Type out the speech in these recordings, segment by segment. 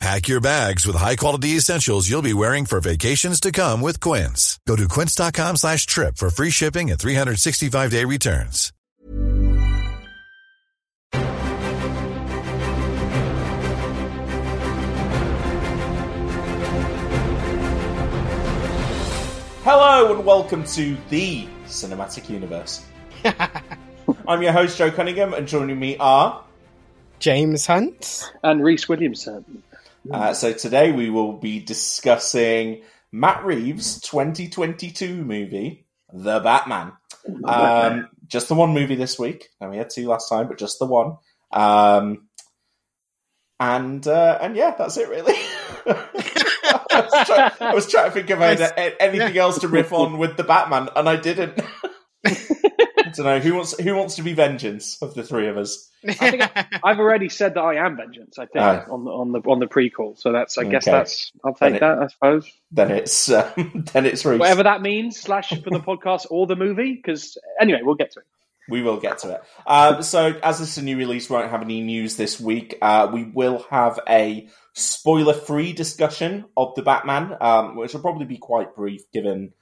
Pack your bags with high-quality essentials you'll be wearing for vacations to come with Quince. Go to quince.com slash trip for free shipping and 365-day returns. Hello and welcome to the Cinematic Universe. I'm your host, Joe Cunningham, and joining me are. James Hunt. and Reese Williamson. Uh, so today we will be discussing Matt Reeves' 2022 movie, The Batman. Um, just the one movie this week. And we had two last time, but just the one. Um, and uh, and yeah, that's it really. I, was trying, I was trying to think of anything else to riff on with the Batman, and I didn't. Don't know who wants who wants to be vengeance of the three of us. I think I, I've already said that I am vengeance. I think Ah. on the on the on the prequel. So that's I guess Okay. that's I'll take it- that. I suppose Then it's um, then it's Reese. whatever that means. Slash for the podcast or the movie. Because anyway, we'll get to it. We will get to it. Um, so, as this is a new release, we won't have any news this week. Uh, we will have a spoiler-free discussion of the Batman, um, which will probably be quite brief, given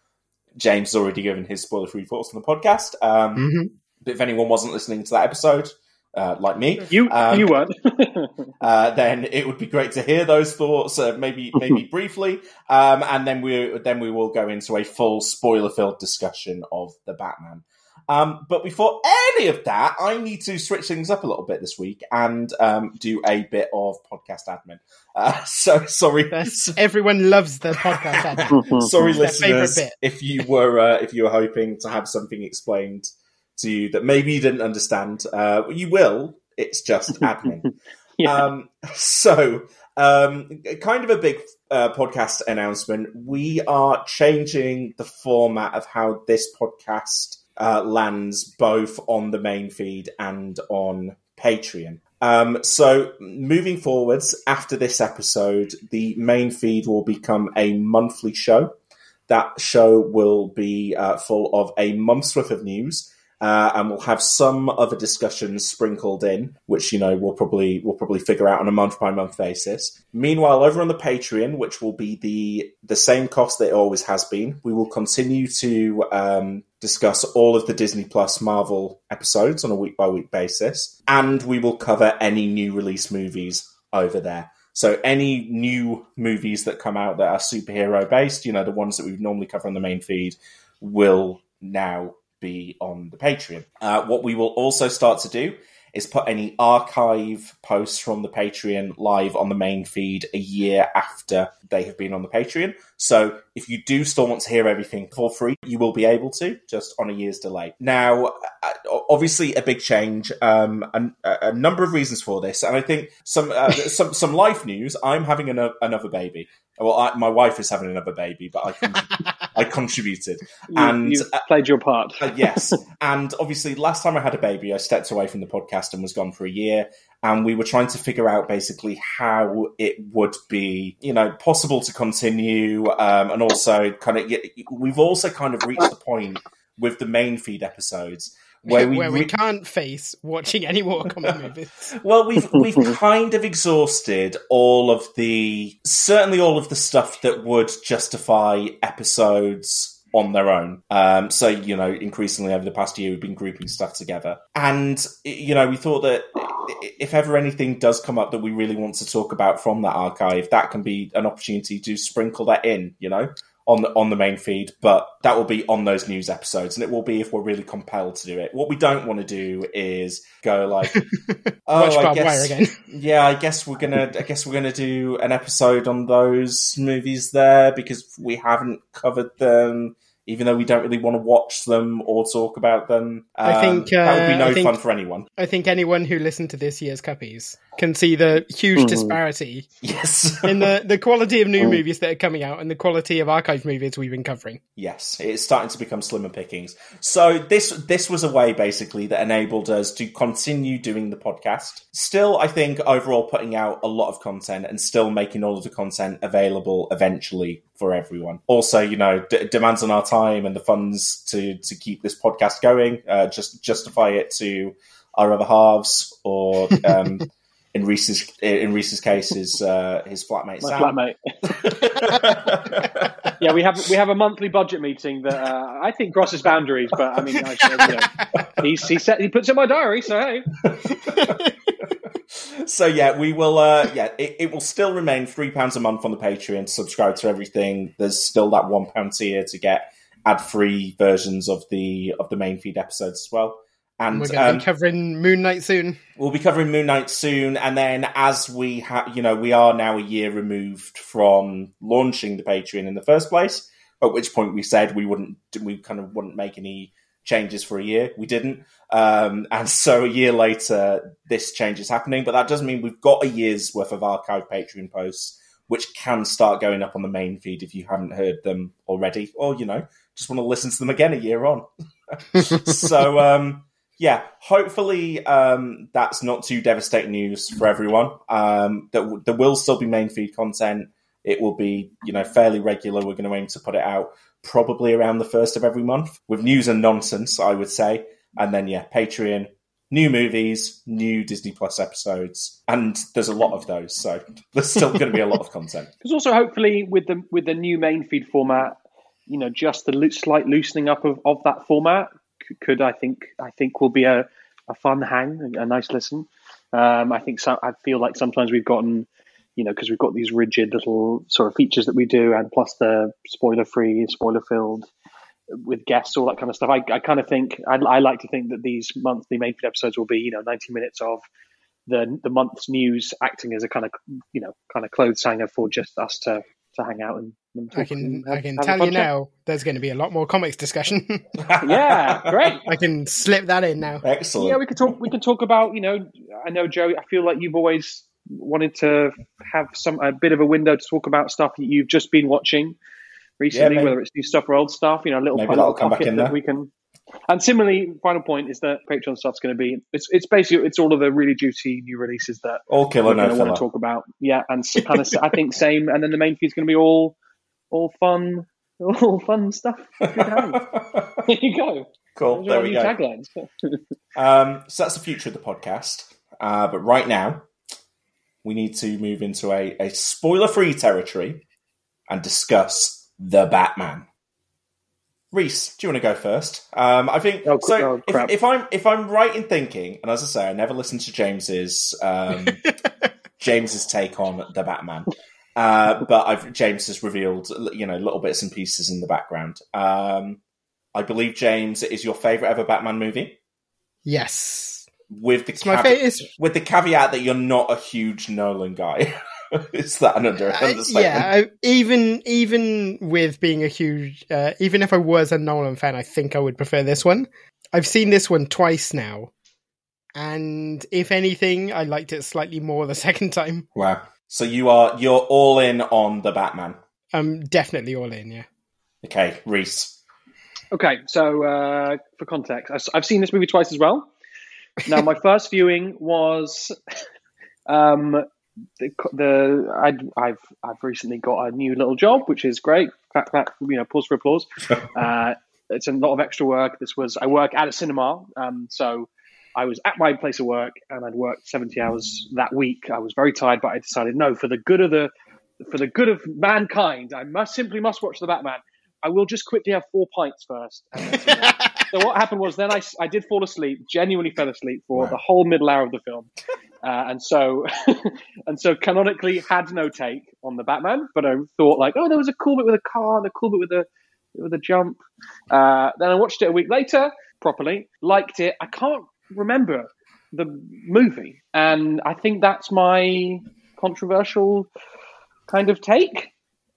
James has already given his spoiler-free thoughts on the podcast. Um, Mhm. But if anyone wasn't listening to that episode, uh, like me, You Um, you weren't. uh, then it would be great to hear those thoughts, uh, maybe maybe briefly, um, and then we then we will go into a full spoiler-filled discussion of the Batman. Um, but before any of that, I need to switch things up a little bit this week and um, do a bit of podcast admin. Uh, so sorry, That's, everyone loves the podcast. Sorry, It's their favourite listeners, if you were uh, if you were hoping to have something explained to you that maybe you didn't understand, uh, you will. It's just admin. Yeah. Um, so, um, kind of a big uh, podcast announcement. We are changing the format of how this podcast uh, lands, both on the main feed and on Patreon. Um, so, moving forwards after this episode, the main feed will become a monthly show. That show will be uh, full of a month's worth of news uh, and we'll have some other discussions sprinkled in, which you know we'll probably we'll probably figure out on a month by month basis. Meanwhile, over on the Patreon, which will be the the same cost that it always has been, we will continue to um, discuss all of the Disney Plus Marvel episodes on a week by week basis, and we will cover any new release movies over there. So any new movies that come out that are superhero based, you know, the ones that we normally cover on the main feed, will now be on the Patreon. Uh, what we will also start to do is put any archive posts from the Patreon live on the main feed a year after they have been on the Patreon. So if you do still want to hear everything for free, you will be able to, just on a year's delay. Now, uh, obviously, a big change. Um, a, a number of reasons for this, and I think some uh, some some life news. I'm having an, another baby. Well, I, my wife is having another baby, but I I contributed. You, And, you uh, played your part. Uh, yes. and obviously, last time I had a baby, I stepped away from the podcast and was gone for a year. And we were trying to figure out basically how it would be, you know, possible to continue. Um, and also, kind of, we've also kind of reached the point with the main feed episodes where we, where we re- can't face watching any more comic movies. well, we've we've kind of exhausted all of the certainly all of the stuff that would justify episodes on their own. Um, so you know, increasingly over the past year, we've been grouping stuff together, and you know, we thought that if ever anything does come up that we really want to talk about from that archive, that can be an opportunity to sprinkle that in. You know. On the on the main feed, but that will be on those news episodes, and it will be if we're really compelled to do it. What we don't want to do is go like, oh, I guess, yeah, I guess we're gonna, I guess we're gonna do an episode on those movies there because we haven't covered them. Even though we don't really want to watch them or talk about them, I Um, think, that would be uh, no think- fun for anyone. I think anyone who listened to this year's Cuppies can see the huge Mhm. disparity Yes, in the, the quality of new Mm. movies that are coming out and the quality of archive movies we've been covering. Yes, it's starting to become slimmer pickings. So this this was a way basically that enabled us to continue doing the podcast. Still, I think overall putting out a lot of content and still making all of the content available eventually for everyone. Also, you know, d- demands on our time and the funds to to keep this podcast going. Uh, just justify it to our other halves or. Um, In Reese's in Reese's case, his uh, his flatmate My Sam. flatmate. yeah, we have we have a monthly budget meeting that uh, I think crosses boundaries, but I mean, I, you know, he's, he set he puts it in my diary, so hey. so yeah, we will. Uh, yeah, it, it will still remain three pounds a month on the Patreon to subscribe to everything. There's still that one pound tier to get ad free versions of the of the main feed episodes as well. And We're going to um, be covering Moon Knight soon. we'll be covering Moon Knight soon. And then as we have, you know, we are now a year removed from launching the Patreon in the first place. At which point we said we wouldn't, we kind of wouldn't make any changes for a year. We didn't. Um, and so a year later, this change is happening. But that doesn't mean we've got a year's worth of archive Patreon posts, which can start going up on the main feed if you haven't heard them already, or you know, just want to listen to them again a year on. so um, yeah, hopefully um, that's not too devastating news for everyone. Um, that w- there will still be main feed content. It will be you know fairly regular. We're going to aim to put it out probably around the first of every month with news and nonsense, I would say. And then yeah, Patreon, new movies, new Disney Plus episodes, and there's a lot of those. So there's still going to be a lot of content. Because also, hopefully, with the with the new main feed format, you know, just the loo- slight loosening up of, of that format could, I think, I think will be a, a fun hang, a nice listen. Um, I think so, I feel like sometimes we've gotten, you know, because we've got these rigid little sort of features that we do, and plus the spoiler free, spoiler filled with guests, all that kind of stuff. I, I kind of think I, I like to think that these monthly main feed episodes will be, you know, ninety minutes of the the month's news acting as a kind of you know kind of clothes hanger for just us to to hang out and, and I can and I can tell you now, there's going to be a lot more comics discussion. Yeah, great. I can slip that in now. Excellent. Yeah, we could talk. We can talk about you know. I know Joe. I feel like you've always wanted to have some a bit of a window to talk about stuff that you've just been watching recently, maybe. whether it's new stuff or old stuff. You know, a little, Maybe that'll come back in there. we can. And similarly, final point is that Patreon stuff's going to be it's it's basically it's all of the really juicy new releases that All killer, no want to talk about. Yeah, and kind of I think same, and then the main feed's going to be all all fun, all fun stuff. There you go. cool. Those There we go. taglines. Um, so that's the future of the podcast. Uh, but right now, we need to move into a, a spoiler free territory and discuss the Batman. Reese, do you want to go first? Um, I think Oh, so. oh, if, if I'm if I'm right in thinking, and as I say, I never listened to James's um, James's take on the Batman, uh, but I've, James has revealed you know little bits and pieces in the background. Um, I believe James it is your favorite ever Batman movie Yes, with the it's my cav- It's, with the caveat that you're not a huge Nolan guy. is that an under- uh, understatement? yeah, even even with being a huge, uh, even if I was a Nolan fan, I think I would prefer this one. I've seen this one twice now, and if anything, I liked it slightly more the second time. Wow. So you are you're all in on the Batman. I'm definitely all in. Yeah. Okay, Reese. Okay, so uh, for context, I've seen this movie twice as well. Now, my first viewing was um, the, the I'd, I've I've recently got a new little job, which is great. Clap, clap, you know, pause for applause. Uh, it's a lot of extra work. This was I work at a cinema, um, so I was at my place of work and I'd worked seventy hours that week. I was very tired, but I decided no, for the good of the for the good of mankind, I must simply must watch the Batman. I will just quickly have four pints first. And then sit down. so what happened was then I, I did fall asleep, genuinely fell asleep for Wow. the whole middle hour of the film. Uh, and so, and so, canonically had no take on the Batman, but I thought like, oh, there was a cool bit with a car, and a cool bit with a with a jump. Uh, then I watched it a week later properly, liked it. I can't remember the movie, and I think that's my controversial kind of take.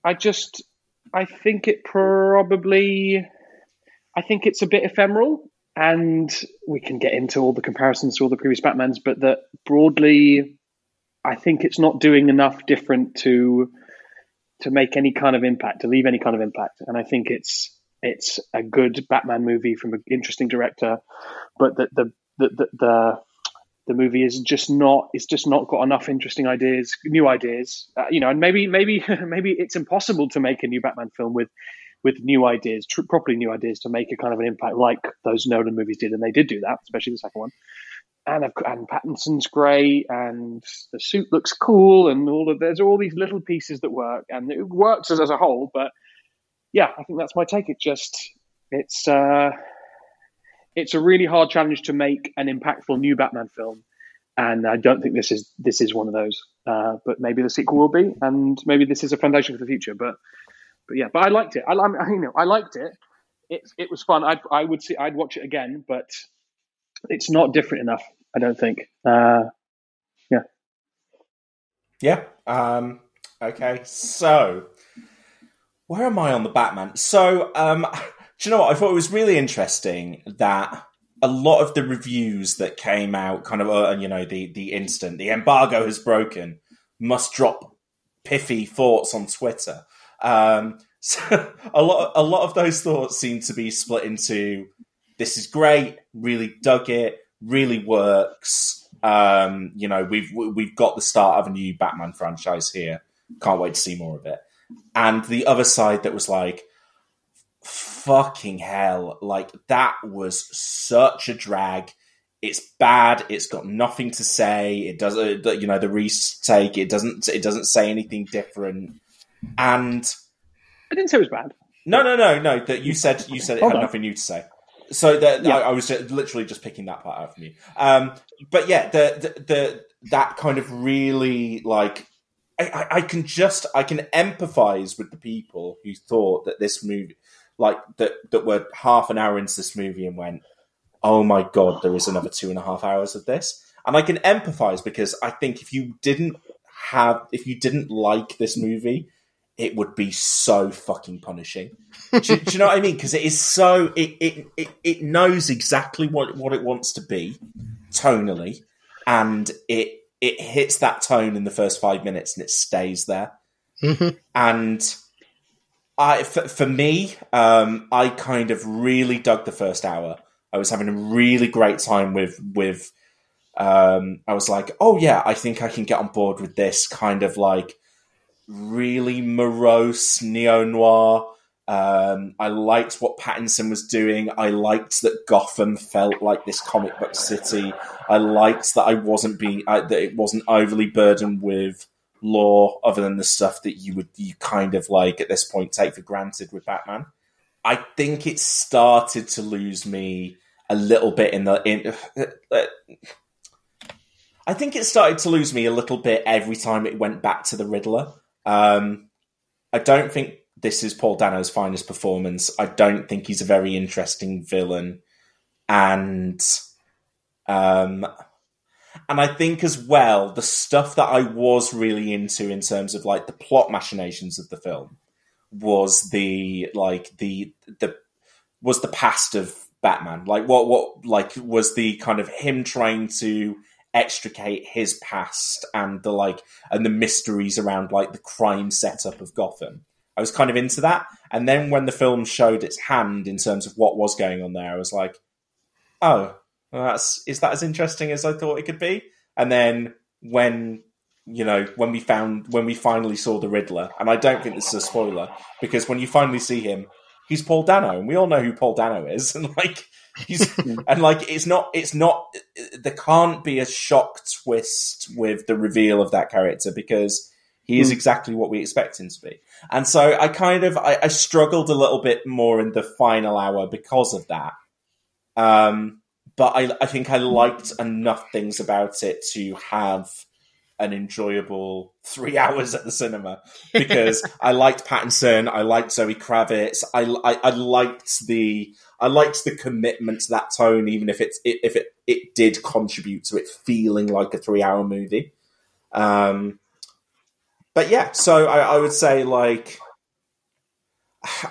I just, I think it probably, I think it's a bit ephemeral and we can get into all the comparisons to all the previous Batmans, but that broadly, I think it's not doing enough different to to make any kind of impact, to leave any kind of impact. And I think it's it's a good Batman movie from an interesting director, but that the the, the the the movie is just not it's just not got enough interesting ideas, new ideas, uh, you know. And maybe maybe maybe it's impossible to make a new Batman film with with new ideas, tr- properly new ideas to make a kind of an impact like those Nolan movies did, and they did do that, especially the second one. And and Pattinson's great, and the suit looks cool, and all of there's all these little pieces that work, and it works as, as a whole. But yeah, I think that's my take. It just it's uh, it's a really hard challenge to make an impactful new Batman film, and I don't think this is this is one of those. Uh, but maybe the sequel will be, and maybe this is a foundation for the future. But but yeah, but I liked it. I, I you know I liked it. It it was fun. I I would see I'd watch it again, but it's not different enough. I don't think. Uh, yeah. Yeah. Um, okay. So where am I on the Batman? So um, do you know what? I thought it was really interesting that a lot of the reviews that came out, kind of, uh, you know, the the instant the embargo has broken, must drop pithy thoughts on Twitter. Um, so a lot, a lot of those thoughts seem to be split into: this is great, really dug it, really works. Um, you know, we've we've got the start of a new Batman franchise here. Can't wait to see more of it. And the other side that was like, fucking hell, like that was such a drag. It's bad. It's got nothing to say. It doesn't, you know, the retake. It doesn't. It doesn't say anything different. And I didn't say it was bad. No, no, no, no. That you said you said it had nothing new to say. So that yeah. I, I, was just, literally just picking that part out from you. Um, but yeah, the, the, the that kind of really like I, I can just I can empathize with the people who thought that this movie like that that were half an hour into this movie and went, Oh my god, there is another two and a half hours of this. And I can empathize because I think if you didn't have if you didn't like this movie, it would be so fucking punishing. do, do, you know what I mean? Because it is so it, it it it knows exactly what what it wants to be tonally, and it it hits that tone in the first five minutes and it stays there. Mm-hmm. And I, for, for me, um, I kind of really dug the first hour. I was having a really great time with with. Um, I was like, oh yeah, I think I can get on board with this kind of like really morose neo noir. Um, I liked what Pattinson was doing. I liked that Gotham felt like this comic book city. I liked that I wasn't being that it wasn't overly burdened with lore, other than the stuff that you would you kind of like at this point take for granted with Batman. I think it started to lose me a little bit in the in. I think it started to lose me a little bit every time it went back to the Riddler. Um, I don't think this is Paul Dano's finest performance. I don't think he's a very interesting villain, and um, and I think as well the stuff that I was really into in terms of like the plot machinations of the film was the like the the was the past of Batman. Like what what like was the kind of him trying to extricate his past and the like and the mysteries around like the crime setup of Gotham. I was kind of into that. And then when the film showed its hand in terms of what was going on there, I was like, oh, well, that's is that as interesting as I thought it could be? And then when you know when we found when we finally saw the Riddler, and I don't think this is a spoiler because when you finally see him, he's Paul Dano, and we all know who Paul Dano is, and like and like it's not it's not there can't be a shock twist with the reveal of that character because he is hmm. exactly what we expect him to be. And so I kind of I, I struggled a little bit more in the final hour because of that. Um, but I, I think I liked enough things about it to have an enjoyable three hours at the cinema because I liked Pattinson, I liked Zoe Kravitz, I, I, I liked the I liked the commitment to that tone, even if it's if it it did contribute to it feeling like a three hour movie. Um, but yeah, so I, I would say like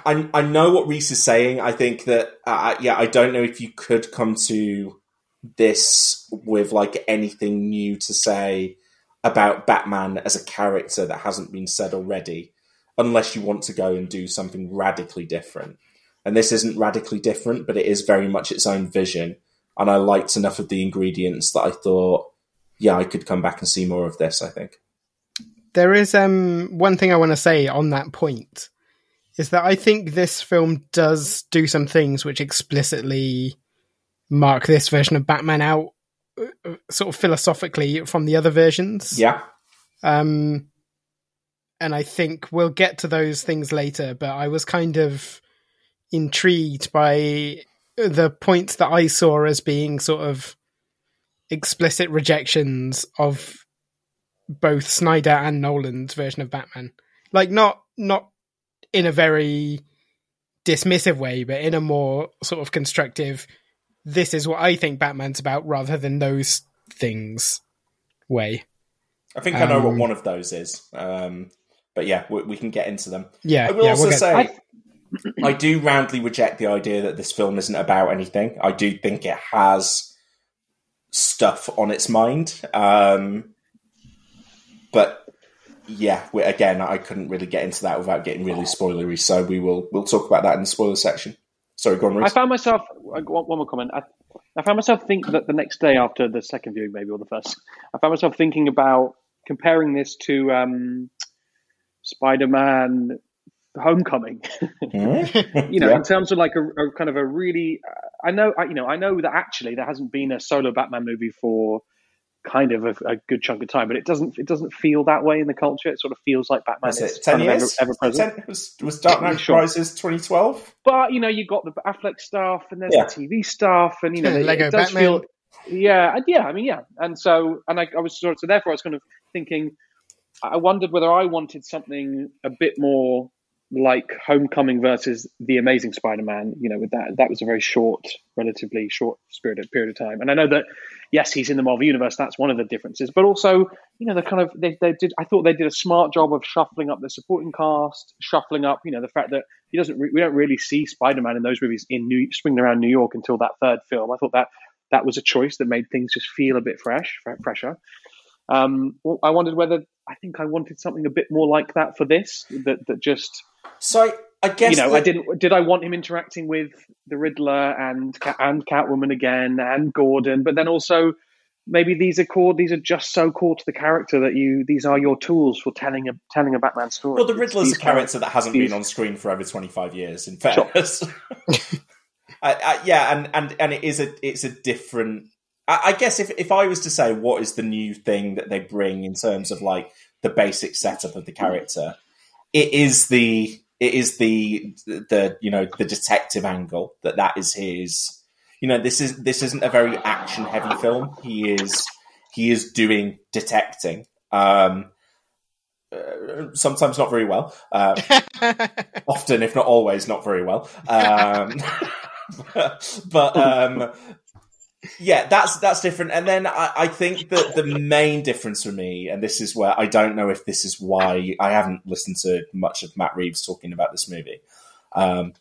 I I know what Reese is saying. I think that uh, yeah, I don't know if you could come to this with like anything new to say about Batman as a character that hasn't been said already, unless you want to go and do something radically different. And this isn't radically different, but it is very much its own vision. And I liked enough of the ingredients that I thought, yeah, I could come back and see more of this. I think there is um one thing I want to say on that point is that I think this film does do some things which explicitly mark this version of Batman out uh, sort of philosophically from the other versions. Yeah. Um, and I think we'll get to those things later, but I was kind of intrigued by the points that I saw as being sort of explicit rejections of both Snyder and Nolan's version of Batman. Like not not in a very dismissive way, but in a more sort of constructive this is what I think Batman's about rather than those things way. I think I know what um, one of those is. Um, but yeah, we, we, can get into them. Yeah. I will yeah, also we'll say, I... I do roundly reject the idea that this film isn't about anything. I do think it has stuff on its mind. Um, but yeah, we, again, I couldn't really get into that without getting really spoilery. So we will we'll talk about that in the spoiler section. Sorry, go on. I found myself. One more comment. I, I found myself thinking that the next day after the second viewing, maybe or the first, I found myself thinking about comparing this to um, Spider-Man: Homecoming. Mm-hmm. you know, yeah. in terms of like a, a kind of a really, I know, I, you know, I know that actually there hasn't been a solo Batman movie for kind of a, a, good chunk of time, but it doesn't it doesn't feel that way in the culture. It sort of feels like Batman That's is ten years ever, ever present. Ten, was, was Dark Knight sure. Rises twenty twelve? But you know, you got the Affleck stuff, and there's yeah. the TV stuff, and you know, Lego it does Batman. Feel, yeah, yeah. I mean, yeah, and so and I, I was sort of so therefore I was kind of thinking. I wondered whether I wanted something a bit more like Homecoming versus The Amazing Spider-Man, you know, with that that was a very short, relatively short spirited period of time. And I know that yes, he's in the Marvel universe. That's one of the differences, but also, you know, the kind of they, they did. I thought they did a smart job of shuffling up the supporting cast, shuffling up, you know, the fact that he doesn't. Re- we don't really see Spider-Man in those movies in New swinging around New York until that third film. I thought that that was a choice that made things just feel a bit fresh, fresher. Um, I wondered whether I think I wanted something a bit more like that for this. That that just so I guess you know I didn't. Did I want him interacting with the Riddler and and Catwoman again and Gordon? But then also maybe these are core. These are just so core to the character that you. These are your tools for telling a telling a Batman story. Well, the Riddler's a character that hasn't these, been on screen for over twenty five years. In fairness, sure. I, I, yeah, and and and it is a it's a different. I, I guess if if I was to say what is the new thing that they bring in terms of like the basic setup of the character it is the it is the the you know the detective angle that that is his you know this is this isn't a very action heavy film. He is he is doing detecting um uh, sometimes not very well uh, often if not always not very well um but, but um yeah, that's that's different. And then I, I, think that the main difference for me, and this is where I don't know if this is why I haven't listened to much of Matt Reeves talking about this movie. Um,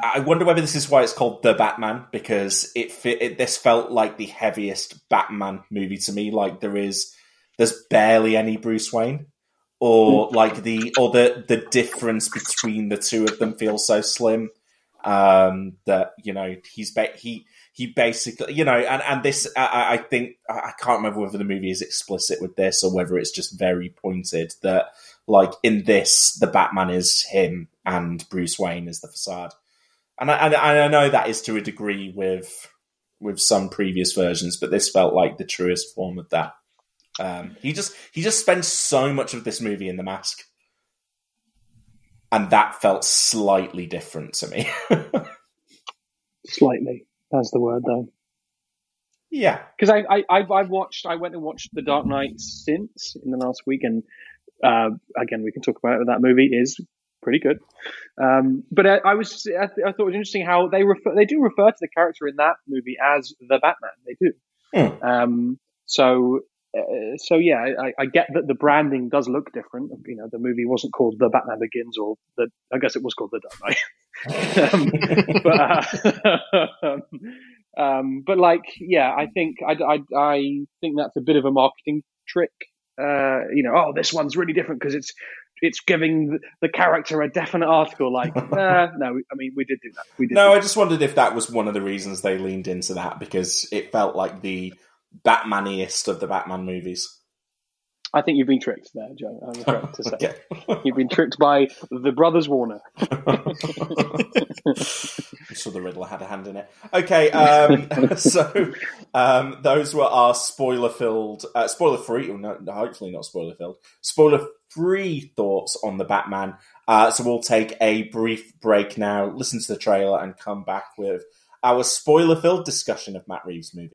I wonder whether this is why it's called The Batman because it, fit, it this felt like the heaviest Batman movie to me. Like there is, there's barely any Bruce Wayne, or like the or the the difference between the two of them feels so slim um, that you know he's he he basically, you know, and, and this, I, I, think, I can't remember whether the movie is explicit with this or whether it's just very pointed that, like, in this, the Batman is him and Bruce Wayne is the facade. And I, and I know that is to a degree with with some previous versions, but this felt like the truest form of that. Um, he just he just spends so much of this movie in the mask, and that felt slightly different to me. slightly. That's the word, though. Yeah, because I, I I've, I've watched I went and watched The Dark Knight since in the last week, and uh, again we can talk about it. That movie is pretty good. Um, but I, I was I, th- I, thought it was interesting how they refer they do refer to the character in that movie as the Batman. They do. Hmm. Um, so uh, so yeah, I, I, get that the branding does look different. You know, the movie wasn't called The Batman Begins, or the I guess it was called The Dark Knight. um, but uh, um, but like, yeah, I think I, I, I think that's a bit of a marketing trick. Uh, you know, oh, this one's really different because it's it's giving the character a definite article. Like, uh, no, I mean, we did do that. We did. No, I just wondered if that was one of the reasons they leaned into that because it felt like the Batmaniest of the Batman movies. I think you've been tricked there, Joe. I'm to say. okay. You've been tricked by the brothers Warner. so the Riddler had a hand in it. Okay, um, so um, those were our spoiler-filled, uh, spoiler-free, no, hopefully not spoiler-filled, spoiler-free thoughts on the Batman. Uh, so we'll take a brief break now, listen to the trailer, and come back with our spoiler-filled discussion of Matt Reeves' movie.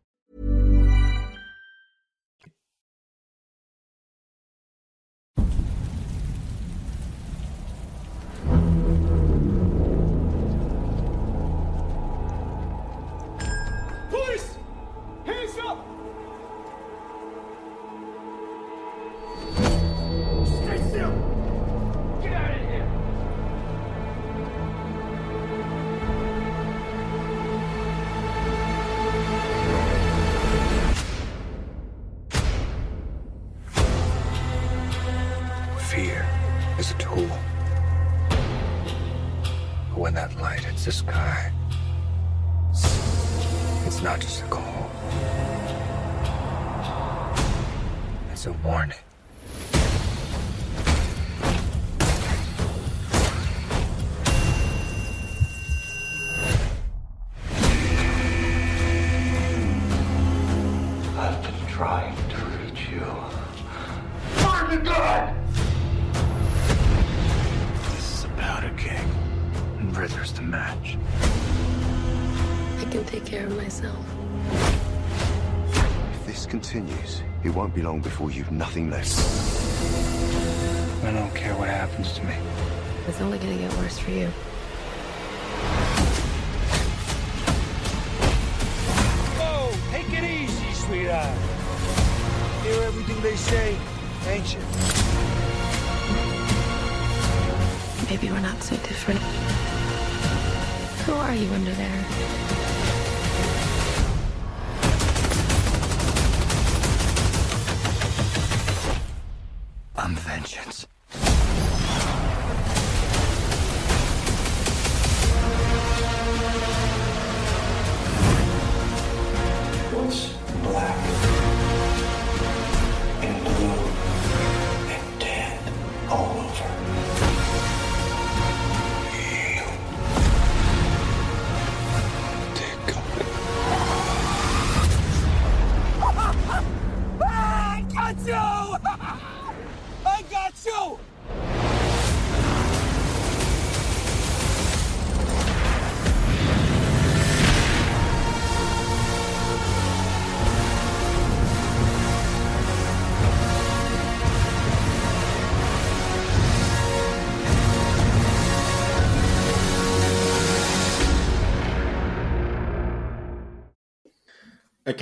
The sky, it's not just a call. It's a warning. Continues, it won't be long before you've nothing left. I don't care what happens to me. It's only gonna get worse for you. Whoa! Take it easy, sweetheart. Hear everything they say, ain't you? Maybe we're not so different. Who are you under there?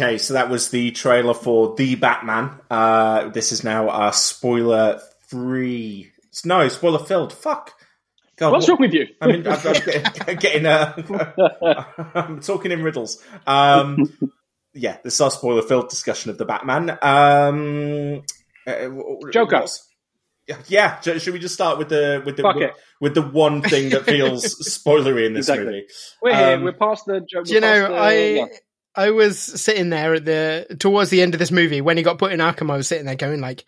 Okay, so that was the trailer for The Batman. Uh, this is now uh, spoiler free. No, spoiler filled. Fuck. God, What's what- wrong with you? I mean, I'm, I'm getting, getting uh, I'm talking in riddles. Um, yeah, this is our spoiler filled discussion of the Batman. Um, uh, Joker. Yeah, should we just start with the with the Fuck it. with the one thing that feels spoilery in this Exactly. movie? We're here. Um, We're past the. jo- Do you we're past know, the- I yeah. I was sitting there at the towards the end of this movie when he got put in Arkham. I was sitting there going like,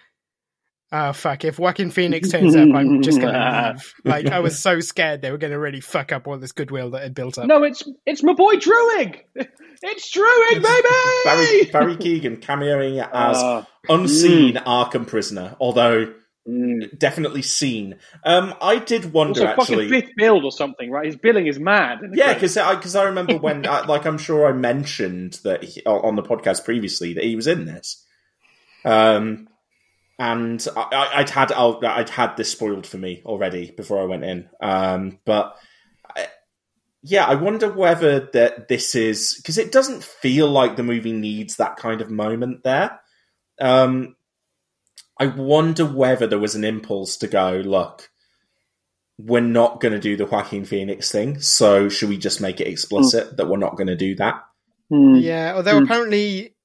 "Oh fuck! If Joaquin Phoenix turns up, I'm just gonna leave." Like I was so scared they were gonna really fuck up all this goodwill that had built up. No, it's it's my boy Druig. It's Druig, baby. Barry Barry Keoghan cameoing as Ah, unseen mm. Arkham prisoner, although Mm. definitely seen. Um, I did wonder Also, actually. fucking fifth build or something, right? His billing is mad. Yeah, because I because I remember when I, like I'm sure I mentioned that he, on the podcast previously that he was in this, um, and I, I'd had I'll- I'd had this spoiled for me already before I went in, um, but. I, yeah, I wonder whether that this is because it doesn't feel like the movie needs that kind of moment there. Um, I wonder whether there was an impulse to go, look, we're not going to do the Joaquin Phoenix thing, so should we just make it explicit that we're not going to do that? Hmm. Yeah, although Hmm. apparently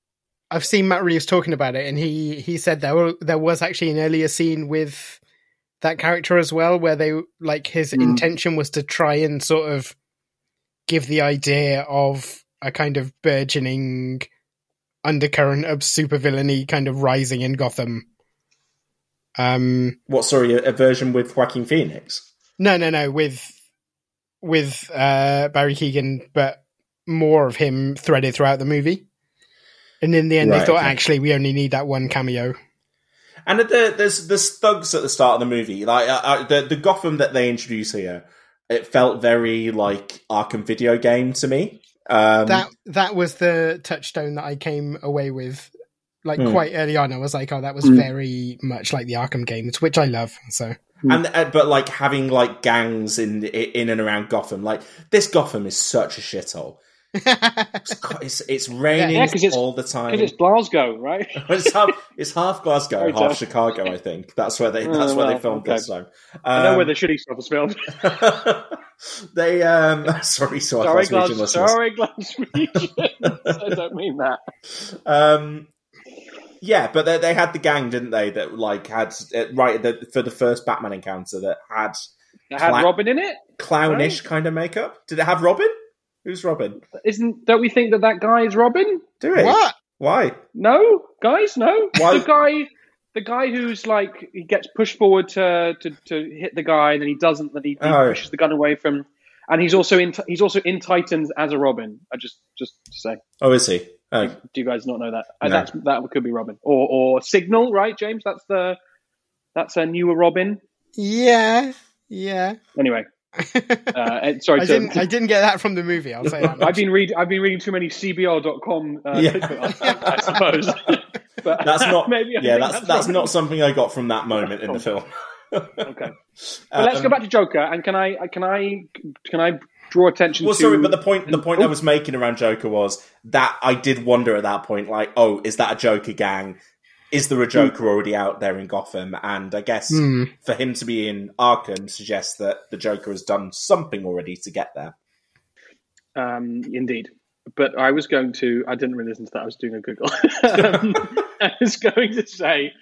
I've seen Matt Reeves talking about it, and he he said there were, there was actually an earlier scene with that character as well, where they like his Hmm. intention was to try and sort of give the idea of a kind of burgeoning undercurrent of supervillainy kind of rising in Gotham. Um, What, sorry, a, a version with Joaquin Phoenix? no, no, no, with with uh, Barry Keoghan, but more of him threaded throughout the movie. And in the end, they thought okay. actually we only need that one cameo. And the, there's there's thugs at the start of the movie, like uh, uh, the the Gotham that they introduce here. It felt very like Arkham video game to me. Um, that that was the touchstone that I came away with. Like Hmm. quite early on, I was like, "Oh, that was Hmm. very much like the Arkham games," which I love. So and uh, but like having like gangs in in and around Gotham, like this Gotham is such a shithole. It's, it's, it's raining Yeah, 'cause it's- all the time. It's Glasgow, right? it's half it's half Glasgow, Sorry, half Jeff. Chicago. I think that's where they Oh, that's where they filmed okay. this time. I know Um, where the shitty stuff was filmed. they um sorry, so sorry, Glaswegian Glas- listeners. sorry, Glaswegians. I don't mean that. Um, yeah, but they, they had the gang, didn't they? That like had uh, right the, for the first Batman encounter that had It had Cla- Robin in it. clownish kind of makeup. Did it have Robin? Who's Robin? Isn't? Don't we think that that guy is Robin? Do it? what? Why? No, guys, no. Why- The guy, the guy who's like he gets pushed forward to to, to hit the guy, and then he doesn't. Then he, he Oh. pushes the gun away from. And he's also in he's also in Titans as a Robin. I just just to say, Oh, is he? Oh, do you guys not know that? Uh, No. That's that could be Robin or or Signal, right, James? That's the that's a newer Robin. Yeah, yeah. Anyway, uh, sorry. I to, didn't. I didn't get that from the movie. I'll say that. I've been read I've been reading too many CBR.com. Uh, Yeah. I suppose. but that's not. maybe I yeah, think that's that's not something I got from that moment in the film. Okay. But let's go Um, back to Joker, and can I can I can I draw attention Well, to? sorry, but the point the point I Oh. was making around Joker was that I did wonder at that point, like, oh, is that a Joker gang? Is there a Joker already out there in Gotham? And I guess Hmm. for him to be in Arkham suggests that the Joker has done something already to get there. Um, indeed. But I was going to. I didn't really listen to that. I was doing a Google. um, I was going to say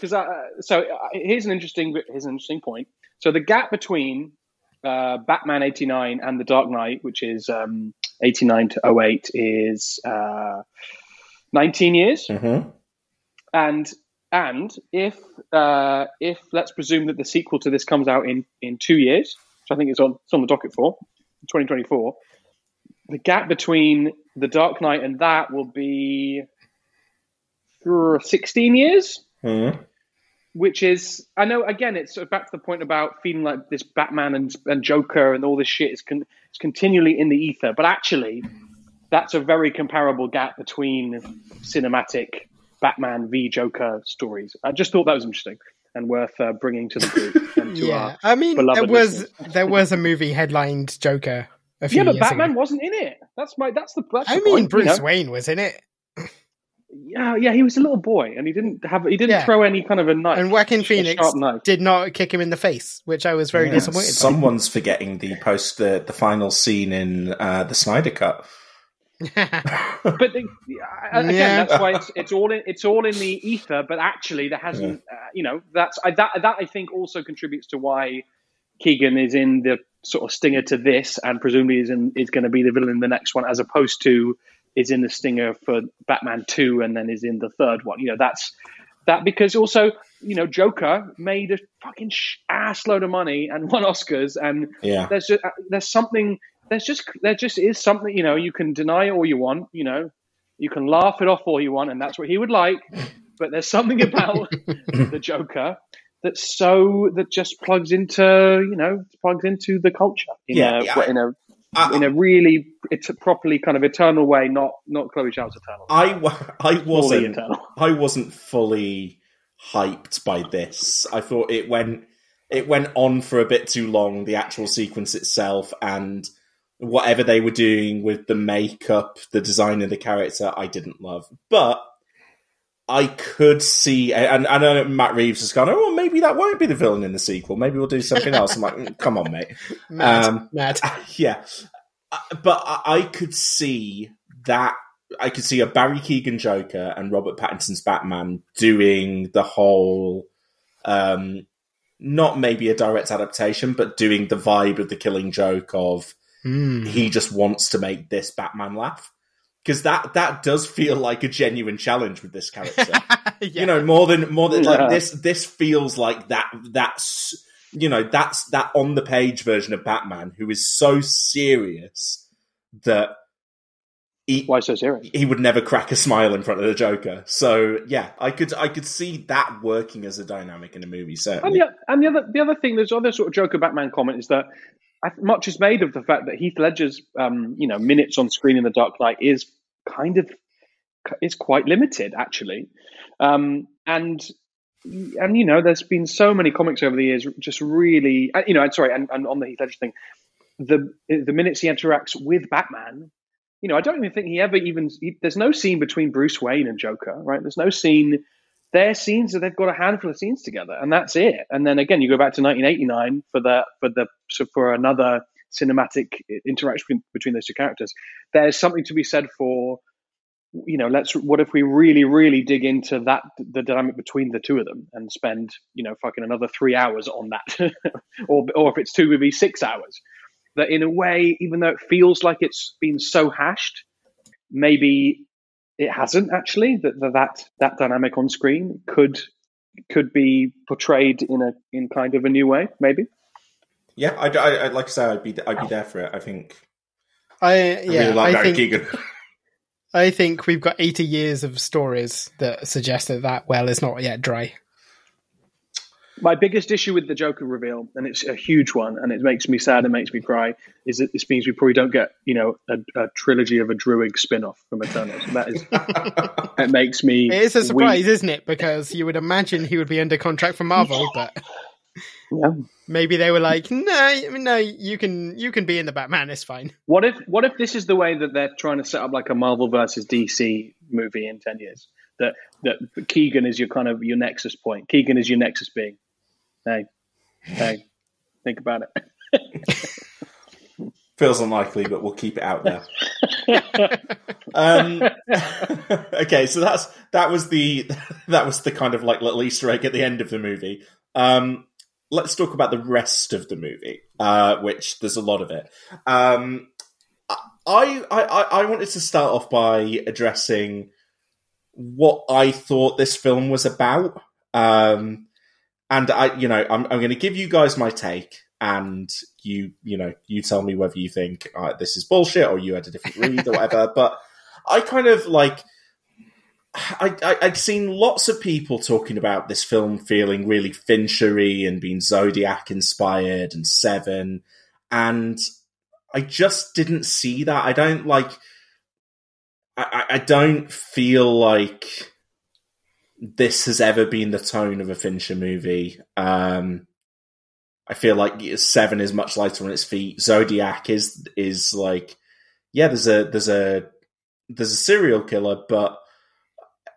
because so uh, here's an interesting here's an interesting point. So the gap between uh, Batman eighty nine and The Dark Knight, which is um, eighty nine to 08, is uh, nineteen years. Mm-hmm. and and if uh, if let's presume that the sequel to this comes out in in two years, which I think is on it's on the docket for 2024, the gap between the Dark Knight and that will be uh, 16 years, Mm-hmm. Which is I know again it's sort of back to the point about feeling like this Batman and, and Joker and all this shit is con- is continually in the ether, but actually that's a very comparable gap between cinematic Batman v Joker stories. I just thought that was interesting and worth uh, bringing to the group. And to yeah, I mean, there was there was a movie headlined Joker a few yeah, but Batman ago. wasn't in it. That's my. That's the. That's I the mean, point, you Bruce know? Wayne was in it. Yeah, yeah, he was a little boy, and he didn't have he didn't Yeah. throw any kind of a knife. And Joaquin a Phoenix sharp knife. did not kick him in the face, which I was very Yeah, disappointed. by. Someone's forgetting the post the, the final scene in uh, the Snyder Cut. but the, again, Yeah. that's why it's, it's all in it's all in the ether. But actually, there hasn't. Uh, you know, that's I, that that I think also contributes to why Keoghan is in the sort of stinger to this, and presumably is in is going to be the villain in the next one, as opposed to is in the stinger for Batman two, and then is in the third one. You know, that's that because also you know Joker made a fucking sh- ass load of money and won Oscars, and Yeah. there's just, uh, there's something there's just there just is something you know you can deny it all you want you know you can laugh it off all you want and that's what he would like but there's something about the Joker that's so that just plugs into you know plugs into the culture in Yeah, a yeah, in a I- in a really it's a properly kind of eternal way not not Chloe Zhao's eternal I, I wasn't. I wasn't fully hyped by this. I thought it went it went on for a bit too long. The actual sequence itself and whatever they were doing with the makeup, the design of the character, I didn't love. But I could see, and I know Matt Reeves has gone, oh, well, maybe that won't be the villain in the sequel. Maybe we'll do something else. I'm like, "Mm, come on, mate. Mad, Um, mad. yeah, Uh, but I, I could see that. I could see a Barry Keoghan Joker and Robert Pattinson's Batman doing the whole, um, not maybe a direct adaptation, but doing the vibe of the Killing Joke of Mm. he just wants to make this Batman laugh because that that does feel like a genuine challenge with this character Yeah. you know more than more than Yeah. like this this feels like that that's you know that's that on the page version of batman who is so serious that he, why so serious he would never crack a smile in front of the joker so yeah i could i could see that working as a dynamic in a movie And certainly the, and the other the other thing, there's other sort of Joker Batman comment is that I, much is made of the fact that Heath Ledger's um, you know minutes on screen in The Dark Knight is kind of is quite limited actually, um, and and you know there's been so many comics over the years just really uh, you know sorry and, and on the Heath Ledger thing, the the minutes he interacts with Batman. You know, I don't even think he ever even. He, there's no scene between Bruce Wayne and Joker, right? There's no scene their scenes that they've got a handful of scenes together, and that's it. And then again, you go back to 1989 for the for the so for another cinematic interaction between, those two characters. There's something to be said for you know, let's what if we really really dig into that the dynamic between the two of them and spend you know fucking another three hours on that, or or if it's two, maybe six hours. That in a way, even though it feels like it's been so hashed, maybe it hasn't actually that that that, that dynamic on screen could could be portrayed in a in kind of a new way maybe? Yeah I, I, I like i say i'd be i'd be there for it i think. I i yeah, really like I barry think keoghan. I think we've got 80 years of stories that suggest that that well is not yet dry. My biggest issue with the joker reveal and it's a huge one and it makes me sad and makes me cry is that this means we probably don't get you know a, a trilogy of a druid spin-off from eternals that is it makes me It is a weep. surprise, isn't it? Because you would imagine he would be under contract for Marvel, but Yeah. maybe they were like, "No, no, you can you can be in the Batman. It's fine." What if what if this is the way that they're trying to set up like a Marvel versus DC movie in ten years? That that Keoghan is your kind of your nexus point. Keoghan is your nexus being. Hey, hey, think about it. Feels unlikely, but we'll keep it out there. um, okay, so that's that was the that was the kind of like little Easter egg at the end of the movie. Um, let's talk about the rest of the movie, uh, which there's a lot of it. Um, I, I I wanted to start off by addressing what I thought this film was about. Um, and I, you know, I'm, I'm going to give you guys my take, and you, you know, you tell me whether you think uh, this is bullshit or you had a different read or whatever. But I kind of like, I, I, I'd seen lots of people talking about this film feeling really Finchery and being Zodiac inspired and Seven, and I just didn't see that. I don't like. I, I I don't feel like this has ever been the tone of a Fincher movie. Um, I feel like Seven is much lighter on its feet. Zodiac is is like, yeah, there's a there's a there's a serial killer, but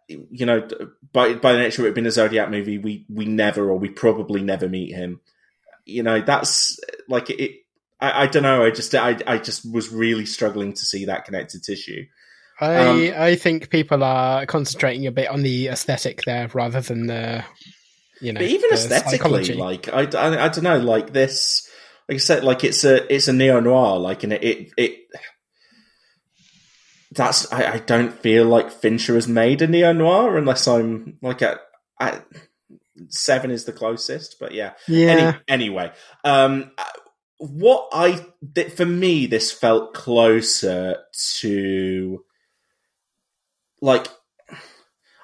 you know, by by the nature of it being a Zodiac movie, we we never or we probably never meet him. You know, that's like it. I, I don't know. I just I I just was really struggling to see that connected tissue. I Um, I think people are concentrating a bit on the aesthetic there rather than the you know. but even aesthetically, psychology. like I, I, I don't know, like this, like I said, like it's a it's a neo noir, like and it it. it that's I, I don't feel like Fincher has made a neo noir unless I'm like at, at seven is the closest, but yeah. Yeah. Any, anyway, um, what I th- for me this felt closer to like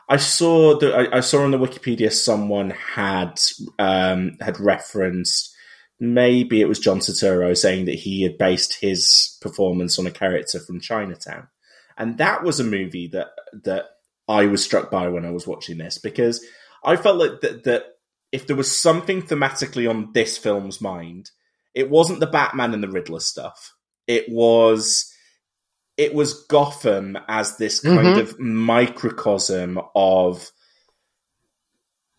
I saw that I, I saw on the Wikipedia someone had um, had referenced maybe it was John Turturro saying that he had based his performance on a character from Chinatown, and that was a movie that that I was struck by when I was watching this because I felt like that, that if there was something thematically on this film's mind, it wasn't the Batman and the Riddler stuff. It was it was Gotham as this kind Mhm. of microcosm of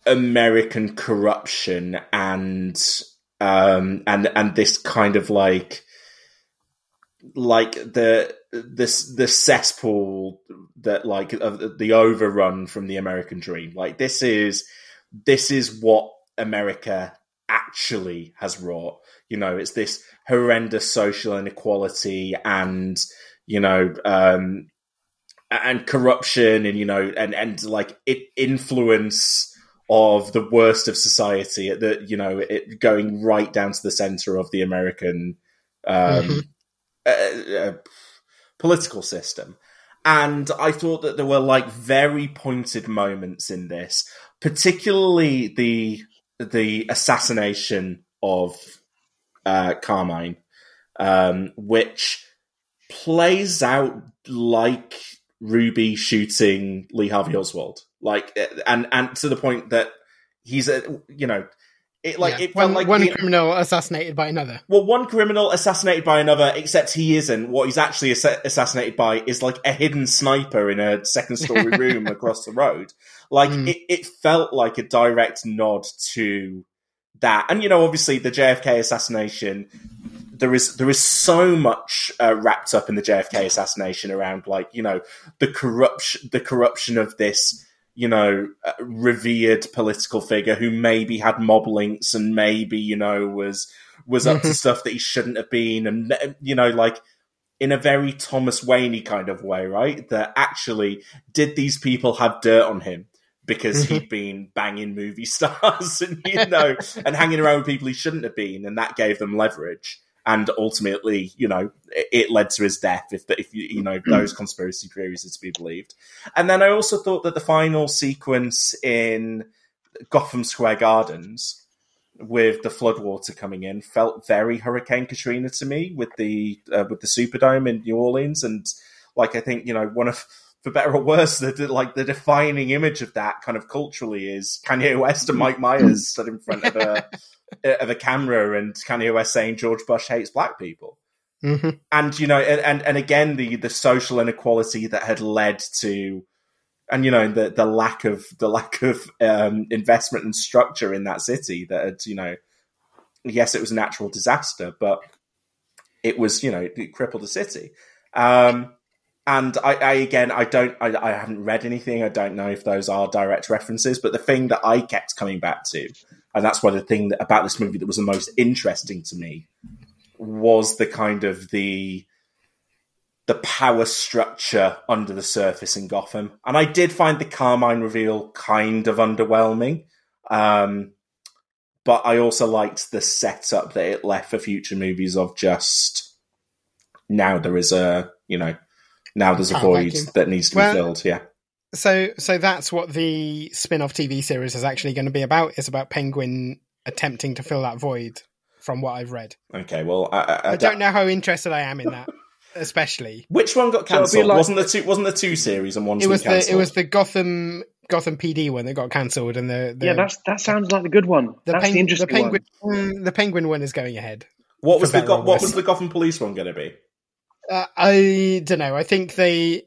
American corruption and um and and this kind of like like the this the cesspool that like the overrun from the American dream. Like this is this is what America actually has wrought. You know, it's this horrendous social inequality and you know um and corruption and you know and and like it influence of the worst of society at the you know it going right down to the center of the American um Mhm. uh, uh, political system. And I thought that there were like very pointed moments in this, particularly the the assassination of uh, Carmine, um, which plays out like Ruby shooting Lee Harvey Oswald, like, and and to the point that he's a you know, it like Yeah. it felt one, like one the- criminal assassinated by another. well, one criminal assassinated by another, except he isn't. What he's actually assa- assassinated by is like a hidden sniper in a second story room across the road. Like Mm. it, it felt like a direct nod to that. And you know, obviously the JFK assassination, there is there is so much uh, wrapped up in the JFK assassination around like you know the corruption the corruption of this you know uh, revered political figure who maybe had mob links and maybe you know was was up to stuff that he shouldn't have been and you know like in a very Thomas Wayne kind of way, right? That actually did these people have dirt on him because he'd been banging movie stars and you know and hanging around with people he shouldn't have been, and that gave them leverage. And ultimately, you know, it, it led to his death. If the, if you you know those conspiracy theories are to be believed, and then I also thought that the final sequence in Gotham Square Gardens with the floodwater coming in felt very Hurricane Katrina to me with the uh, with the Superdome in New Orleans, and like I think you know one of for better or worse, the, like the defining image of that kind of culturally is Kanye West and Mike Myers stood in front of a of a camera, and Kanye West saying George Bush hates black people. Hmm and you know and, and and again the the social inequality that had led to and you know the the lack of the lack of um investment and structure in that city that had you know yes it was a natural disaster but it was you know it crippled the city. Um and I, I again i don't I, I haven't read anything i don't know if those are direct references but the thing that i kept coming back to and that's why the thing that, about this movie that was the most interesting to me was the kind of the the power structure under the surface in Gotham. And I did find the Carmine reveal kind of underwhelming. Um, but I also liked the setup that it left for future movies of just now there is a, you know, now there's a Power void vacuum. that needs to Well- be filled. Yeah. So, so that's what the spin-off TV series is actually going to be about. It's about Penguin attempting to fill that void, from what I've read. Okay. Well, I, I, I don't know how interested I am in that, especially. Which one got So it'll be cancelled? like- wasn't the two? Wasn't the two series and one? It was the cancelled? it was the Gotham Gotham PD one that got cancelled, and the, the yeah, that's that sounds like the good one. the, that's peng- the interesting penguin one. mm, the penguin one is going ahead. what was the Go- what was the Gotham Police one going to be? Uh, I don't know. I think they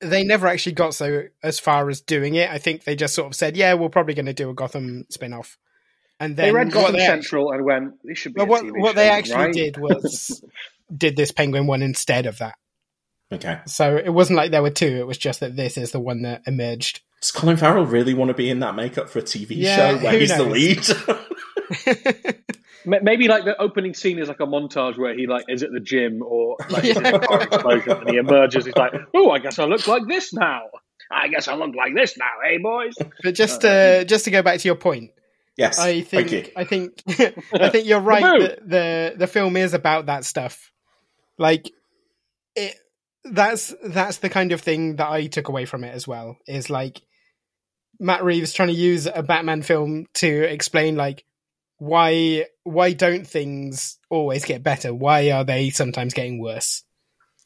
they never actually got so as far as doing it. I think they just sort of said, "Yeah, we're probably going to do a Gotham spin-off." And then they read Gotham they, Central and went, "This should be." But what TV what show, they actually right? did was did this Penguin one instead of that. Okay. So it wasn't like there were two. It was just that this is the one that emerged. Does Colin Farrell really want to be in that makeup for a TV Yeah, show where who he's the knows? lead? Ma- Maybe like the opening scene is like a montage where he like is at the gym or like is in a car explosion and he emerges. He's like, "Oh, I guess I look like this now. I guess I look like this now, hey boys." But just uh, just to go back to your point, yes. I think thank you. I think I think you're right. That the the film is about that stuff. Like it that's that's the kind of thing that I took away from it as well. Is like Matt Reeves trying to use a Batman film to explain like why why don't things always get better? Why are they sometimes getting worse?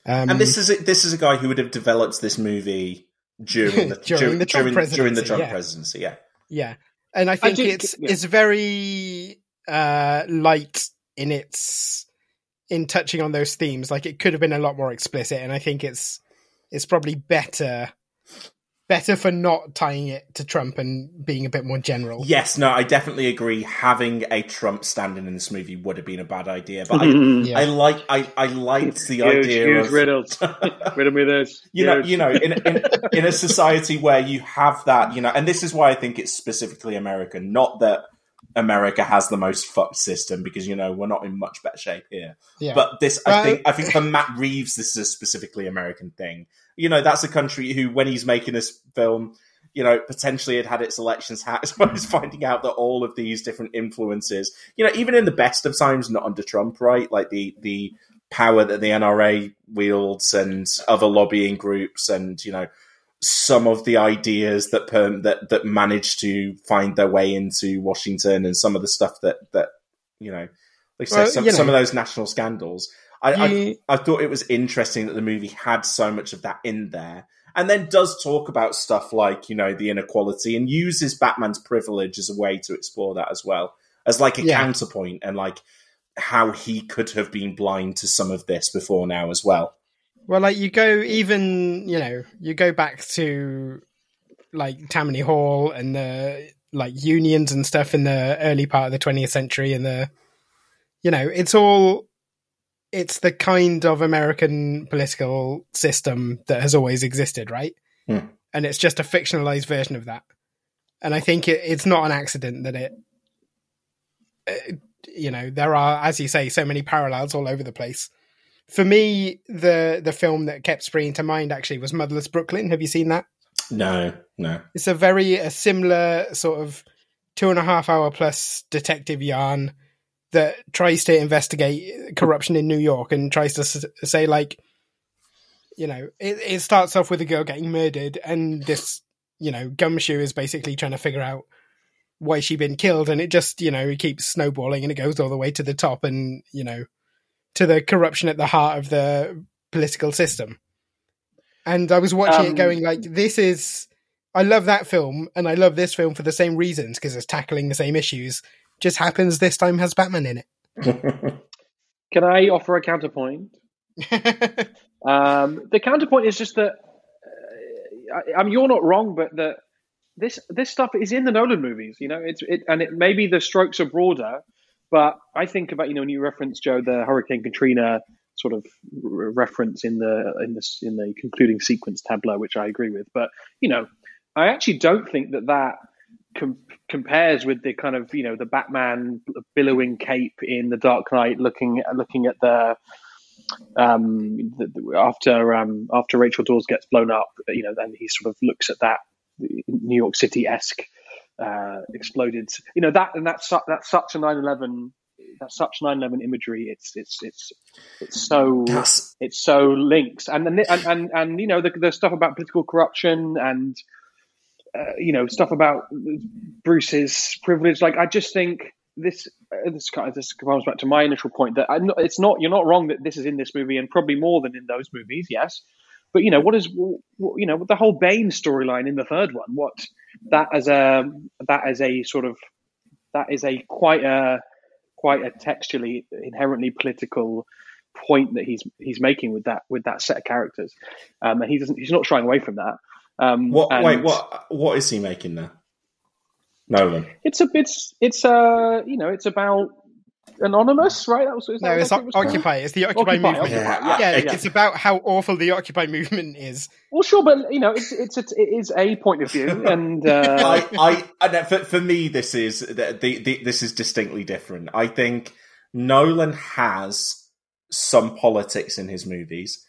Um, and this is a, this is a guy who would have developed this movie during the During the Trump during, during the presidency, Trump yeah. presidency. Yeah. Yeah, and I think do- it's yeah. it's very uh, light in its in touching on those themes. Like it could have been a lot more explicit, and I think it's it's probably better better for not tying it to Trump and being a bit more general. Yes, no, I definitely agree. Having a Trump standing in this movie would have been a bad idea, but I, Yeah. I like I, I liked the Huge, idea huge of riddles. Riddle me this. you know, you know, in, in in a society where you have that, you know, and this is why I think it's specifically American. Not that America has the most fucked system, because you know we're not in much better shape here. Yeah. But this, I think, I think for Matt Reeves, this is a specifically American thing. You know, that's a country who, when he's making this film, you know, potentially had had its elections but he's finding out that all of these different influences, you know, even in the best of times, not under Trump, right? Like the the power that the NRA wields and other lobbying groups, and you know, some of the ideas that perm- that that managed to find their way into Washington, and some of the stuff that that you know, like said, Well, some, you know- some of those national scandals. I, You- I I thought it was interesting that the movie had so much of that in there, and then does talk about stuff like you know the inequality and uses Batman's privilege as a way to explore that as well as like a Yeah. counterpoint and like how he could have been blind to some of this before now as well. Well, like you go even you know you go back to like Tammany Hall and the like unions and stuff in the early part of the 20th century and the you know it's all it's the kind of American political system that has always existed, right? Hmm. And it's just a fictionalized version of that. And I think it, it's not an accident that it, uh, you know, there are, as you say, so many parallels all over the place. For me, the the film that kept springing to mind actually was Motherless Brooklyn. Have you seen that? No, no. It's a very a similar sort of two and a half hour plus detective yarn that tries to investigate corruption in New York and tries to s- say like, you know, it, it starts off with a girl getting murdered and this, you know, gumshoe is basically trying to figure out why she been killed and it just, you know, it keeps snowballing and it goes all the way to the top and, you know, to the corruption at the heart of the political system. And I was watching Um, it going like, this is, I love that film and I love this film for the same reasons because it's tackling the same issues. Just happens this time has Batman in it. Can I offer a counterpoint? Um, the counterpoint is just that uh, I, I mean you're not wrong, but that this this stuff is in the Nolan movies. You know, it's it, and it maybe the strokes are broader, but I think about you know when you reference Joe the Hurricane Katrina sort of reference in the in this in the concluding sequence tableau, which I agree with. But you know, I actually don't think that that com- compares with the kind of you know the Batman billowing cape in the Dark Knight, looking looking at the um, the, the- after um, after Rachel Dawes gets blown up, you know, and he sort of looks at that New York City esque uh, exploded, you know, that and that's that's such a 9/11 that's such 9/11 imagery. It's it's it's it's so That's- it's so linked, and and and and, and you know the, the stuff about political corruption and uh, you know stuff about Bruce's privilege. Like I just think this uh, this kind of this comes back to my initial point that not, it's not you're not wrong that this is in this movie and probably more than in those movies. Yes, but you know what is what, you know the whole Bane storyline in the third one. What that as a that as a sort of that is a quite a quite a textually inherently political point that he's he's making with that with that set of characters, um, and he doesn't he's not shying away from that. Um, What? and Wait, what? What is he making there? Nolan. It's a it's it's uh you know it's about anonymous, right? That was is that No, what it's it was called? Occupy. It's the Occupy, Occupy, movement. Occupy, Yeah, yeah, yeah. it's about how awful the Occupy movement is. Well, sure, but you know, it's it's, it's it is a point of view, and uh, I, I, I for, for me, this is the, the, the, this is distinctly different. I think Nolan has some politics in his movies.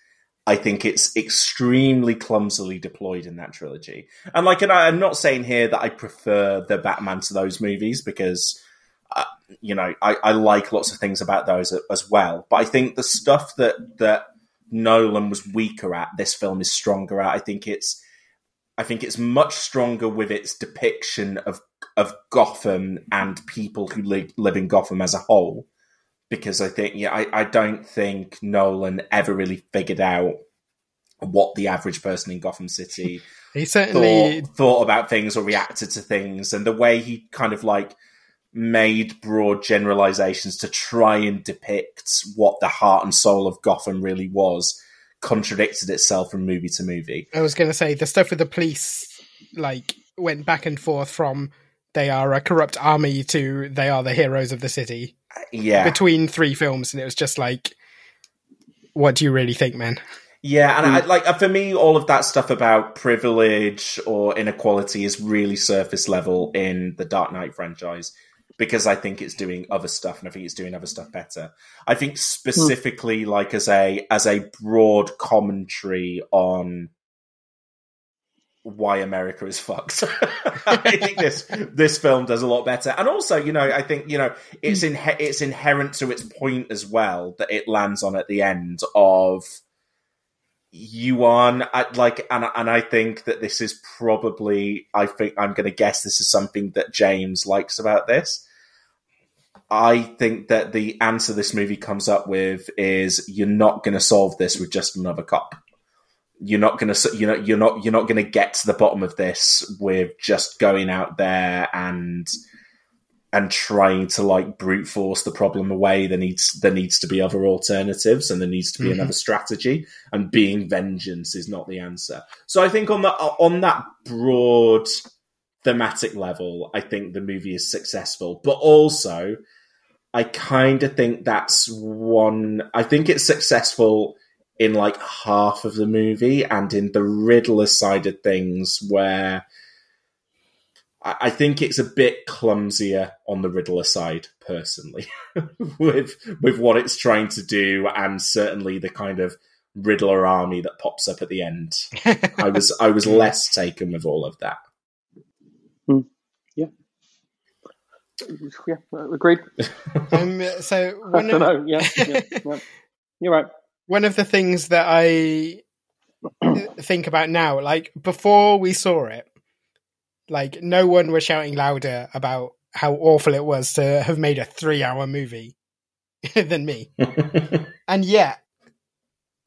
I think it's extremely clumsily deployed in that trilogy. And like, and I, I'm not saying here that I prefer the Batman to those movies because, uh, you know, I, I like lots of things about those as well. But I think the stuff that that Nolan was weaker at, this film is stronger at. I think it's I think it's much stronger with its depiction of of Gotham and people who li- live in Gotham as a whole. Because I think, yeah, I, I don't think Nolan ever really figured out what the average person in Gotham City He certainly thought, thought about things or reacted to things, and the way he kind of like made broad generalizations to try and depict what the heart and soul of Gotham really was contradicted itself from movie to movie. I was going to say the stuff with the police, like went back and forth from they are a corrupt army to they are the heroes of the city Yeah, between three films, and it was just like, what do you really think, man? Yeah, and I, like uh, for me, all of that stuff about privilege or inequality is really surface level in the Dark Knight franchise because I think it's doing other stuff, and I think it's doing other stuff better. I think hmm. specifically, like as a as a broad commentary on why America is fucked. I think this this film does a lot better, and also, you know, I think you know it's hmm. in it's inherent to its point as well that it lands on at the end of you on like and and I think that this is probably I think I'm going to guess this is something that James likes about this. I think that the answer this movie comes up with is you're not going to solve this with just another cop. You're not going to you know you're not you're not going to get to the bottom of this with just going out there and and trying to like brute force the problem away. There needs there needs to be other alternatives, and there needs to be Mhm. another strategy. And being vengeance is not the answer. So I think on that on that broad thematic level, I think the movie is successful. But also, I kind of think that's one. I think it's successful in like half of the movie, and in the Riddler side of things, where I I think it's a bit clumsier on the Riddler side, personally, with with what it's trying to do, and certainly the kind of Riddler army that pops up at the end. I was I was less taken with all of that. Yeah, agreed. Um, so one of, know. Yeah, yeah, yeah. you're right. one of the things that I think about now, like before we saw it, like no one was shouting louder about how awful it was to have made a three-hour movie than me. and yet,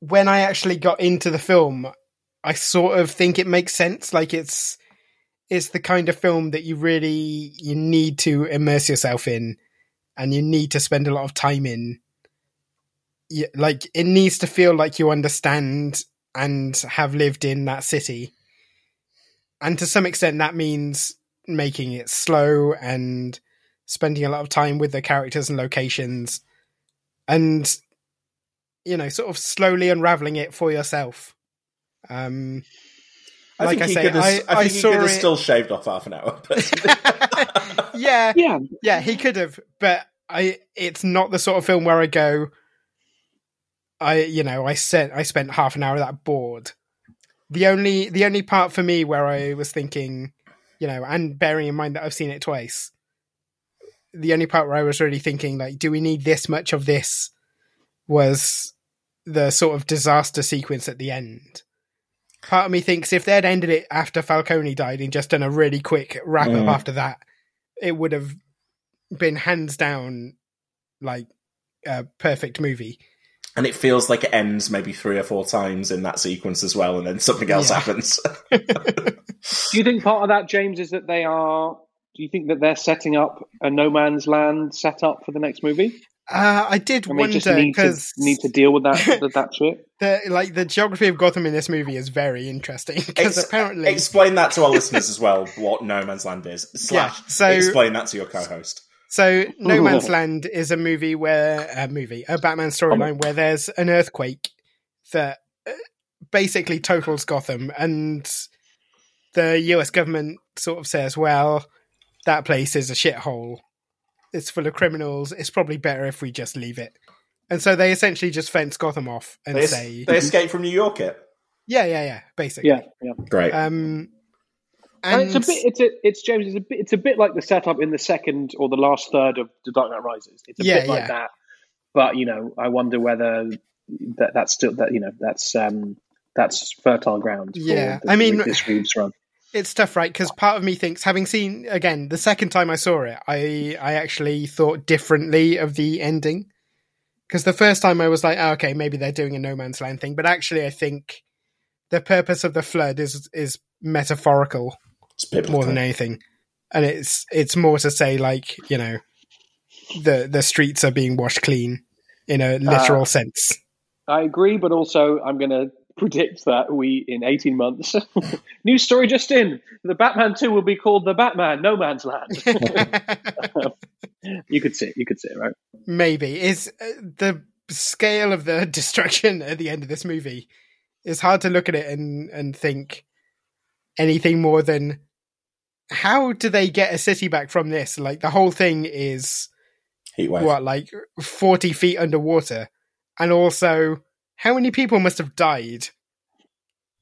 when I actually got into the film, I sort of think it makes sense. Like it's it's the kind of film that you really you need to immerse yourself in, and you need to spend a lot of time in. Like it needs to feel like you understand and have lived in that city. And to some extent, that means making it slow and spending a lot of time with the characters and locations and you know sort of slowly unraveling it for yourself um I like think i he say could have, i, I, I think he saw could have it. still shaved off half an hour. But yeah. Yeah, yeah. He could have but i it's not the sort of film where i go i you know i sent i spent half an hour of that bored. The only the only part for me where i was thinking you know and bearing in mind that i've seen it twice the only part where i was really thinking like do we need this much of this was the sort of disaster sequence at the end part of me thinks if they'd ended it after falcone died and just done a really quick wrap up Mm. after that it would have been hands down like a perfect movie. and it feels like it ends maybe three or four times in that sequence as well, and then something else Yeah. happens. Do you think part of that, James, is that they are? Do you think that they're setting up a no man's land setup for the next movie? Uh, I did And they wonder just need to because need to deal with that with that shit. the like the geography of Gotham in this movie is very interesting because Ex- apparently explain that to our listeners as well. What No Man's Land is. Slash, Yeah, so- explain that to your co-host. So, No Man's Land is a movie where a movie, a Batman storyline where there's an earthquake that uh, basically totals Gotham, and the U.S. government sort of says, "Well, that place is a shithole. It's full of criminals. It's probably better if we just leave it." And so they essentially just fence Gotham off and They, es- say, they escape from New York. It "Yeah, yeah, yeah," basically. Yeah, yeah. great. Um, And, and it's a bit. It's a. It's James. It's a bit. It's a bit like the setup in the second or the last third of The Dark Knight Rises. It's a Yeah, bit like yeah. that. But you know, I wonder whether that that's still that you know that's um that's fertile ground. for Yeah, the- I mean- this Reeves run. It's tough, right? Because part of me thinks, having seen again the second time I saw it, I I actually thought differently of the ending. Because the first time I was like, oh, okay, maybe they're doing a no man's land thing, but actually, I think the purpose of the flood is is metaphorical It's more than anything, and it's it's more to say like you know the the streets are being washed clean in a literal Uh, sense. I agree, but also I'm going to predict that we in 18 months. New story just in: the Batman 2 will be called the Batman No Man's Land. you could see it. You could see it, right? maybe is uh, the scale of the destruction at the end of this movie it's hard to look at it and and think anything more than how do they get a city back from this like the whole thing is Heat wave. what like 40 feet underwater and also how many people must have died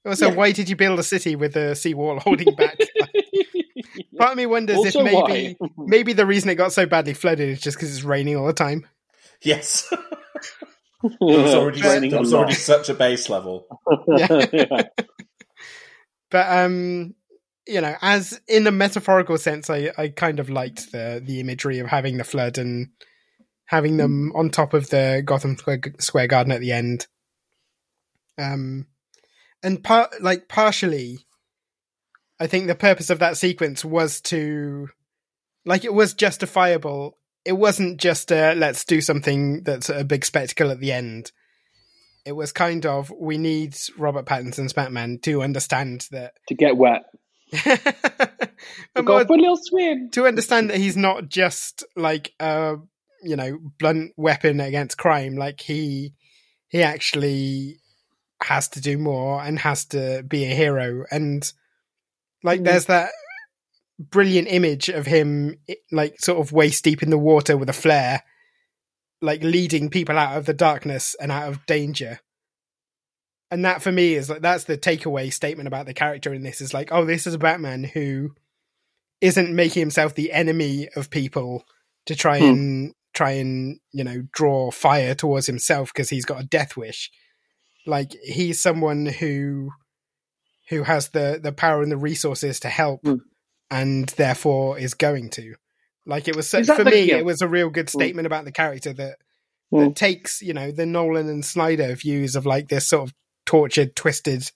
also Yeah. why did you build a city with a seawall holding back part of me wonders Also if maybe maybe the reason it got so badly flooded is just because it's raining all the time Yes. It was already, Raining there a was lot. already such a base level. Yeah. but um you know as in a metaphorical sense i i kind of liked the the imagery of having the flood and having them on top of the gotham square, square garden at the end um and part like partially i think the purpose of that sequence was to like it was justifiable it wasn't just uh let's do something that's a big spectacle at the end it was kind of we need Robert Pattinson's Batman to understand that to get wet. Go for a little swim. to understand that he's not just like a you know blunt weapon against crime like he he actually has to do more and has to be a hero. And like there's that brilliant image of him like sort of waist deep in the water with a flare like leading people out of the darkness and out of danger. And that for me is like that's the takeaway statement about the character in this is like oh this is a batman who isn't making himself the enemy of people to try Hmm. and try and you know draw fire towards himself because he's got a death wish like he's someone who who has the the power and the resources to help Hmm. and therefore is going to like it was that for the- me yeah. it was a real good Hmm. statement about the character that Hmm. that takes you know the Nolan and Snyder views of like this sort of tortured, twisted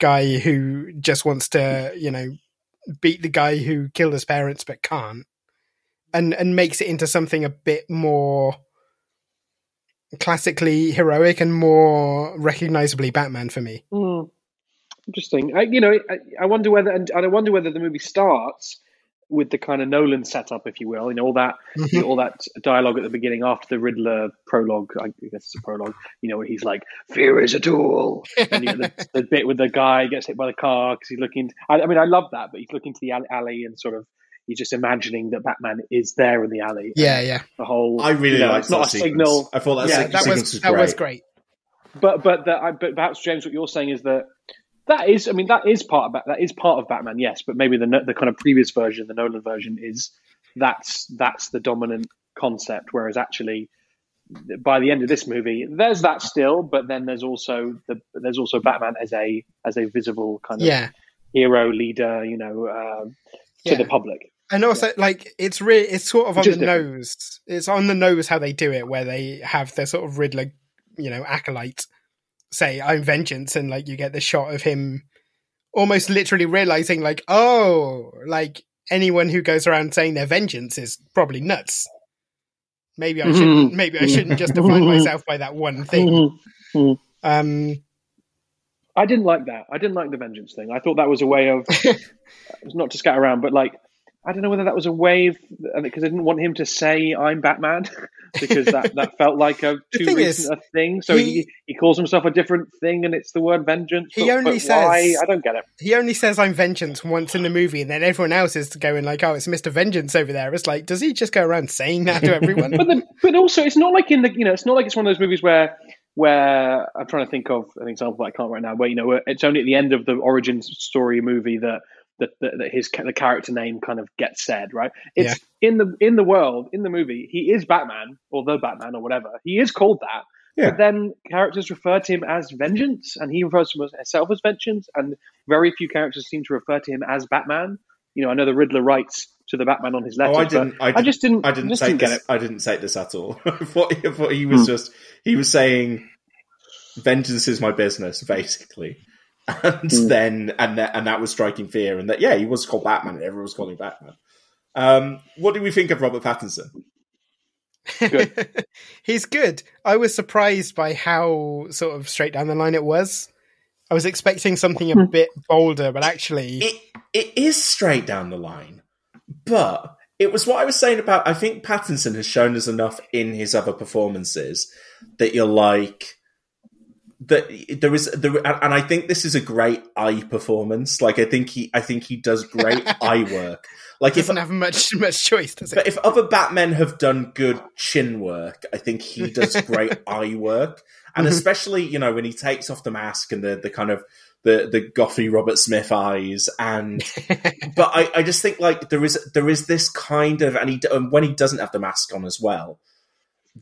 guy who just wants to you know beat the guy who killed his parents but can't, and and makes it into something a bit more classically heroic and more recognizably Batman for me. Hmm. Interesting. I, you know, I, I wonder whether, and, and I wonder whether the movie starts with the kind of Nolan setup, if you will. You know, all that, you know, all that dialogue at the beginning after the Riddler prologue. I guess it's a prologue. You know, where he's like, "Fear is a tool," and you know, the, the bit with the guy gets hit by the car because he's looking. I, I mean, I love that, but he's looking to the alley and sort of. He's just imagining that Batman is there in the alley. Yeah, yeah, The whole. I really you know, liked it's not that a sequence. signal. I thought that, Yeah, se- that sequence was was that great. was great. but but the, I, but perhaps James, what you're saying is that that is, I mean, that is part of that is part of Batman, yes. But maybe the the kind of previous version, the Nolan version, is that's that's the dominant concept. Whereas actually, by the end of this movie, there's that still, but then there's also the there's also Batman as a as a visible kind of Yeah, hero leader, you know, uh, to Yeah. the public. And also, like, it's really, it's sort of on Which the different. nose. It's on the nose how they do it, where they have their sort of Riddler, you know, acolyte say, I'm vengeance, and like you get the shot of him almost literally realizing, like, oh, like anyone who goes around saying they're vengeance is probably nuts. Maybe I shouldn't. Mm-hmm. Maybe I shouldn't just define myself by that one mm-hmm. thing. Mm-hmm. Um, I didn't like that. I didn't like the vengeance thing. I thought that was a way of not to scat around, but like I don't know whether that was a wave because I didn't want him to say I'm Batman because that, that felt like a too recent is, a thing. So he- he, he calls himself a different thing, and it's the word vengeance. He but, only but says- why? I don't get it. he only says I'm vengeance once in the movie, and then everyone else is going like, "Oh, it's Mister Vengeance over there." It's like, does he just go around saying that to everyone? But the, but also, it's not like in the you know, it's not like it's one of those movies where where I'm trying to think of an example that I can't right now. Where you know, it's only at the end of the origin story movie that that, that, that his the character name kind of gets said. Right? It's in the in the world in the movie. He is Batman or the Batman or whatever. He is called that. Yeah. But then characters refer to him as Vengeance, and he refers to himself as Vengeance, and very few characters seem to refer to him as Batman. You know, I know the Riddler writes to the Batman on his letter. Oh, I but didn't. I, I just didn't. I didn't just say didn't this. get it. I didn't say this at all. I thought, I thought he was Hmm. just. He was saying, "Vengeance is my business," basically, and Hmm. then and that, and that was striking fear, and that yeah, he was called Batman, and everyone was calling Batman. Um, what do we think of Robert Pattinson? Good. He's good. I was surprised by how sort of straight down the line it was. I was expecting something a bit bolder, but actually, it it is straight down the line, but it was what I was saying about. I think Pattinson has shown us enough in his other performances that you're like that there is there, and I think this is a great eye performance. Like I think he, I think he does great eye work. Like if doesn't have much much choice, does it? but if other Batmen have done good chin work, I think he does great eye work. And mm-hmm. especially, you know, when he takes off the mask and the, the kind of the, the gothy Robert Smith eyes and but I, I just think like there is there is this kind of and he and when he doesn't have the mask on as well,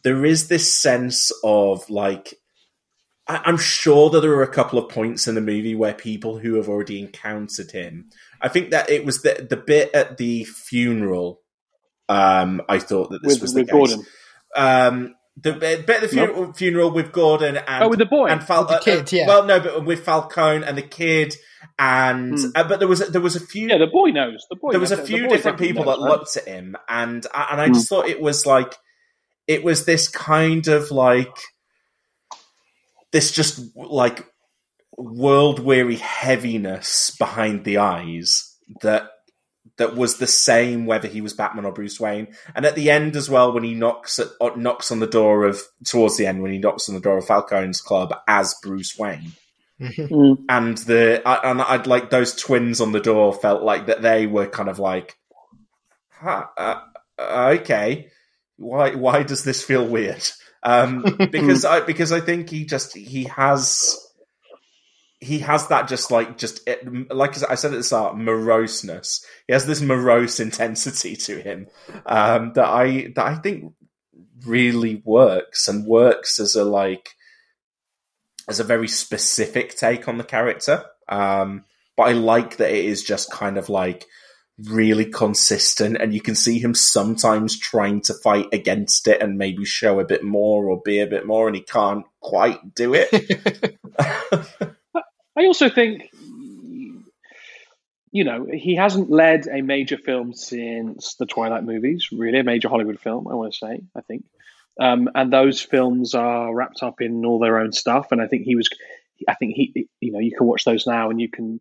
there is this sense of like I, I'm sure that there are a couple of points in the movie where people who have already encountered him. I think that it was the the bit at the funeral. Um, I thought that this With- was the with case. Gordon. Um, the bit at the funeral, funeral with Gordon and Oh, with the boy. and Fal- With the kid, uh, yeah. Well, no, but with Falcone and the kid, and Hmm. uh, but there was there was a few Yeah, the boy knows. The boy. there was a knows. The few different people knows, that man. looked at him, and and I just thought it was like it was this kind of like this just like world weary heaviness behind the eyes that that was the same whether he was Batman or Bruce Wayne. And at the end as well, when he knocks at, uh, knocks on the door of towards the end when he knocks on the door of Falcone's club as Bruce Wayne Mm. and the I, and I'd like those twins on the door felt like that they were kind of like, huh, uh, uh, okay, why why does this feel weird? Um, because I because I think he just he has he has that just like just it, like I said at the start moroseness. He has this morose intensity to him um, that I that I think really works and works as a like as a very specific take on the character. Um, but I like that it is just kind of like really consistent, and you can see him sometimes trying to fight against it and maybe show a bit more or be a bit more, and he can't quite do it. I also think, you know, he hasn't led a major film since the Twilight movies, really, a major Hollywood film, I want to say, I think. Um, and those films are wrapped up in all their own stuff. And I think he was, I think he, you know, you can watch those now and you can,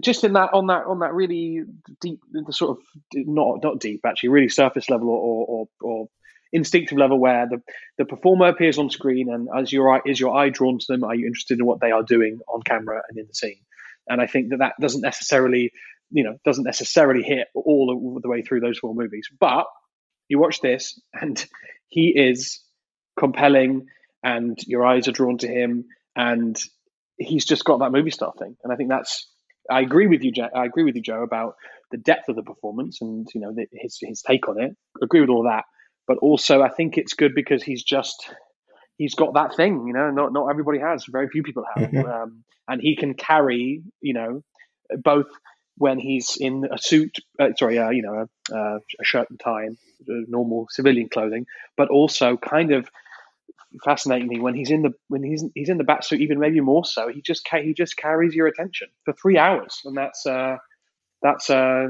just in that, on that, on that really deep, the sort of, not, not deep, actually, really surface level or, or, or instinctive level where the, the performer appears on screen and as your eye is your eye drawn to them are you interested in what they are doing on camera and in the scene? And i think that that doesn't necessarily you know doesn't necessarily hit all the way through those four movies. But you watch this and he is compelling and your eyes are drawn to him and he's just got that movie star thing. And i think that's i agree with you i agree with you joe about the depth of the performance and you know the, his his take on it. Agree with all that. But also I think it's good because he's just he's got that thing, you know, not not everybody has, very few people have, um, and he can carry, you know, both when he's in a suit, uh, sorry, uh, you know, a, uh, a shirt and tie and uh, normal civilian clothing, but also kind of fascinatingly when he's in the when he's he's in the bat suit, even maybe more so, he just ca- he just carries your attention for three hours, and that's uh, that's uh,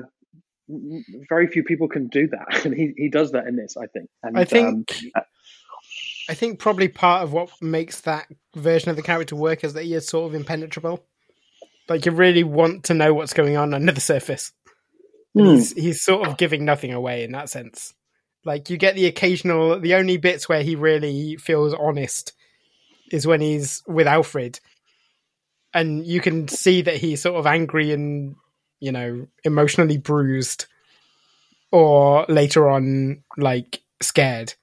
very few people can do that, and he, he does that in this. I think. And, I think. um, I think probably part of what makes that version of the character work is that he is sort of impenetrable. Like you really want to know what's going on under the surface. Hmm. He's he's sort of giving nothing away in that sense. Like you get the occasional, the only bits where he really feels honest is when he's with Alfred, and you can see that he's sort of angry and you know emotionally bruised, or later on like scared.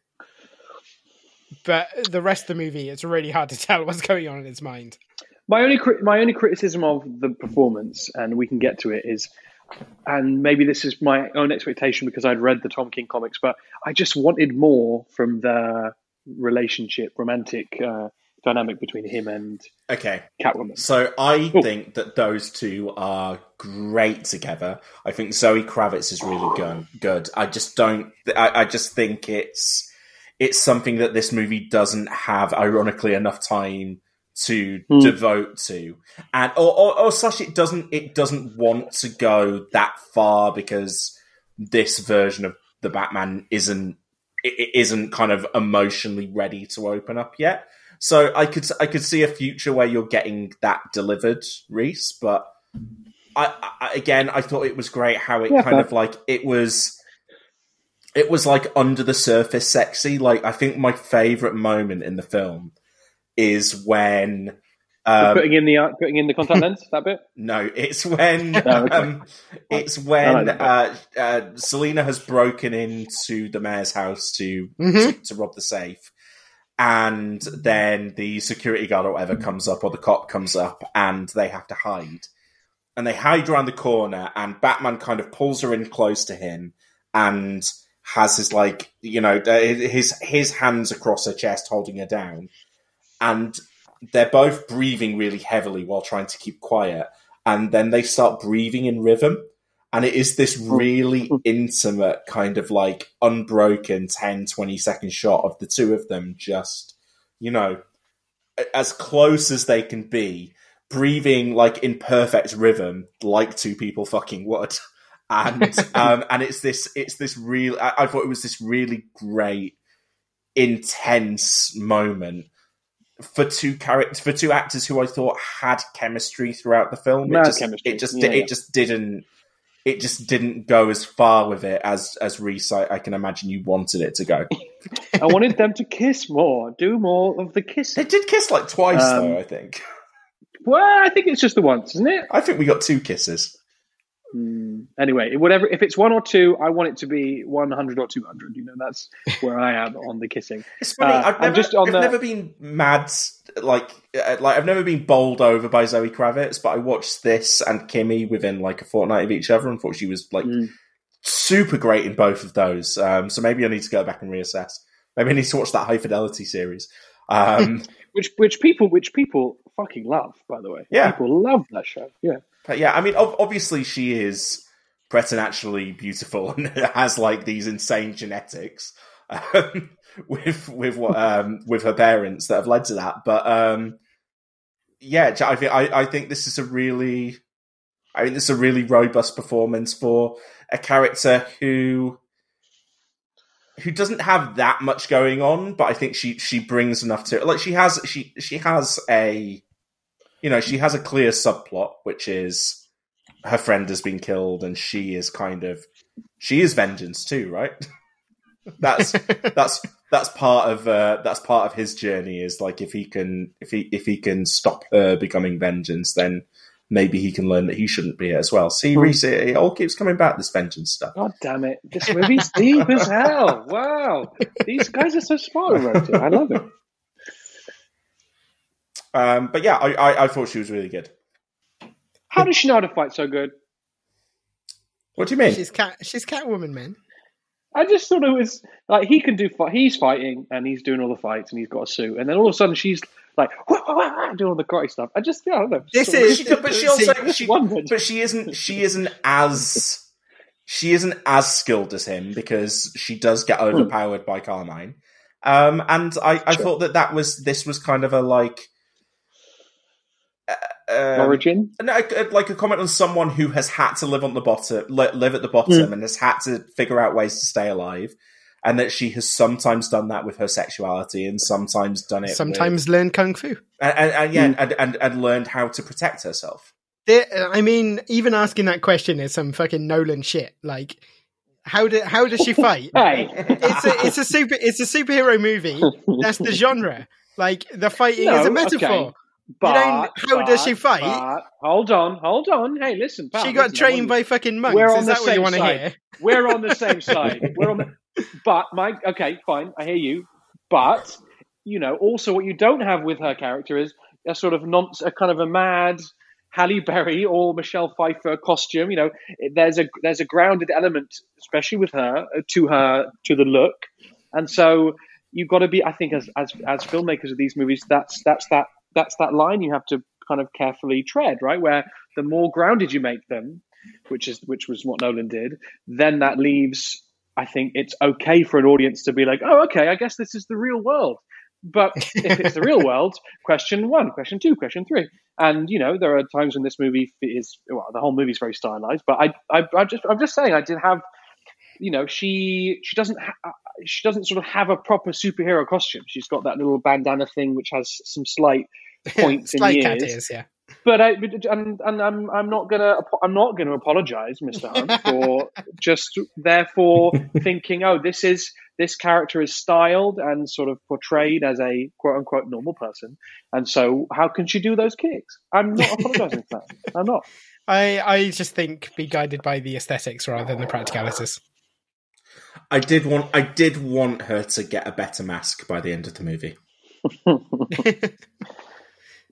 But the rest of the movie, it's really hard to tell what's going on in his mind. my only my only criticism of the performance, and we can get to it, is, and maybe this is my own expectation because I'd read the Tom King comics, but I just wanted more from the relationship, romantic uh, dynamic between him and Okay. Catwoman. So I think that those two are great together. I think Zoe Kravitz is really good. Good. I just don't. I, I just think it's it's something that this movie doesn't have, ironically, enough time to Hmm. devote to, and or, or, or such it doesn't it doesn't want to go that far because this version of the Batman isn't it isn't kind of emotionally ready to open up yet. So I could I could see a future where you're getting that delivered, Reese. But I, I again, I thought it was great how it Yeah, kind fair. of like it was. It was like under the surface sexy. Like I think my favorite moment in the film is when um, putting in the uh, putting in the contact lens that bit. no, it's when Oh, okay. um, it's when I like uh, uh, Selina has broken into the mayor's house to, Mhm. to to rob the safe, and then the security guard or whatever comes up, or the cop comes up, and they have to hide, and they hide around the corner, and Batman kind of pulls her in close to him, and has his like you know uh, his his hands across her chest, holding her down, and they're both breathing really heavily while trying to keep quiet and then they start breathing in rhythm and it is this really intimate kind of like unbroken 10 20 second shot of the two of them just you know as close as they can be breathing like in perfect rhythm like two people fucking would. And um and it's this it's this real I, I thought it was this really great intense moment for two characters for two actors who I thought had chemistry throughout the film. Mad it just chemistry. it just Yeah, it yeah. just didn't it just didn't go as far with it as as Reese I, I can imagine you wanted it to go. I wanted them to kiss more, do more of the kissing. They did kiss like twice Um, though, I think. Well, I think it's just the once, isn't it? I think we got two kisses. Mm, anyway, whatever. If it's one or two, I want it to be one hundred or two hundred. You know, that's where I am on the kissing. It's funny. Uh, I've never, I've the- never been mad like uh, like I've never been bowled over by Zoe Kravitz, but I watched this and Kimi within like a fortnight of each other and thought she was like Mm. super great in both of those. Um, so maybe I need to go back and reassess. Maybe I need to watch that High Fidelity series. Um, Which which people which people fucking love, by the way. Yeah. people love that show. Yeah, but yeah, I mean, ob- obviously she is preternaturally beautiful and has like these insane genetics um, with with what um, with her parents that have led to that. But um, yeah, I think I, I think this is a really, I think this is a really robust performance for a character who who doesn't have that much going on, but I think she she brings enough to it. Like she has she she has a you know she has a clear subplot, which is her friend has been killed, and she is kind of she is vengeance too, right? that's that's that's part of uh, that's part of his journey. Is like if he can if he if he can stop her becoming vengeance, then maybe he can learn that he shouldn't be it as well. See, Reese, it, it all keeps coming back this vengeance stuff. God damn it! This movie's deep as hell. Wow, these guys are so smart who it. I love it. Um, but yeah, I, I I thought she was really good. How does she know how to fight so good? What do you mean? She's cat. She's Catwoman, man. I just thought it was like he can do. Fight. He's fighting and he's doing all the fights and he's got a suit, and then all of a sudden she's like wah, wah, wah, wah, doing all the karate stuff. I just yeah, I don't know. This Sort is- She but she also she, wondered. but she isn't she isn't as she isn't as skilled as him because she does get overpowered by Carmine. Um, and I, I Sure. thought that that was this was kind of a like um, Origin? No, uh, like a comment on someone who has had to live on the bottom, live at the bottom, Mm. and has had to figure out ways to stay alive, and that she has sometimes done that with her sexuality, and sometimes done it. with- Sometimes learn kung fu. and, and, and yeah, Mm. and, and and learned how to protect herself. There, I mean, even asking that question is some fucking Nolan shit. Like, how do how does she fight? Hey, it's a it's a super it's a superhero movie. That's the genre. Like the fighting is a metaphor. okay. But, how does she fight? but- hold on, hold on. Hey, listen, pal, she got listen, trained by fucking monks. We're on is the that what you same want to side. hear? We're on the same side. We're on the. But Mike, okay, fine, I hear you. But you know, also what you don't have with her character is a sort of non, a kind of a mad Halle Berry or Michelle Pfeiffer costume. You know, there's a there's a grounded element, especially with her, uh, to her to the look, and so you've got to be. I think as as as filmmakers of these movies, that's that's that that's that line you have to kind of carefully tread, right? Where the more grounded you make them, which is which was what Nolan did, then that leaves. I think it's okay for an audience to be like, oh, okay, I guess this is the real world. But if it's the real world, question one, question two, question three, and you know there are times when this movie is well, the whole movie is very stylized. But I, I, I just, I'm just saying, I did have, you know, she, she doesn't, ha- uh, she doesn't sort of have a proper superhero costume. She's got that little bandana thing which has some slight points in Slight the cat ears. ears, yeah. But I but- and, and I'm I'm not gonna I'm not gonna apologize, Mr. Hunt, for just therefore thinking, oh, this is this character is styled and sort of portrayed as a quote unquote normal person, and so how can she do those kicks? I'm not apologizing for that. I'm not. I I just think be guided by the aesthetics rather than the practicalities. I did want I did want her to get a better mask by the end of the movie.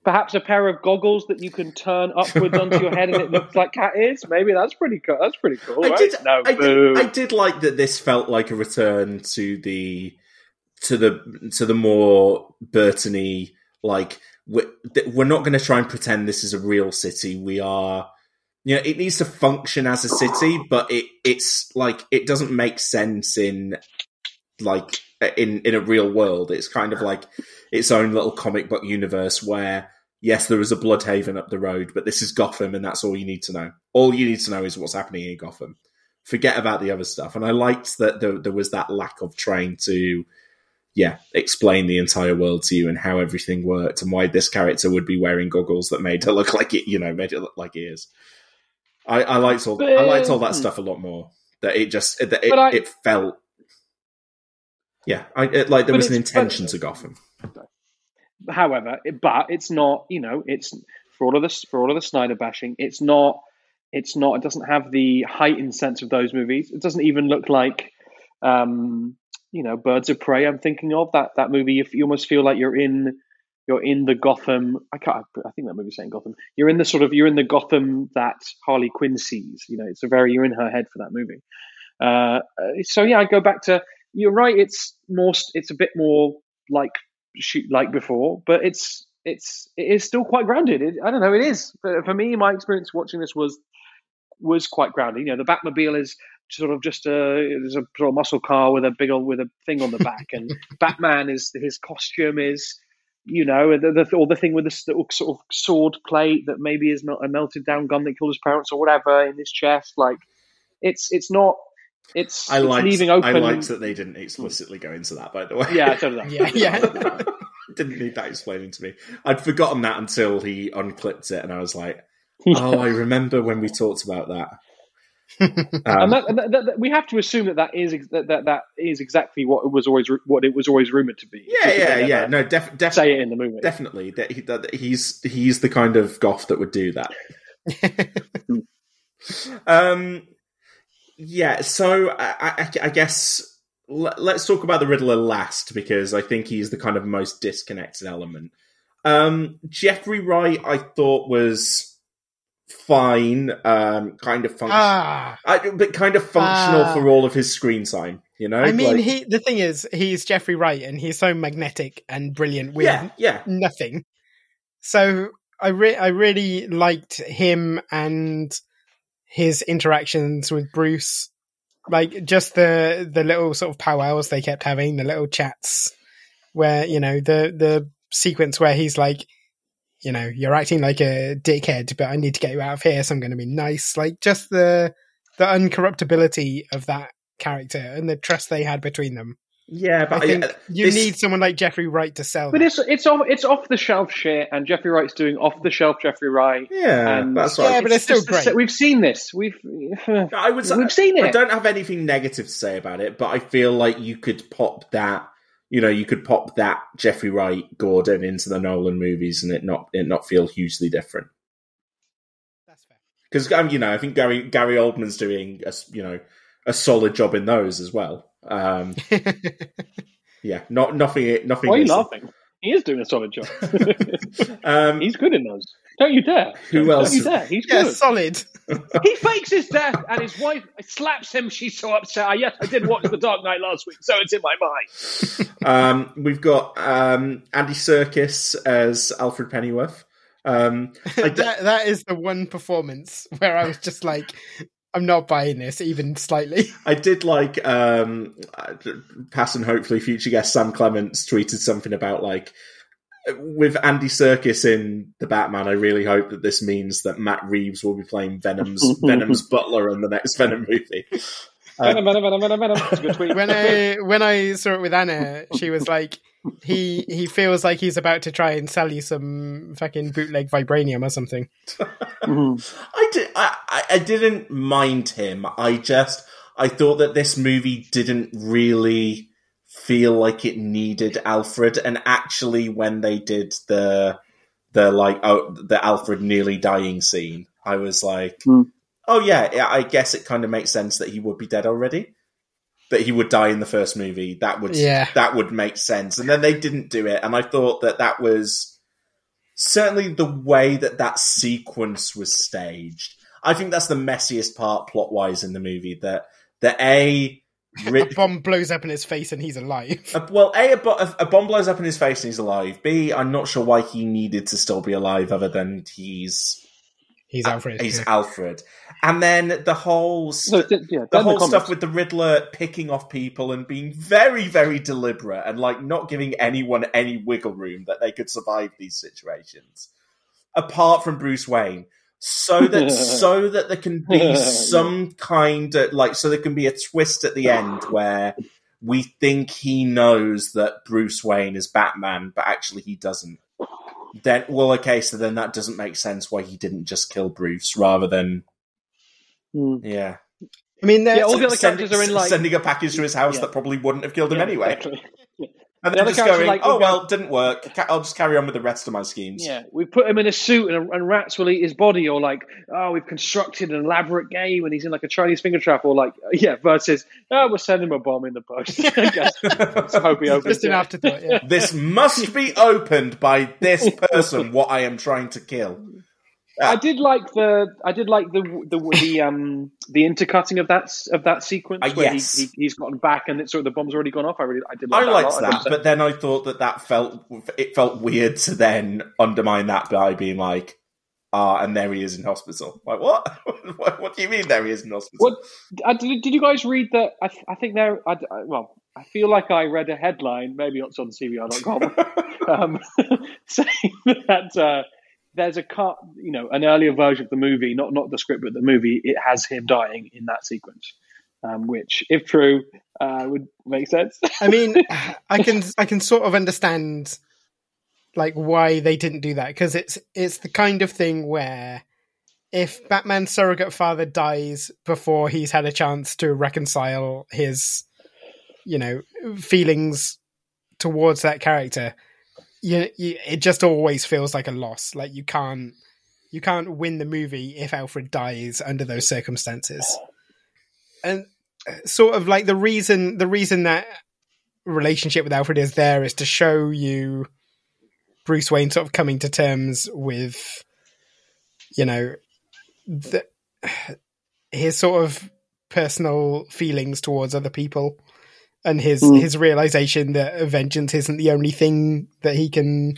Perhaps a pair of goggles that you can turn upwards onto your head and it looks like cat ears. Maybe that's pretty cool. That's pretty cool. I right? did, no, I did, I did like that. This felt like a return to the to the to the more Burtony. Like we're, we're not going to try and pretend this is a real city. We are, you know, it needs to function as a city, but it it's like it doesn't make sense in like in in a real world. It's kind of like its own little comic book universe where yes, there is a Blüdhaven up the road, but this is Gotham, and that's all you need to know. All you need to know is what's happening in Gotham. Forget about the other stuff. And I liked that there, there was that lack of trying to, yeah, explain the entire world to you and how everything worked and why this character would be wearing goggles that made her look like it, you know, made it look like ears. I, I liked all I liked all that stuff a lot more. That it just that it, I- it felt, yeah, I, it, like there was an it's- but- intention to Gotham. However, but it's not. You know, it's for all of this for all of the Snyder bashing. It's not. It's not. It doesn't have the heightened sense of those movies. It doesn't even look like, um, you know, Birds of Prey. I'm thinking of that that movie. You, you almost feel like you're in. You're in the Gotham. I can't. I think that movie's saying Gotham. You're in the sort of. You're in the Gotham that Harley Quinn sees. You know, it's a very. You're in her head for that movie. Uh, so yeah, I go back to. You're right. It's more. It's a bit more like shoot like before, but it's it's it is still quite grounded. It, I don't know. It is for, for me. My experience watching this was was quite grounded. You know, the Batmobile is sort of just a there's a sort of muscle car with a big old with a thing on the back, and Batman is his costume is you know the, the or the thing with this little sort of sword plate that maybe is not a melted down gun that killed his parents or whatever in his chest. Like it's it's not. It's, I it's liked, leaving open. I liked that they didn't explicitly go into that. By the way, Yeah, so did I. Yeah, yeah. didn't need that explaining to me. I'd forgotten that until he unclipped it, and I was like, "Oh, I remember when we talked about that." Um, and, that, that, that, that- we have to assume that that is that, that that is exactly what it was always what it was always rumored to be. yeah, yeah, yeah. No, def- def- say it in the movie. definitely. That, he, that he's he's the kind of goth that would do that. um, yeah. So I, I, I guess let, let's talk about the Riddler last because I think he's the kind of most disconnected element. Um, Jeffrey Wright, I thought was fine, um, kind of functional, Ah, but kind of functional Ah. for all of his screen time. You know, I mean, Like- he. The thing is, he's Jeffrey Wright, and he's so magnetic and brilliant with yeah, yeah. nothing. So I re- I really liked him and his interactions with Bruce, like just the the little sort of powwows they kept having, the little chats, where you know the the sequence where he's like, you know, you're acting like a dickhead, but I need to get you out of here, so I'm going to be nice. Like just the the uncorruptibility of that character and the trust they had between them. Yeah, but I think I- you this- need someone like Jeffrey Wright to sell. But that. it's it's off it's off the shelf shit, and Jeffrey Wright's doing off the shelf Jeffrey Wright. Yeah, and that's right. Yeah, but it's still just the great. We've seen this. We've I would say, we've seen it. I don't have anything negative to say about it, but I feel like you could pop that. You know, you could pop that Jeffrey Wright Gordon into the Nolan movies, and it not it not feel hugely different. That's fair. Because um, you know, I think Gary Gary Oldman's doing a s- you know a solid job in those as well. Um, yeah, not nothing. Nothing. Why are you laughing? He is doing a solid job. Um, He's good in those. Don't you dare. Who Don't else? you dare. He's yeah, good. solid. he fakes his death, and his wife slaps him. She's so upset. Ah, Yes, I did watch The Dark Knight last week, so it's in my mind. um, we've got um, Andy Serkis as Alfred Pennyworth. Um, I d- that that is the one performance where I was just like, I'm not buying this even slightly. I did like um past and hopefully future guest Sam Clements tweeted something about like with Andy Serkis in the Batman. I really hope that this means that Matt Reeves will be playing Venom's Venom's butler in the next Venom movie. Venom, venom, venom, venom, venom. That's a good tweet. when I when I saw it with Anna, she was like, he he feels like he's about to try and sell you some fucking bootleg vibranium or something. I did. I, I, I didn't mind him. I just I thought that this movie didn't really feel like it needed Alfred, and actually, when they did the the like oh, the Alfred nearly dying scene, I was like, Hmm. Oh yeah, I guess it kind of makes sense that he would be dead already. That he would die in the first movie. That would Yeah. that would make sense. And then they didn't do it, and I thought that that was certainly the way that that sequence was staged. I think that's the messiest part plot wise in the movie. That that a A bomb blows up in his face and he's alive. a- well, a a, bo- a bomb blows up in his face and he's alive. B I'm not sure why he needed to still be alive, other than he's He's uh, Alfred. he's yeah. Alfred. And then the whole So, st- th- yeah, the whole comics. stuff with the Riddler picking off people and being very, very deliberate and like not giving anyone any wiggle room that they could survive these situations, apart from Bruce Wayne, so that so that there can be some kind of like so there can be a twist at the end where we think he knows that Bruce Wayne is Batman, but actually he doesn't. Then, well, okay, so then that doesn't make sense why he didn't just kill Bruce rather than, Hmm. yeah, I mean, Yeah, all the other send- characters are in like sending a package to his house Yeah. that probably wouldn't have killed him Yeah, anyway. exactly. And then other just going, like- oh, oh well, got- didn't work. I'll just carry on with the rest of my schemes. Yeah, we put him in a suit and, and rats will eat his body, or like, oh, we've constructed an elaborate game and he's in like a Chinese finger trap, or like, yeah, versus, oh, we'll send him a bomb in the post. I guess. Let's hope he opens just an it. afterthought. Yeah. This must be opened by this person, what I am trying to kill. I did like the I did like the the the um the intercutting of that of that sequence Uh, where yes. he, he he's gotten back and it's sort of the bomb's already gone off. I really I did like I that. liked that, but then I thought that that felt it felt weird to then undermine that by being like, ah, and there he is in hospital. Like what? what? What do you mean there he is in hospital? What uh, did, did you guys read that? I, th- I think there. I, I- well, I feel like I read a headline, maybe it's on CBR.com, um, saying that uh, there's a cut, you know, an earlier version of the movie, not not the script, but the movie. It has him dying in that sequence, um, which, if true, uh, would make sense. I mean, I can I can sort of understand like why they didn't do that because it's it's the kind of thing where if Batman's surrogate father dies before he's had a chance to reconcile his you know feelings towards that character you, you it just always feels like a loss. Like you can't you can't win the movie if Alfred dies under those circumstances. And uh, sort of like the reason the reason that relationship with Alfred is there is to show you Bruce Wayne sort of coming to terms with you know the, his sort of personal feelings towards other people and his Mm. his realization that vengeance isn't the only thing that he can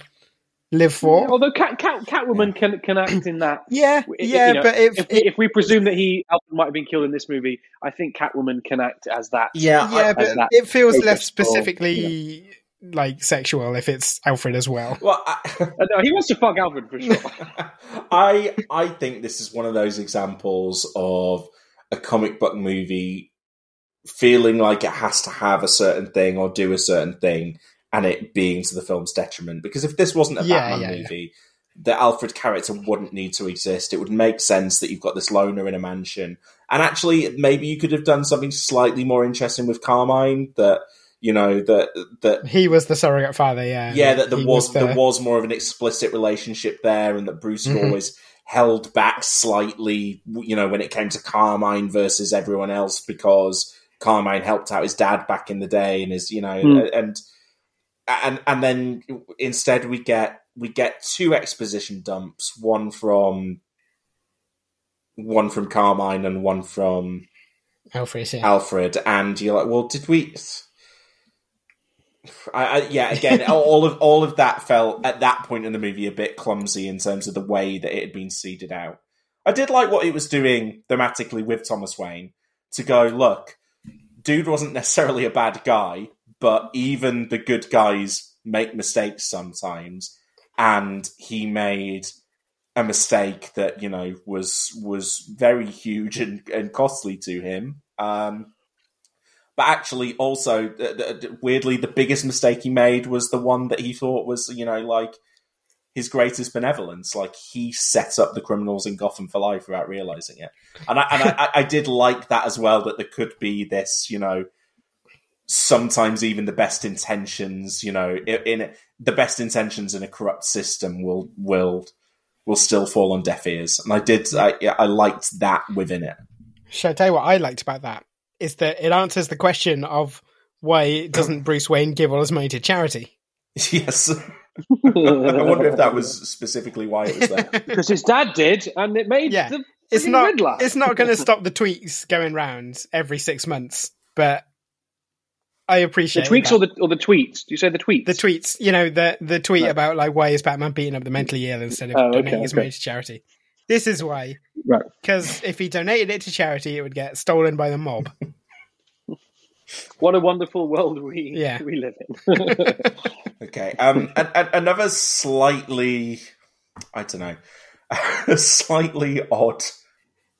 live for. Although Cat, Cat, Catwoman can can act in that. Yeah, I- yeah, you know, but if, if we, if we presume that he Alfred might have been killed in this movie, I think Catwoman can act as that. yeah, yeah, but it feels less focus or- specifically like sexual if it's Alfred as well. Well, I, Uh, no, he wants to fuck Alfred for sure. I I think this is one of those examples of a comic book movie feeling like it has to have a certain thing or do a certain thing, and it being to the film's detriment. Because if this wasn't a Yeah, Batman yeah, yeah. movie, the Alfred character wouldn't need to exist. It would make sense that you've got this loner in a mansion, and actually, maybe you could have done something slightly more interesting with Carmine. That you know that that He was the surrogate father, yeah. yeah, that there He was, the- there was more of an explicit relationship there, and that Bruce Mhm. always held back slightly, you know, when it came to Carmine versus everyone else because Carmine helped out his dad back in the day, and his, you know, Hmm. and and and then instead we get we get two exposition dumps, one from one from Carmine and one from Alfred, yeah. Alfred, and you're like, well, did we? I, I, yeah, again, all of all of that felt at that point in the movie a bit clumsy in terms of the way that it had been seeded out. I did like what it was doing thematically with Thomas Wayne to go, look, dude wasn't necessarily a bad guy, but even the good guys make mistakes sometimes, and he made a mistake that you know was was very huge and, and costly to him. Um, but actually, also uh, uh, weirdly, the biggest mistake he made was the one that he thought was you know like his greatest benevolence. Like he set up the criminals in Gotham for life without realizing it, and I and I, I did like that as well. That there could be this, you know. Sometimes even the best intentions, you know, in, in the best intentions in a corrupt system will will will still fall on deaf ears. And I did, I, yeah, I liked that within it. Shall I tell you what I liked about that? Is that it answers the question of why doesn't Bruce Wayne give all his money to charity? Yes. I wonder if that was specifically why it was there. because his dad did, and it made Yeah. the It's not. Riddler. It's not going to stop the tweets going round every six months, but I the appreciate tweaks that. or the or the tweets. Do you say the tweets? the tweets. You know, the the tweet Right. about like why is Batman beating up the mentally ill instead of Oh, okay, donating his okay. money to charity. This is why, Right. because if he donated it to charity, it would get stolen by the mob. What a wonderful world we Yeah. we live in. Okay. Um, and, and another slightly, I don't know, a slightly odd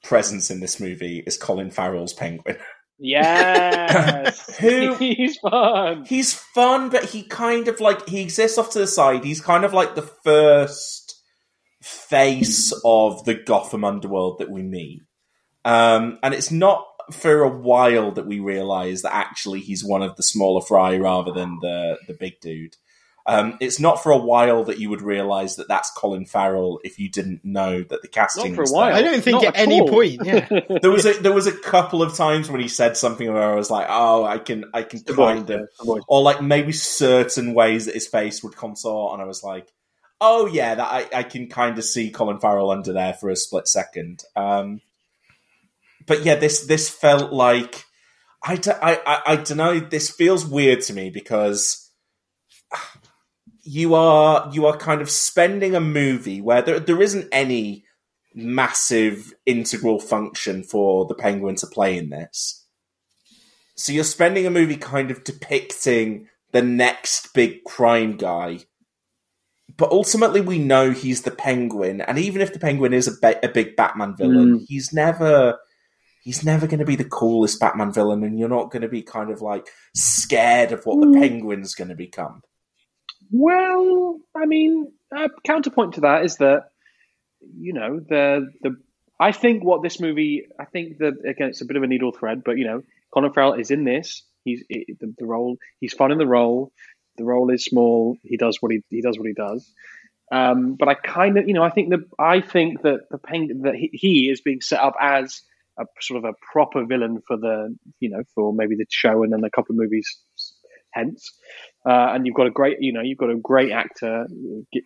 presence in this movie is Colin Farrell's Penguin. yes, Who- he's fun. He's fun, but he kind of like he exists off to the side. He's kind of like the first face of the Gotham underworld that we meet, um, and it's not for a while that we realize that actually he's one of the smaller fry rather than the the big dude. Um, it's not for a while that you would realize that that's Colin Farrell if you didn't know that the casting Not for a was while. there I don't think Not at at any point. Yeah, there was a there was a couple of times when he said something where I was like, oh, I can I can The voice, kind of, yeah, the voice. or like maybe certain ways that his face would contort, and I was like, oh yeah, that I, I can kind of see Colin Farrell under there for a split second. Um, but yeah, this this felt like I, d- I, I, I don't know. This feels weird to me because you are you are kind of spending a movie where there there isn't any massive integral function for the penguin to play in this. So you're spending a movie kind of depicting the next big crime guy. But ultimately, we know he's the penguin, and even if the penguin is a, ba- a big Batman villain, hmm. he's never he's never going to be the coolest Batman villain, and you're not going to be kind of like scared of what the hmm. penguin's going to become. Well, I mean, a counterpoint to that is that you know the the I think what this movie I think that again it's a bit of a needle thread, but you know Colin Farrell is in this. He's it, the, the role. He's fun in the role. The role is small. He does what he he does what he does. Um, but I kind of you know I think that I think that the peng- that he, he is being set up as a sort of a proper villain for the you know for maybe the show and then a couple of movies hence. Uh, and you've got a great, you know, you've got a great actor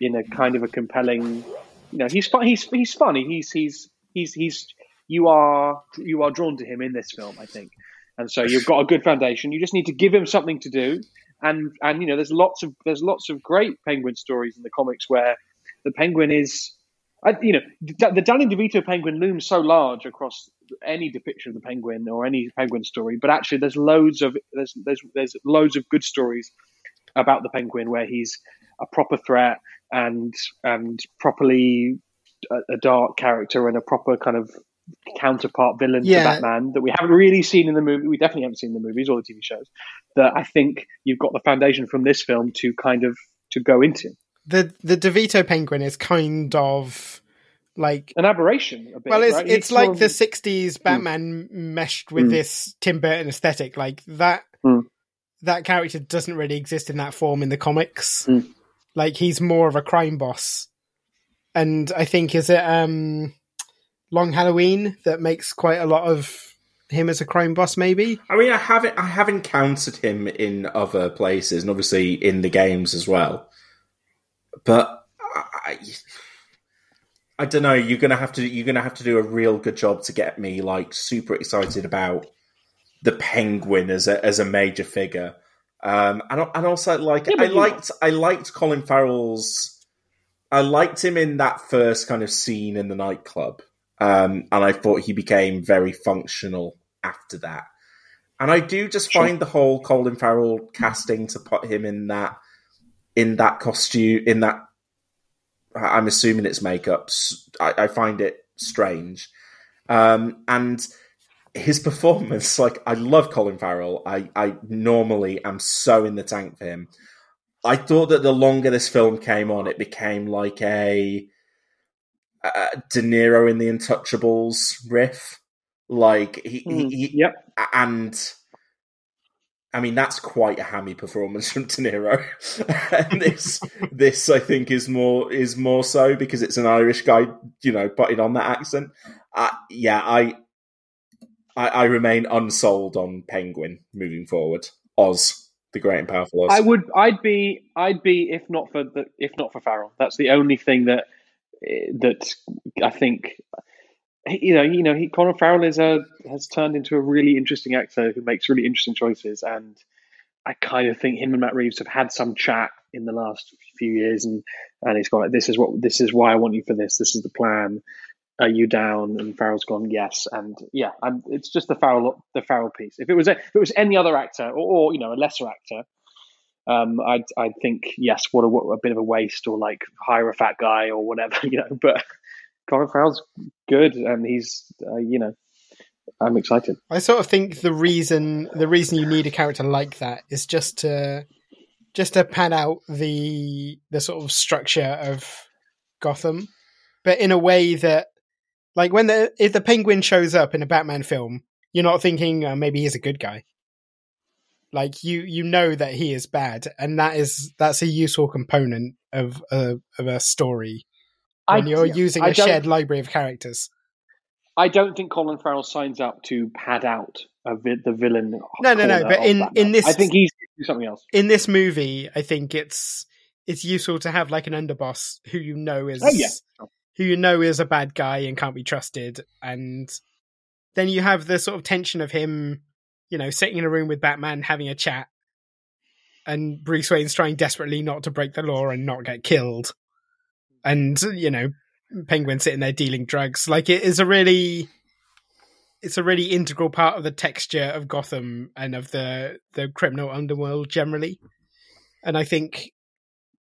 in a kind of a compelling, you know, he's fun. He's he's funny. He's he's he's he's you are you are drawn to him in this film, I think. And so you've got a good foundation. You just need to give him something to do. And and you know, there's lots of there's lots of great penguin stories in the comics where the penguin is, I, you know, the, Danny DeVito penguin looms so large across any depiction of the penguin or any penguin story. But actually, there's loads of there's there's there's loads of good stories about the Penguin, where he's a proper threat and and properly a, a dark character and a proper kind of counterpart villain Yeah. to Batman that we haven't really seen in the movie. We definitely haven't seen the movies or the TV shows. That I think you've got the foundation from this film to kind of to go into The the DeVito penguin is kind of like an aberration. A bit, well, it's right? it's He's like sort the '60s Batman meshed with Mm. this Tim Burton aesthetic. Like that Mm. that character doesn't really exist in that form in the comics. Mm. Like he's more of a crime boss, and I think is it um Long Halloween that makes quite a lot of him as a crime boss. Maybe I mean, I haven't I have encountered him in other places, and obviously in the games as well. But I, I don't know. You're gonna have to you're gonna have to do a real good job to get me like super excited about the Penguin as a as a major figure. Um, and and also like Yeah, I liked I liked Colin Farrell's. I liked him in that first kind of scene in the nightclub, um, and I thought he became very functional after that. And I do just Sure. find the whole Colin Farrell casting to put him in that in that costume in that I- I'm assuming it's makeup. I find it strange, um, and his performance. Like I love Colin Farrell. I I normally am so in the tank for him. I thought that the longer this film came on, it became like a, uh De Niro in The Untouchables riff. Like he, he, Mm, he yep. and I mean that's quite a hammy performance from De Niro. and this this I think is more is more so because it's an Irish guy, you know, putting on that accent. Uh, yeah, I, I I remain unsold on Penguin moving forward. Oz, the great and powerful Oz. I would. I'd be. I'd be if not for the if not for Farrell. That's the only thing that eh, that I think. You know, you know, he Farrell is a has turned into a really interesting actor who makes really interesting choices, and I kind of think him and Matt Reeves have had some chat in the last few years, and and he's gone like, "This is what this is why I want you for this. This is the plan. Are you down?" And Farrell's gone, "Yes." And yeah, I'm, it's just the Farrell the Farrell piece. If it was a, if it was any other actor or, or you know a lesser actor, um, I'd I'd think yes, what a, what a bit of a waste, or like hire a fat guy or whatever, you know. But Colin Farrell's good, and he's uh, you know, I'm excited. I sort of think the reason the reason you need a character like that is just to just to pad out the the sort of structure of Gotham, but in a way that like when the if the Penguin shows up in a Batman film, you're not thinking uh, maybe he's a good guy. Like you you know that he is bad, and that is that's a useful component of a of a story when I- you're yeah, using I a shared library of characters. I don't think Colin Farrell signs up to pad out a vi- the villain. No, no, no, but in- Batman. in this- I think he's something else. in this movie, I think it's it's useful to have like an underboss who you know is Oh, yeah. who you know is a bad guy and can't be trusted, and then you have the sort of tension of him, you know, sitting in a room with Batman having a chat, and Bruce Wayne's trying desperately not to break the law and not get killed, and you know, Penguin sitting there dealing drugs. Like it is a really it's a really integral part of the texture of Gotham and of the the criminal underworld generally. And I think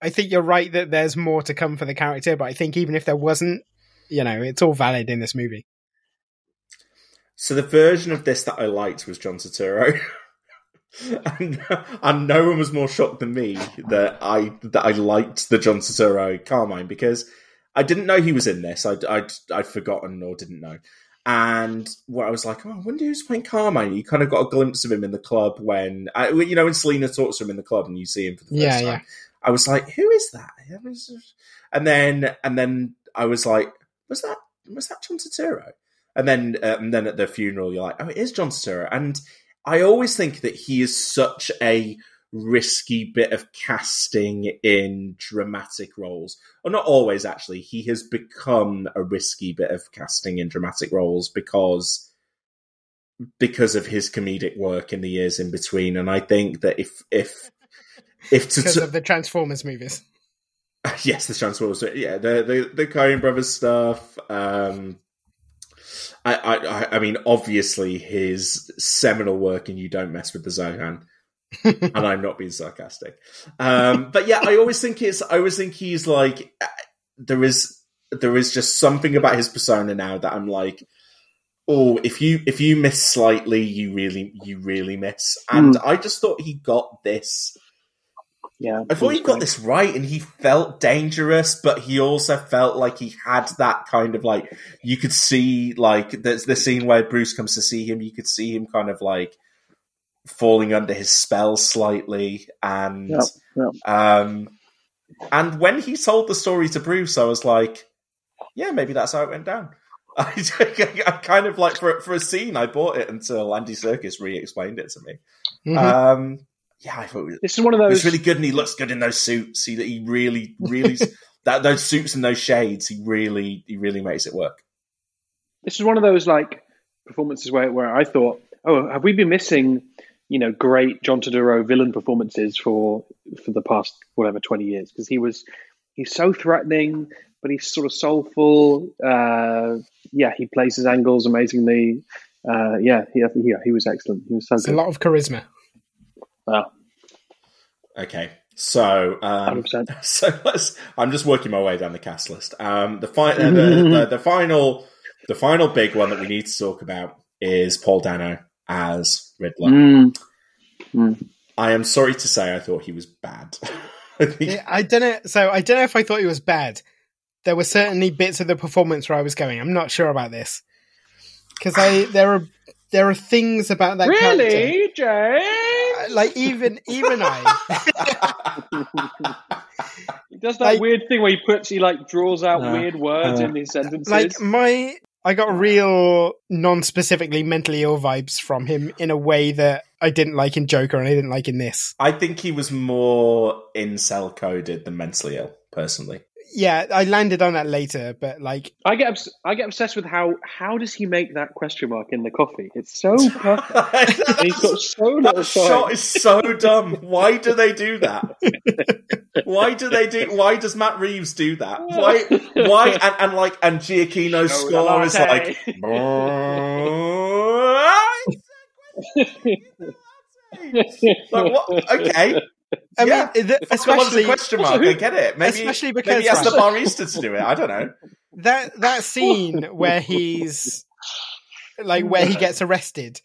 I think you're right that there's more to come for the character, but I think even if there wasn't, you know, it's all valid in this movie. So the version of this that I liked was John Turturro. and, and no one was more shocked than me that I that I liked the John Turturro Carmine because I didn't know he was in this. I'd I'd, I'd forgotten or didn't know. And what I was like, oh, I wonder who's playing Carmine. You kind of got a glimpse of him in the club when, I, you know, when Selina talks to him in the club and you see him for the first Yeah, time. yeah. I was like, who is that? And then and then I was like, was that was that John Turturro? And then uh, and then at the funeral, you're like, oh, it is John Turturro. And I always think that he is such a risky bit of casting in dramatic roles. Or not always, actually. He has become a risky bit of casting in dramatic roles because because of his comedic work in the years in between. And I think that if if if Because of the Transformers movies. yes, the Transformers. Yeah, the the the Coen Brothers stuff. Um, I, I I- mean, obviously his seminal work in "You Don't Mess with the Zohan." and I'm not being sarcastic. Um, but yeah, I always think it's. I always think he's like uh, there is there is just something about his persona now that I'm like, oh, if you if you miss slightly, you really you really miss. And Mm. I just thought he got this. Yeah, I thought he got great. this right, and he felt dangerous, but he also felt like he had that kind of like you could see like there's the scene where Bruce comes to see him. You could see him kind of like falling under his spell slightly, and Yeah, yeah. um, and when he told the story to Bruce, I was like, yeah, maybe that's how it went down. I, I kind of like for for a scene, I bought it until Andy Serkis re-explained it to me. Mhm. Um, yeah, I thought it was, This is one of those. It's really good, and he looks good in those suits. See that he really, really that those suits and those shades. He really, he really makes it work. this is one of those like performances where, where I thought, oh, have we been missing, you know, great John Turturro villain performances for for the past whatever twenty years? Because he was he's so threatening, but he's sort of soulful. Uh, yeah, he plays his angles amazingly. Uh, yeah, he, yeah, he was excellent. He was so It's a lot of charisma. Wow, Okay, so um, 100%. so let's. I'm just working my way down the cast list. Um, the, fi- the, the the final the final big one that we need to talk about is Paul Dano as Riddler. Mm. Mm. I am sorry to say, I thought he was bad. I think Yeah, I don't know. So I don't know if I thought he was bad. There were certainly bits of the performance where I was going. I'm not sure about this because I there are there are things about that character. Really, James? Like even even I, He does that Like- weird thing where he puts he like draws out Uh, weird words uh, in his sentences. like my I got real non-specifically mentally ill vibes from him in a way that I didn't like in Joker and I didn't like in this. I think he was more incel coded than mentally ill, personally. Yeah, I landed on that later, but like I get obs- I get obsessed with how how does he make that question mark in the coffee? It's so perfect. and he's got so little That shot time. is so dumb. Why do they do that? Why do they do? Why does Matt Reeves do that? Why? Why? And, and like, and Giacchino's Soda score is like. like what? Okay. I yeah. mean, the, Especially especially a question mark. I get it. Maybe, especially maybe because he has the right, barista to do it. I don't know. that that scene where he's like where he gets arrested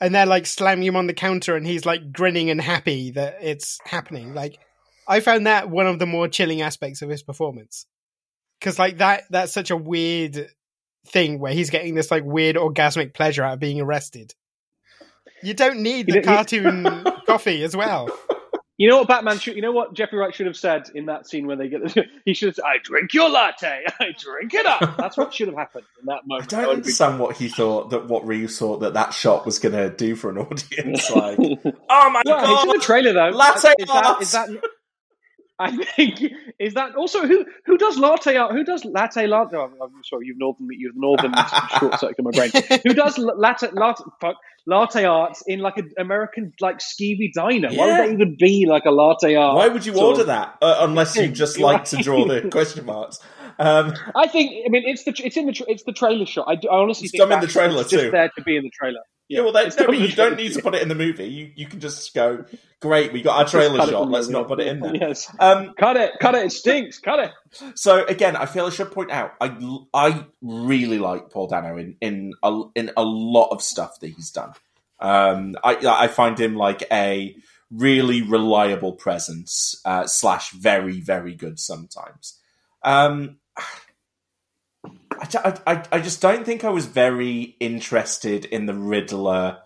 and they're like slamming him on the counter and he's like grinning and happy that it's happening like i found that one of the more chilling aspects of his performance because like that that's such a weird thing where he's getting this like weird orgasmic pleasure out of being arrested you don't need the cartoon coffee as well You know what Batman should? You know what Jeffrey Wright should have said in that scene when they get the, he should have said, "I drink your latte, I drink it up." That's what should have happened in that moment. I don't That would have understand what he thought that what Reeves thought that that shot was going to do for an audience. Like, oh my Well, it's in the trailer though. Latte is that, is that? I think is that also who who does latte art? Who does latte latte? Oh, I'm sorry, you've northern you've northern short circuit my brain. Who does latte latte fuck, latte art in like an American like skeevy diner? Why Yeah. would that even be like a latte art? Why would you order of- that uh, unless you just like to draw the question marks? Um, I think. I mean, it's the it's in the it's the trailer shot. I, do- I honestly It's think in the trailer it's just too. there to be in the trailer. Yeah, well, they, no, but you don't need to put it in the movie. You you can just go, great, we got our trailer shot. Let's not put it in there. Yes, Um, cut it, cut it. It stinks. Cut it. So again, I feel I should point out I I really like Paul Dano in in a, in a lot of stuff that he's done. Um, I I find him like a really reliable presence uh, slash very very good sometimes. Um, I, I, I just don't think I was very interested in the Riddler.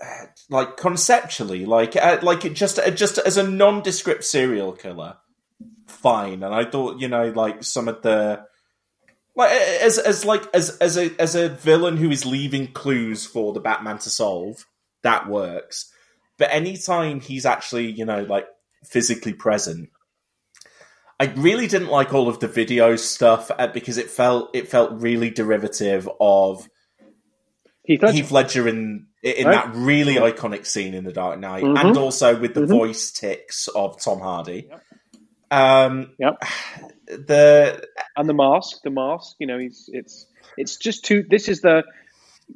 uh, Like conceptually, like uh, like it just uh, just as a nondescript serial killer, fine. And I thought, you know, like some of the like as as like as as a as a villain who is leaving clues for the Batman to solve, that works. But anytime he's actually, you know, like physically present, I really didn't like all of the video stuff uh, because it felt it felt really derivative of Heath Ledger. Heath Ledger in in Right. that really iconic scene in The Dark Knight, Mhm. and also with the Mhm. voice ticks of Tom Hardy. Um, Yep. the and the mask, the mask. You know, he's it's it's just too. This is the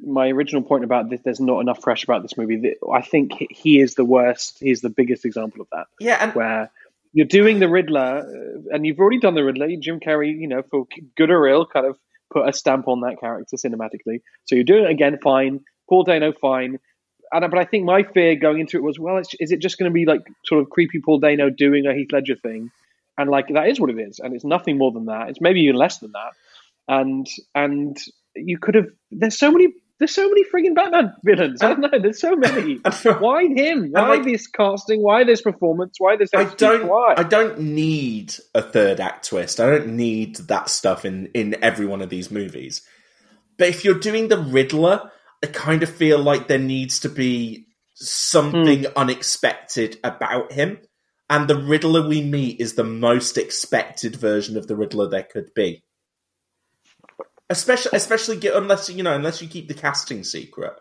my original point about this, there's not enough fresh about this movie. I think he- he is the worst. He's the biggest example of that. Yeah, and where you're doing the Riddler, uh, and you've already done the Riddler. Jim Carrey, you know, for good or ill, kind of put a stamp on that character cinematically. So you're doing it again, fine. Paul Dano, fine. And, but I think my fear going into it was, well, is it just going to be like sort of creepy Paul Dano doing a Heath Ledger thing? And like that is what it is, and it's nothing more than that. It's maybe even less than that. And and you could have. There's so many. There's so many frigging Batman villains. I don't know. There's so many. Why him? Why like- this casting? Why this performance? Why this? I don't. Why? I don't need a third act twist. I don't need that stuff in in every one of these movies. But if you're doing the Riddler, I kind of feel like there needs to be something Hmm. unexpected about him. And the Riddler we meet is the most expected version of the Riddler there could be. Especially, especially get, unless you know, unless you keep the casting secret,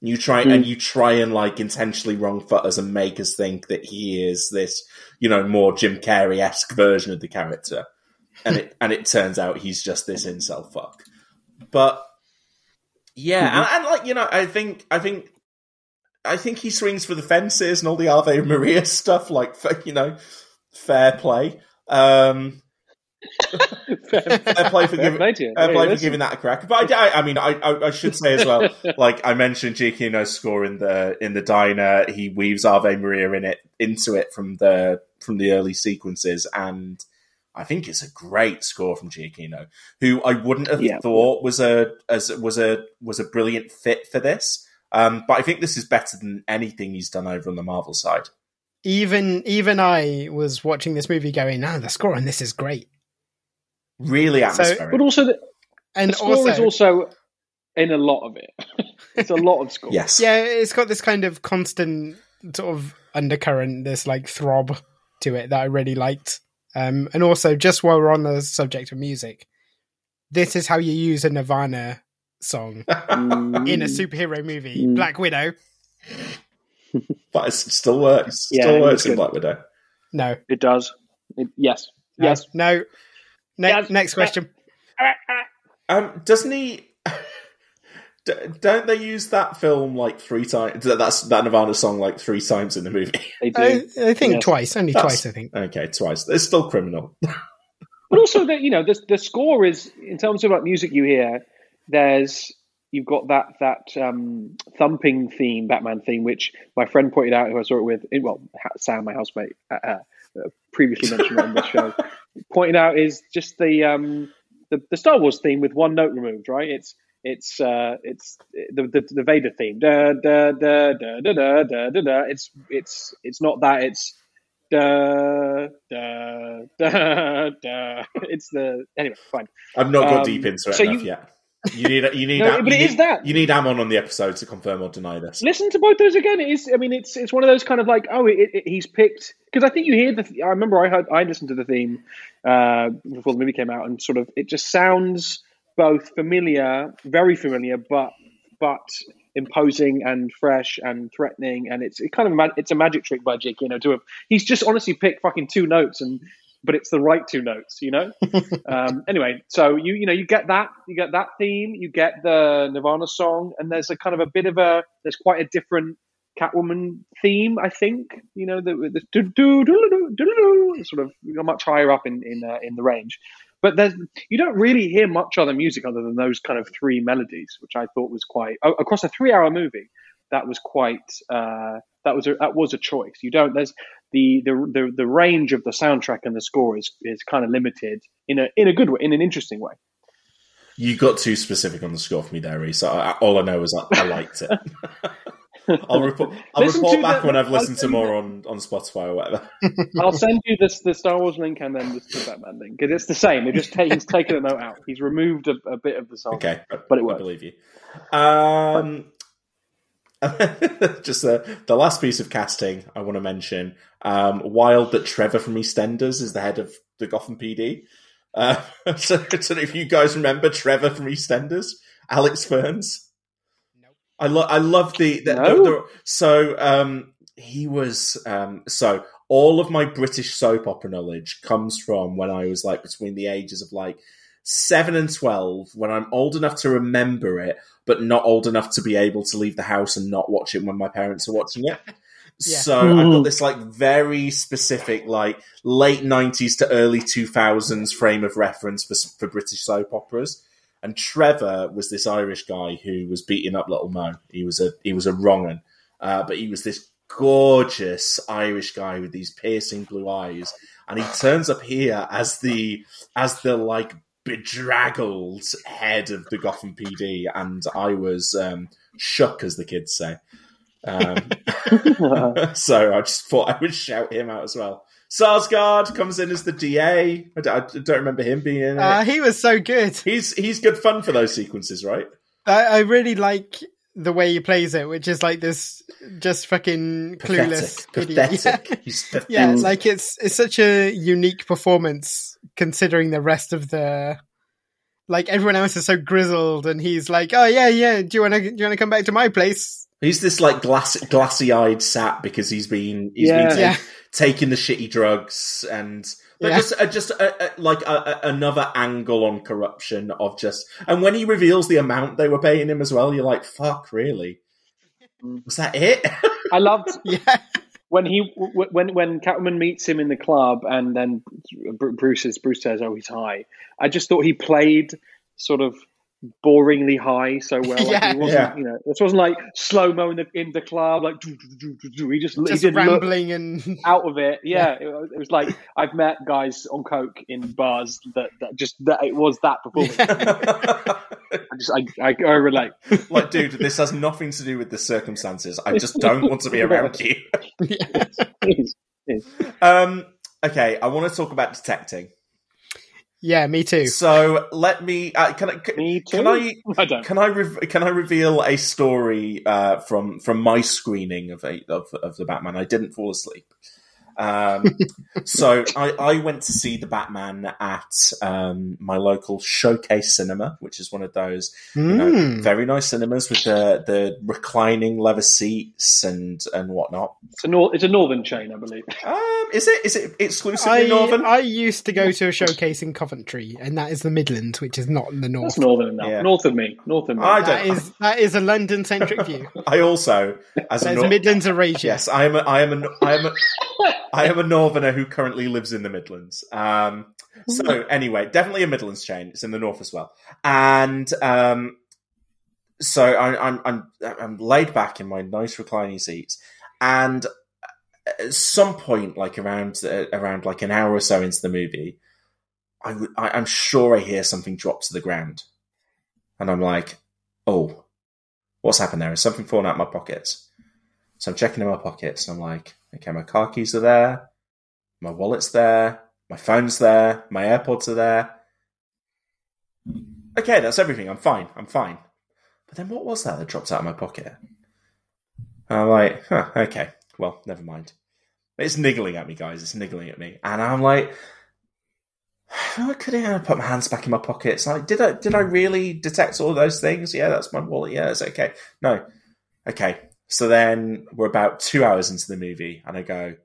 you try Hmm. and you try and like intentionally wrong foot us and make us think that he is this, you know, more Jim Carrey esque version of the character, and it and it turns out he's just this incel fuck. But yeah, Mm-hmm. and, and like you know, I think I think I think he swings for the fences and all the Ave Maria stuff, like you know, fair play. Um, fair play for giving play fair play for giving that a crack. But I, I, I mean, I, I, I should say as well, like I mentioned, Giacchino's score in the in the diner. He weaves Ave Maria in it into it from the from the early sequences, and I think it's a great score from Giacchino, who I wouldn't have Yeah. thought was a as was a was a brilliant fit for this. Um, but I think this is better than anything he's done over on the Marvel side. Even even I was watching this movie going, "No, the score on this is great." Really atmospheric. But also, the, And the score also, is also in a lot of it. it's a lot of score. yes. yeah, it's got this kind of constant sort of undercurrent, this like throb to it that I really liked. Um, and also, just while we're on the subject of music, this is how you use a Nirvana song in a superhero movie, Mm. Black Widow. But it still works. Still it works in good. Black Widow. No, It does. It, yes. no, Yes. no. Ne- Yes. Next question. Um, doesn't he? D- don't they use that film like three times? That's that Nirvana song like three times in the movie. They do. I, I think Yes. twice, only That's- twice. I think. Okay, twice. It's still criminal. But also, the, you know, the the score is in terms of like music you hear. There's you've got that that um, thumping theme, Batman theme, which my friend pointed out who I saw it with. Well, Sam, my housemate, uh, uh, previously mentioned on this show, pointed out is just the um, the the Star Wars theme with one note removed. Right? It's it's uh, it's the, the the Vader theme. Da da da da da da da da. da. It's it's it's not that. It's da da da da. It's the anyway. Fine. I've not got Um, deep into it so enough you- yet. You need you need No, Am- but you it is need- that. you need Amon on the episode to confirm or deny this. Listen to both those again. It is. I mean, it's it's one of those kind of like oh, it, it, he's picked because I think you hear the. I remember I heard I listened to the theme uh, before the movie came out, and sort of it just sounds both familiar, very familiar, but but imposing and fresh and threatening, and it's it kind of it's a magic trick by Jake. You know, to have he's just honestly picked fucking two notes and. But it's the right two notes, you know. um, anyway, so you you know you get that you get that theme, you get the Nirvana song, and there's a kind of a bit of a there's quite a different Catwoman theme, I think. You know, the, the do do do do do do sort of much higher up in in uh, in the range. But there's you don't really hear much other music other than those kind of three melodies, which I thought was quite across a three-hour movie. That was quite uh, that was a, that was a choice. You don't there's the, the the the range of the soundtrack and the score is is kind of limited in a in a good way, in an interesting way. You got too specific on the score for me there, Reese. So I, all I know is I, I liked it. I'll report. I'll Listen report back the- when I've listened to more on, on Spotify or whatever. I'll send you this the Star Wars link and then the Batman link because it's the same. They've just he's taken a note out. He's removed a, a bit of the song. Okay, but it I works. believe you. Um, just uh, the last piece of casting I want to mention. Um, wild that Trevor from EastEnders is the head of the Gotham PD. Uh, so, I if you guys remember Trevor from EastEnders, Alex Ferns. I love I love the, the, No. the- the- so um he was um so all of my British soap opera knowledge comes from when I was like between the ages of like seven and 12 when I'm old enough to remember it, but not old enough to be able to leave the house and not watch it when my parents are watching it. Yeah. So I've got this like very specific, like late 90s to early 2000s frame of reference for, for British soap operas. And Trevor was this Irish guy who was beating up Little Mo. He was a he was a wrong un, uh, but he was this gorgeous Irish guy with these piercing blue eyes, and he turns up here as the as the like bedraggled head of the Gotham PD, and I was um, shook, as the kids say. Um, so I just thought I would shout him out as well. Sarsgaard comes in as the DA. I don't, I don't remember him being in it. Uh, he was so good. He's he's good fun for those sequences, right? I, I really like the way he plays it, which is like this just fucking clueless Pathetic. idiot. Pathetic. He's pathetic. Yeah, like it's it's such a unique performance considering the rest of the like everyone else is so grizzled and he's like, "Oh yeah, yeah, do you want to do you want to come back to my place?" He's this like glass, glassy-eyed sap because he's been he's Yeah. been ta- Yeah. taking the shitty drugs and but Yeah. just uh, just a, a, like a, a, another angle on corruption of just and when he reveals the amount they were paying him as well, you're like, fuck, really? Mm. Was that it? I loved Yeah. When he when when Catwoman meets him in the club, and then Bruce says Bruce says, "Oh, he's high." I just thought he played sort of boringly high so well. Like Yeah. he wasn't, Yeah. you know, this wasn't like slow mo in the in the club, like doo, doo, doo, doo, doo. he just, Just he rambling and out of it. Yeah, it, was- it was like I've met guys on coke in bars that, that just that it was that performance. I just I, I, I relate. like, dude, this has nothing to do with the circumstances. I just don't want to be around you. Please, please. Um, okay, I want to talk about detecting. yeah, me too. So let me. Uh, can I? Can, Me too. Can I? I don't. Can I? Re- can I reveal a story uh, from from my screening of, a, of of the Batman? I didn't fall asleep. Um, so I, I went to see the Batman at um, my local showcase cinema, which is one of those you know, Mm. very nice cinemas with the the reclining leather seats and and whatnot. It's a nor- it's a northern chain, I believe. Um, is it is it exclusively I, northern? I used to go to a showcase in Coventry, and that is the Midlands, which is not in the north. That's northern enough. Yeah. North of me. North of me. I That don't. is that is a London centric view. I also as a There's nor- Midlands erasure. Yes, I am. A, I am. A, I am. A, I am a northerner who currently lives in the Midlands. Um, so anyway, definitely a Midlands chain. It's in the north as well, and um, so I, I'm I'm I'm laid back in my nice reclining seats, and at some point, like around uh, around like an hour or so into the movie, I, w- I I'm sure I hear something drop to the ground, and I'm like, oh, what's happened there? Is something falling out of my pockets? So I'm checking in my pockets, and I'm like, okay, my car keys are there, my wallet's there, my phone's there, my AirPods are there. Okay, that's everything. I'm fine. I'm fine. But then what was that that dropped out of my pocket? And I'm like, huh, okay, well, never mind. It's niggling at me, guys. It's niggling at me, and I'm like, I couldn't I put my hands back in my pockets. Like, did I did I really detect all those things? Yeah, that's my wallet. Yeah, it's okay. No, okay. So then we're about two hours into the movie, and I go,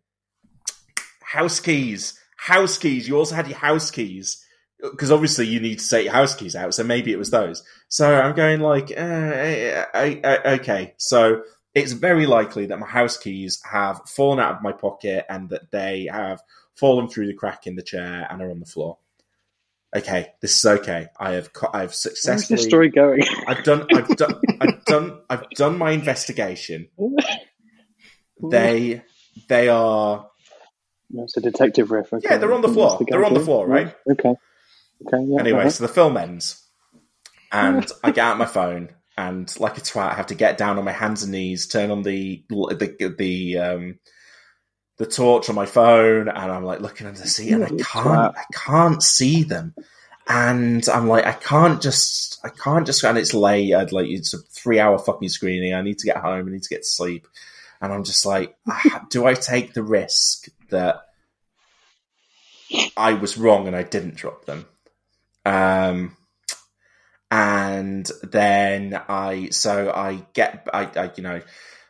house keys, house keys. You also had your house keys because obviously you need to take your house keys out. So maybe it was those. So I'm going like, uh, uh, uh, okay. So it's very likely that my house keys have fallen out of my pocket and that they have fallen through the crack in the chair and are on the floor. Okay, this is okay. I have I've Where's successfully this story going? I've done I've done I've done I've done my investigation. They they are It's a detective. Okay. Yeah, they're on the floor. They're on the floor, right? Okay. Okay. Yeah. anyway, uh-huh. so the film ends, and I get out my phone, and like a twat, I have to get down on my hands and knees, turn on the the the um the torch on my phone, and I'm like looking under the seat, and I can't. I can't see them, and I'm like I can't just I can't just and it's late. I'd like it's a three hour fucking screening. I need to get home. I need to get to sleep, and I'm just like, do I take the risk that I was wrong and I didn't drop them? Um, and then I, so I get, I, I you know,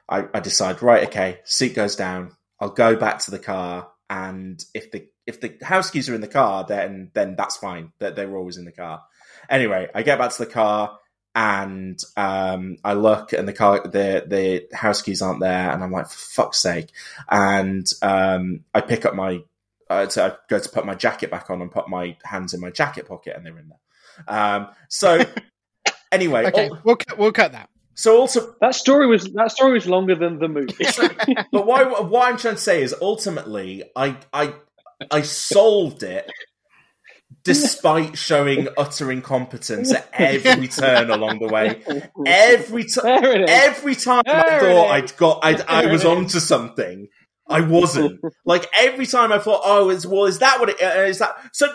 I, I decide, right, okay, seat goes down. I'll go back to the car, and if the if the house keys are in the car, then then that's fine. That they were always in the car. Anyway, I get back to the car and um, I look and the car the the house keys aren't there, and I'm like, for fuck's sake! And um, I pick up my uh, so I go to put my jacket back on and put my hands in my jacket pocket, and they're in there. Um, so anyway, Okay, ul- we'll cut, we'll cut that. so also That story was that story was longer than the movie. but why, what I'm trying to say is ultimately I I I solved it despite showing utter incompetence at every turn along the way. Every time There it is. every time I There it thought. I'd got I'd, I was onto something, I wasn't. Like every time I thought, oh, is well, is that what it uh, is? That so?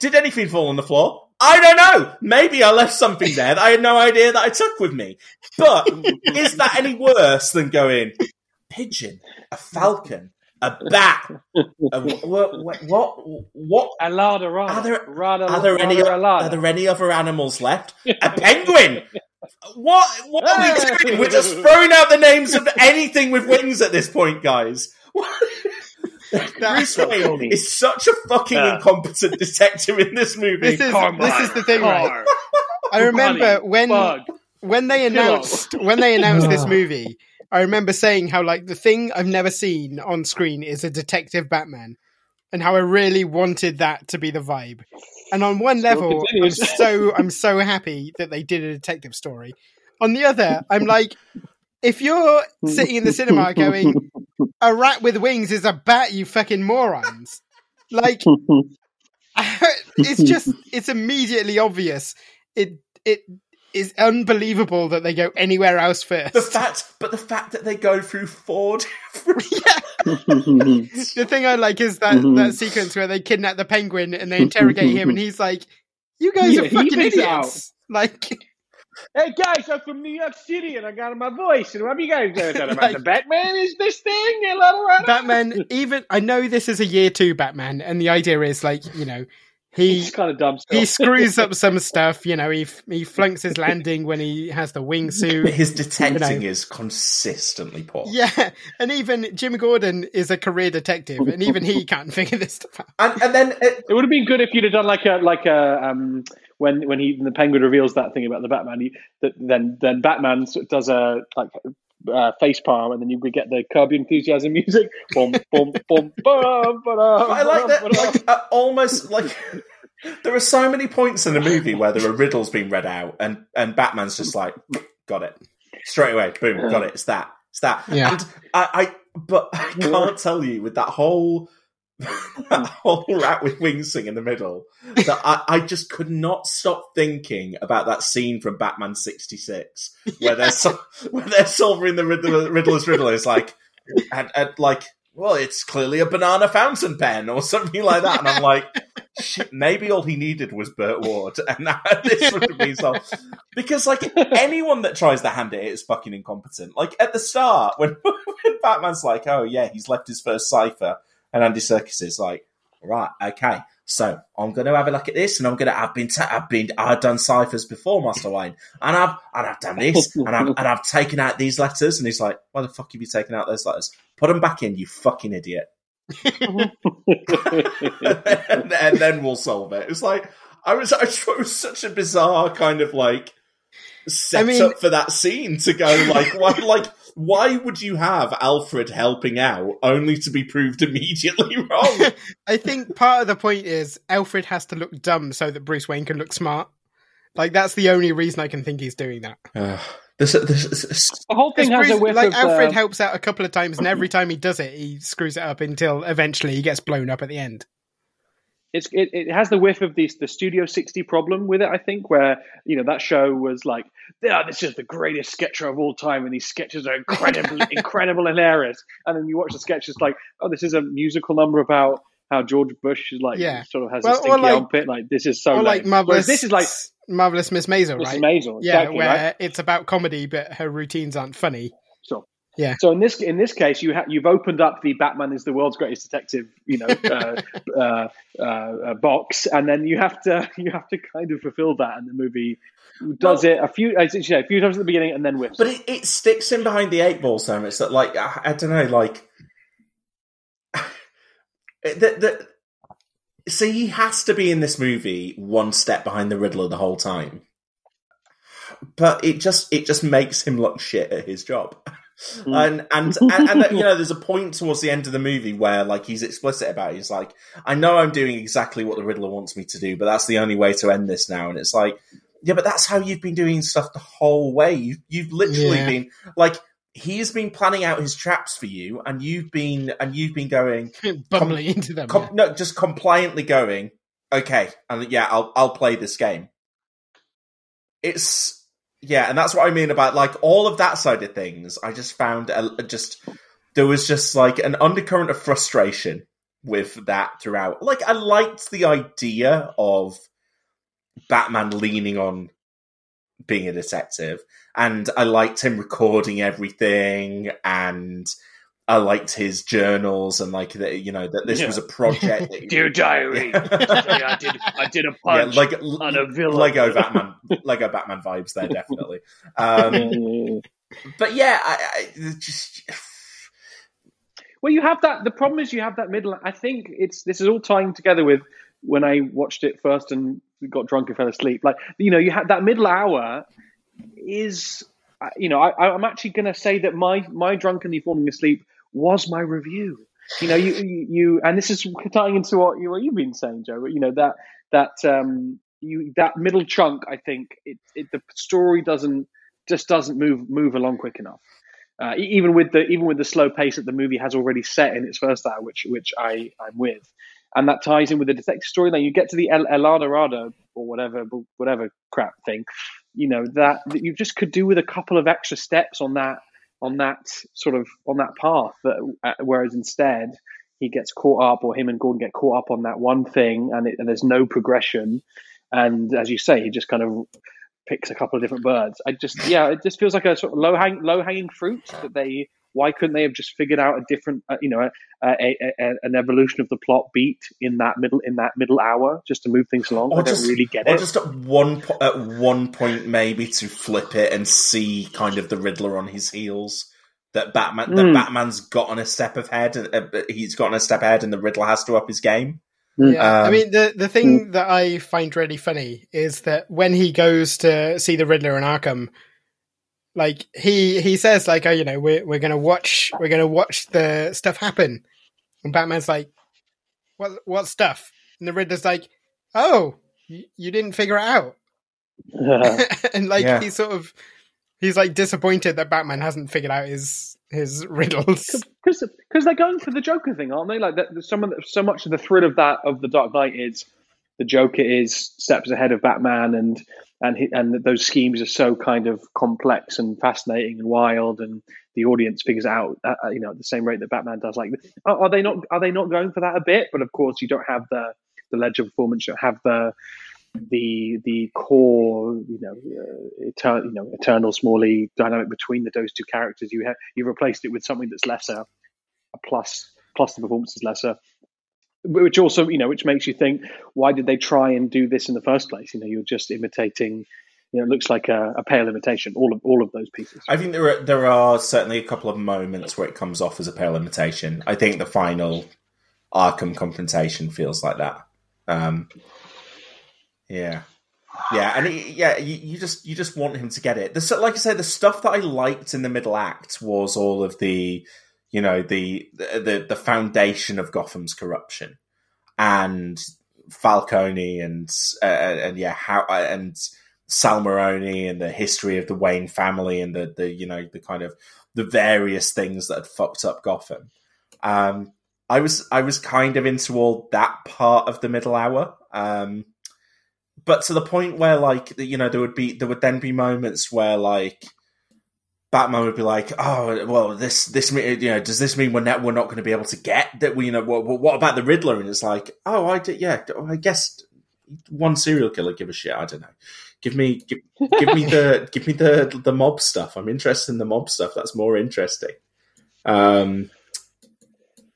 Did anything fall on the floor? I don't know. Maybe I left something there that I had no idea that I took with me. But is that any worse than going pigeon, a falcon, a bat? A, what, what? What? what A larder, rather. Are there- rather, are there any? rather a larder. Are there any other animals left? A penguin. What? What are we doing? We're just throwing out the names of anything with wings at this point, guys. Bruce Wayne funny. is such a fucking Yeah. incompetent detective in this movie. This is Carmine, this is the thing, right? I remember bunny, when bug. when they announced when they announced this movie. I remember saying how like the thing I've never seen on screen is a detective Batman, and how I really wanted that to be the vibe. And on one level, I'm so I'm so happy that they did a detective story. On the other, I'm like, if you're sitting in the cinema going, "A rat with wings is a bat," you fucking morons! Like, it's just it's immediately obvious. It it is unbelievable that they go anywhere else first. the fact, but the fact that they go through four different the thing I like is that Mm-hmm. that sequence where they kidnap the penguin and they interrogate him, and he's like, "You guys Yeah, are fucking figures it idiots!" Like, Hey guys, I'm from New York City and I got my voice. And what are you guys doing about Like- the Batman? Is this thing a little right? Batman. Even I know this is a year two Batman, and the idea is like, you know, he He's kind of dumb. Still. he screws up some stuff. You know, he he flunks his landing when he has the wingsuit. His detecting You know. is consistently poor. Yeah, and even Jim Gordon is a career detective, and even he can't figure this stuff out. And, and then it, It would have been good if you'd have done like a like a um when when he the penguin reveals that thing about the Batman. He, that then then Batman does a like uh, face palm, and then you would get the Curb Your Enthusiasm music. Boom, boom, boom, boom, I like that. Like uh, almost like there are so many points in the movie where there are riddles being read out, and and Batman's just like, got it straight away. Boom, got it. It's that. It's that. Yeah. And I, I, but I can't tell you with that whole. That whole rat with wings thing in the middle. That I, I just could not stop thinking about that scene from Batman 66 where they're so, where they're solving the riddle, riddler's riddle. Is like and, and like well it's clearly a banana fountain pen or something like that. And I'm like shit maybe all he needed was Burt Ward and that, this would have been solved. Because like anyone that tries to hand it is fucking incompetent. Like at the start when, when Batman's like oh yeah he's left his first cipher and Andy Serkis is like right okay so I'm going to have a look at this, and I'm going to. I've been, ta- I've been, I've done ciphers before, Master Wayne, and I've, and I've done this, and I've, and I've taken out these letters. And he's like, "Why the fuck have you taken out those letters? Put them back in, you fucking idiot." and, and then we'll solve it. It's like I was, I thought it was such a bizarre kind of like setup mean- for that scene to go like, why, like. Why would you have Alfred helping out only to be proved immediately wrong? I think part of the point is Alfred has to look dumb so that Bruce Wayne can look smart. Like that's the only reason I can think he's doing that. Uh, this, this, this, the whole thing Because has a whiff like of Alfred uh, helps out a couple of times, and every time he does it, he screws it up until eventually he gets blown up at the end. It's it, it has the whiff of this the Studio 60 problem with it, I think, where you know that show was like, yeah, this is the greatest sketcher of all time, and these sketches are incredible, incredible hilarious. And then you watch the sketch, it's like, oh, this is a musical number about how George Bush is like Yeah. sort of has Well, a stinky like- armpit. Like this is so like marvelous, this is like marvelous Miss Maisel, Miss right? Maisel, yeah, where right? it's about comedy, but her routines aren't funny. So Yeah. So in this in this case, you ha- you've opened up the Batman is the world's greatest detective, you know, uh, uh, uh, uh, box, and then you have to you have to kind of fulfill that, and the movie does it a few as you say, a few times at the beginning, and then whips. But it, it sticks in behind the eight ball so much that, like, I, I don't know, like, the, the, See, he has to be in this movie one step behind the Riddler the whole time. But it just it just makes him look shit at his job. Mm. And and, and and you know, there's a point towards the end of the movie where like he's explicit about it. He's like, I know I'm doing exactly what the Riddler wants me to do, but that's the only way to end this now. And it's like, yeah, but that's how you've been doing stuff the whole way. You you've literally Yeah. been like he's been planning out his traps for you, and you've been and you've been going bumbling into them. com- no, just compliantly going, okay, and yeah, I'll I'll play this game. It's yeah, and that's what I mean about like all of that side of things. I just found a, just there was just like an undercurrent of frustration with that throughout. Like I liked the idea of Batman leaning on being a detective, and I liked him recording everything and. I liked his journals and like that, you know, that this Yeah. was a project. That, Dear diary, I did I did a yeah, punch like on a villain. Lego Batman, Lego Batman vibes there definitely. Um, but yeah, I, I just Well, you have that. The problem is you have that middle. I think it's this is all tying together with when I watched it first and got drunk and fell asleep. Like you know, you had that middle hour is uh, you know I, I'm actually going to say that my my drunkenly falling asleep was my review. You know, you you, you and this is tying into what you what you've been saying, Joe. You know that that um you that middle chunk. I think it, it the story doesn't just doesn't move move along quick enough. Uh, even with the even with the slow pace that the movie has already set in its first hour, which which I I'm with, and that ties in with the detective story. Then You get to the El, El or whatever whatever crap thing, you know that, that you just could do with a couple of extra steps on that on that sort of on that path. That, uh, whereas instead he gets caught up, or him and Gordon get caught up on that one thing, and, it, and there's no progression. And as you say, he just kind of picks a couple of different birds. I just yeah, it just feels like a sort of low hang low hanging fruit that they. Why couldn't they have just figured out a different, uh, you know, a, a, a, an evolution of the plot beat in that middle in that middle hour just to move things along? I or don't just really get or it. just at one po- at one point maybe to flip it and see kind of the Riddler on his heels. That Batman, that Mm. Batman's gotten a step ahead. Uh, he's gotten a step ahead, and the Riddler has to up his game. Yeah, I Um, mean the the thing that I find really funny is that when he goes to see the Riddler in Arkham, like he he says like oh you know we're we're gonna watch we're gonna watch the stuff happen, and Batman's like what what stuff, and the Riddler's like oh you, you didn't figure it out, and like Yeah. he's sort of he's like disappointed that Batman hasn't figured out his his riddles. because because they're going for the Joker thing, aren't they? Like that, some of the, so much of the thrill of that of the Dark Knight is the Joker is steps ahead of Batman, and and he, and those schemes are so kind of complex and fascinating and wild, and the audience figures out, uh, uh, you know, at the same rate that Batman does. Like, are, are they not are they not going for that a bit? But of course, you don't have the the Ledger performance, you don't have the the the core, you know, uh, eternal, you know, eternal Smalley dynamic between the those two characters. You have you replaced it with something that's lesser, a plus plus the performance is lesser, which also you know which makes you think why did they try and do this in the first place? You know, you're just imitating. You know, it looks like a, a pale imitation. All of all of those pieces. I think there are there are certainly a couple of moments where it comes off as a pale imitation. I think the final Arkham confrontation feels like that. Um, yeah, yeah, and it, yeah, you, you just you just want him to get it. The, like I said, the stuff that I liked in the middle act was all of the, you know, the the the foundation of Gotham's corruption and Falcone and uh, and yeah, how and Sal Maroni and the history of the Wayne family and the the you know the kind of the various things that had fucked up Gotham. Um, I was I was kind of into all that part of the middle hour. Um, but to the point where like you know there would be there would then be moments where like Batman would be like, oh well, this this you know does this mean we're not we're not going to be able to get that we you know what, what about the Riddler? And it's like oh I did yeah I guess one serial killer give a shit I don't know. Give me give, give me the give me the the mob stuff. I'm interested in the mob stuff. That's more interesting. Um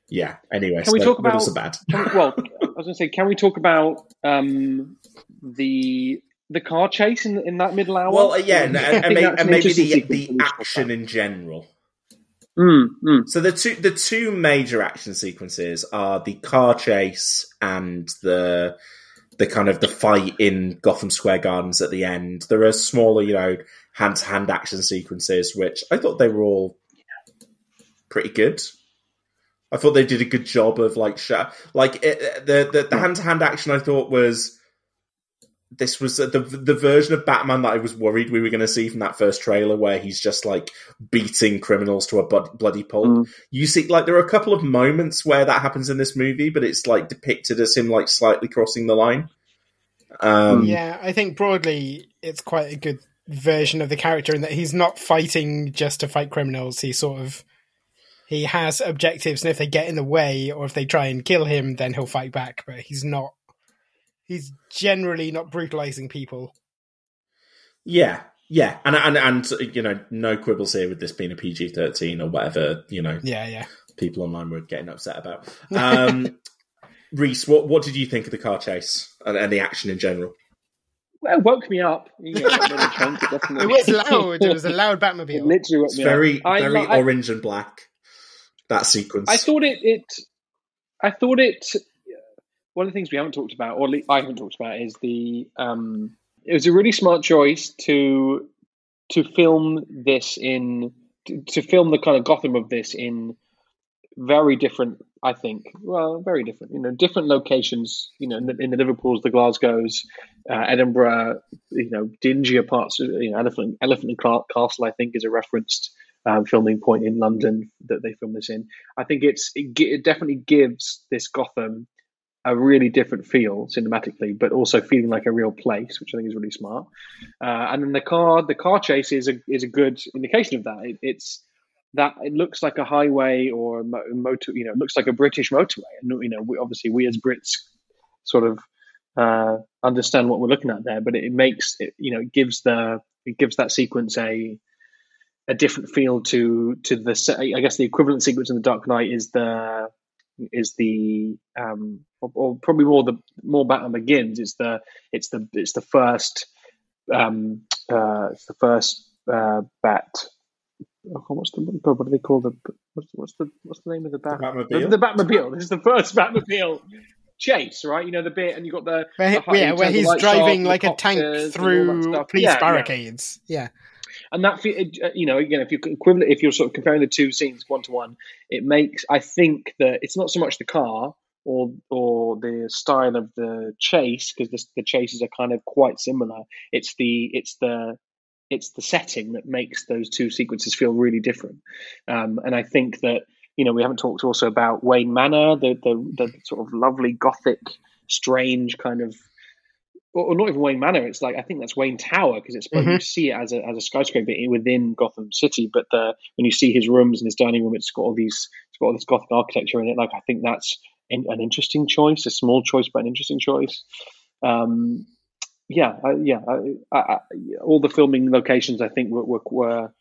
yeah anyway Can we talk about? Riddles are bad. can well, I was going to say, can we talk about um, the the car chase in in that middle hour? Well, uh, yeah, and, and, and an maybe the the that we should talk action in general. Mm, mm. So the two the two major action sequences are the car chase and the the kind of the fight in Gotham Square Gardens at the end. There are smaller, you know, hand to hand action sequences, which I thought they were all pretty good. I thought they did a good job of like sh- like it, the the hand to hand action. I thought was this was the the version of Batman that I was worried we were going to see from that first trailer, where he's just like beating criminals to a bloody pulp. Mm. You see, like there are a couple of moments where that happens in this movie, but it's like depicted as him like slightly crossing the line. Um, yeah, I think broadly it's quite a good version of the character in that he's not fighting just to fight criminals. He sort of he has objectives, and if they get in the way or if they try and kill him, then he'll fight back. But he's not. He's generally not brutalizing people. Yeah, yeah, and and and you know, no quibbles here with this being a PG thirteen or whatever. You know, Yeah, yeah. people online were getting upset about. Um, Reese, what what did you think of the car chase and, and the action in general? Well, it woke me up. You know, that it It was loud. It was a loud It Batmobile. literally woke It's me very up. I- very I- orange and black. That sequence. I thought it, it. I thought it. One of the things we haven't talked about, or at least I haven't talked about, is the. Um, it was a really smart choice to to film this in to, to film the kind of Gotham of this in very different. I think, well, very different. You know, different locations. You know, in the, in the Liverpool's, the Glasgow's, uh, Edinburgh. You know, dingier parts. You know, Elephant Elephant and Cla- Castle. I think is a referenced um, filming point in London that they filmed this in. I think it's it, it definitely gives this Gotham a really different feel cinematically, but also feeling like a real place, which I think is really smart. Uh, and then the car, the car chase is a is a good indication of that. It, it's that it looks like a highway or a motor, you know, looks like a British motorway. And you know, we, obviously we as Brits sort of uh, understand what we're looking at there, but it, it makes it, you know, it gives the it gives that sequence a a different feel to to the I guess the equivalent sequence in the Dark Knight is the is the um or, or probably more the more Batman Begins. It's the it's the it's the first um uh it's the first uh bat. Oh, what's the what do they call the what's, what's the what's the name of the bat? Batmobile? The, the Batmobile. This is the first Batmobile chase, right? You know the bit, and you got the, Where, the yeah, where he's lights off, driving like a tank copters and all that through police Yeah, yeah barricades. Yeah. And that uh, you know again if you're equivalent if you're sort of comparing the two scenes one to one it makes i think that it's not so much the car or or the style of the chase because the, chases are kind of quite similar. It's the it's the it's the setting that makes those two sequences feel really different. Um, and i think that you know we haven't talked also about wayne manor the the, the sort of lovely gothic strange kind of or, or not even Wayne Manor. It's like I think that's Wayne Tower because it's Mhm. you see it as a as a skyscraper within Gotham City. But the when you see his rooms and his dining room, it's got all these it's got all this Gothic architecture in it. Like I think that's an, an interesting choice, a small choice, but an interesting choice. Um, yeah, I, yeah. I, I, I, all the filming locations I think were were were,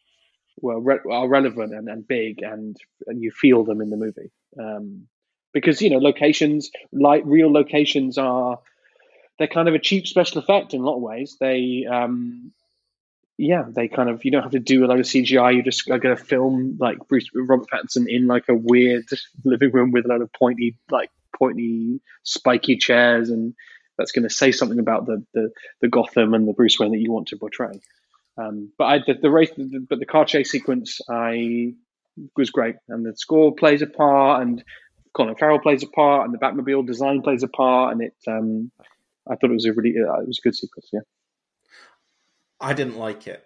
were re- are relevant and, and big, and and you feel them in the movie. Um, because you know locations like real locations are they're kind of a cheap special effect in a lot of ways. They, um, yeah, they kind of you don't have to do a lot of CGI. You just are going to film like Bruce Robert Pattinson in like a weird living room with a lot of pointy, like pointy, spiky chairs, and that's going to say something about the, the the Gotham and the Bruce Wayne that you want to portray. Um, but I, the, the race, the, but the car chase sequence, I was great, and the score plays a part, and Colin Farrell plays a part, and the Batmobile design plays a part, and it. Um, I thought it was a really, uh, it was a good sequence. Yeah. I didn't like it.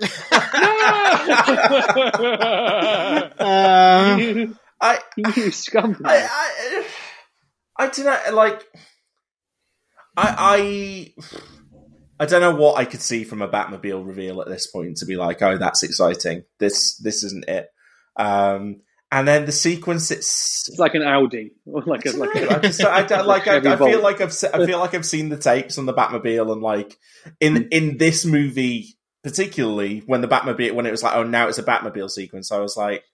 You, I you scumbag. I, I, I don't know. Like, I, I, I don't know what I could see from a Batmobile reveal at this point to be like, oh, that's exciting. This, this isn't it. Um, and then the sequence, it's It's like an Audi, or like a like I a. just, I, don't- like, I, I feel like I've, I feel like I've seen the tapes on the Batmobile, and like in hmm. in this movie particularly, when the Batmobile, when it was like, oh, now it's a Batmobile sequence, I was like,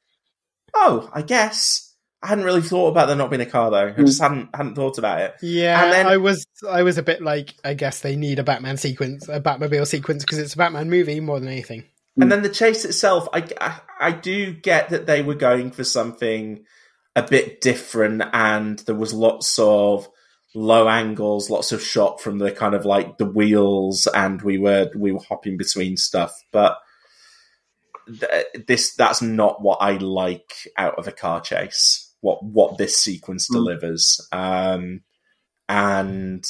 oh, I guess. I hadn't really thought about there not being a car though. I just hmm. hadn't hadn't thought about it. yeah, And then- I was I was a bit like I guess they need a Batman sequence, a Batmobile sequence because it's a Batman movie more than anything. And then the chase itself, I, I, I do get that they were going for something a bit different, and there was lots of low angles, lots of shot from the kind of like the wheels, and we were we were hopping between stuff. But th- this that's not what I like out of a car chase. What what this sequence delivers, um, and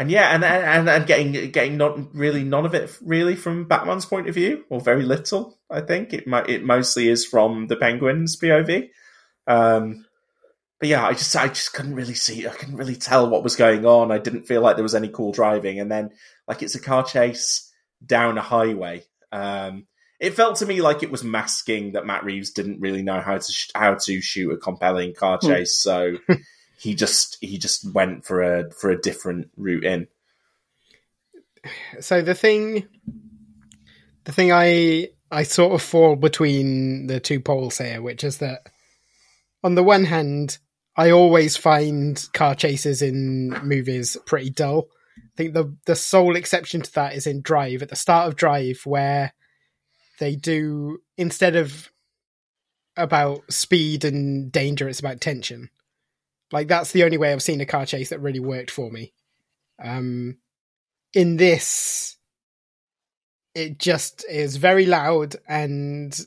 and yeah, and and and getting getting not really none of it really from Batman's point of view, or very little. I think it might it mostly is from the Penguin's POV. Um, but yeah, I just I just couldn't really see. I couldn't really tell what was going on. I didn't feel like there was any cool driving, and then like it's a car chase down a highway. Um, it felt to me like it was masking that Matt Reeves didn't really know how to sh- how to shoot a compelling car Hmm. chase, so he just he just went for a for a different route in. so the thing the thing i i sort of fall between the two poles here which is that on the one hand i always find car chases in movies pretty dull i think the the sole exception to that is in drive at the start of drive where they do instead of about speed and danger it's about tension like that's the only way i've seen a car chase that really worked for me. Um in this it just is very loud and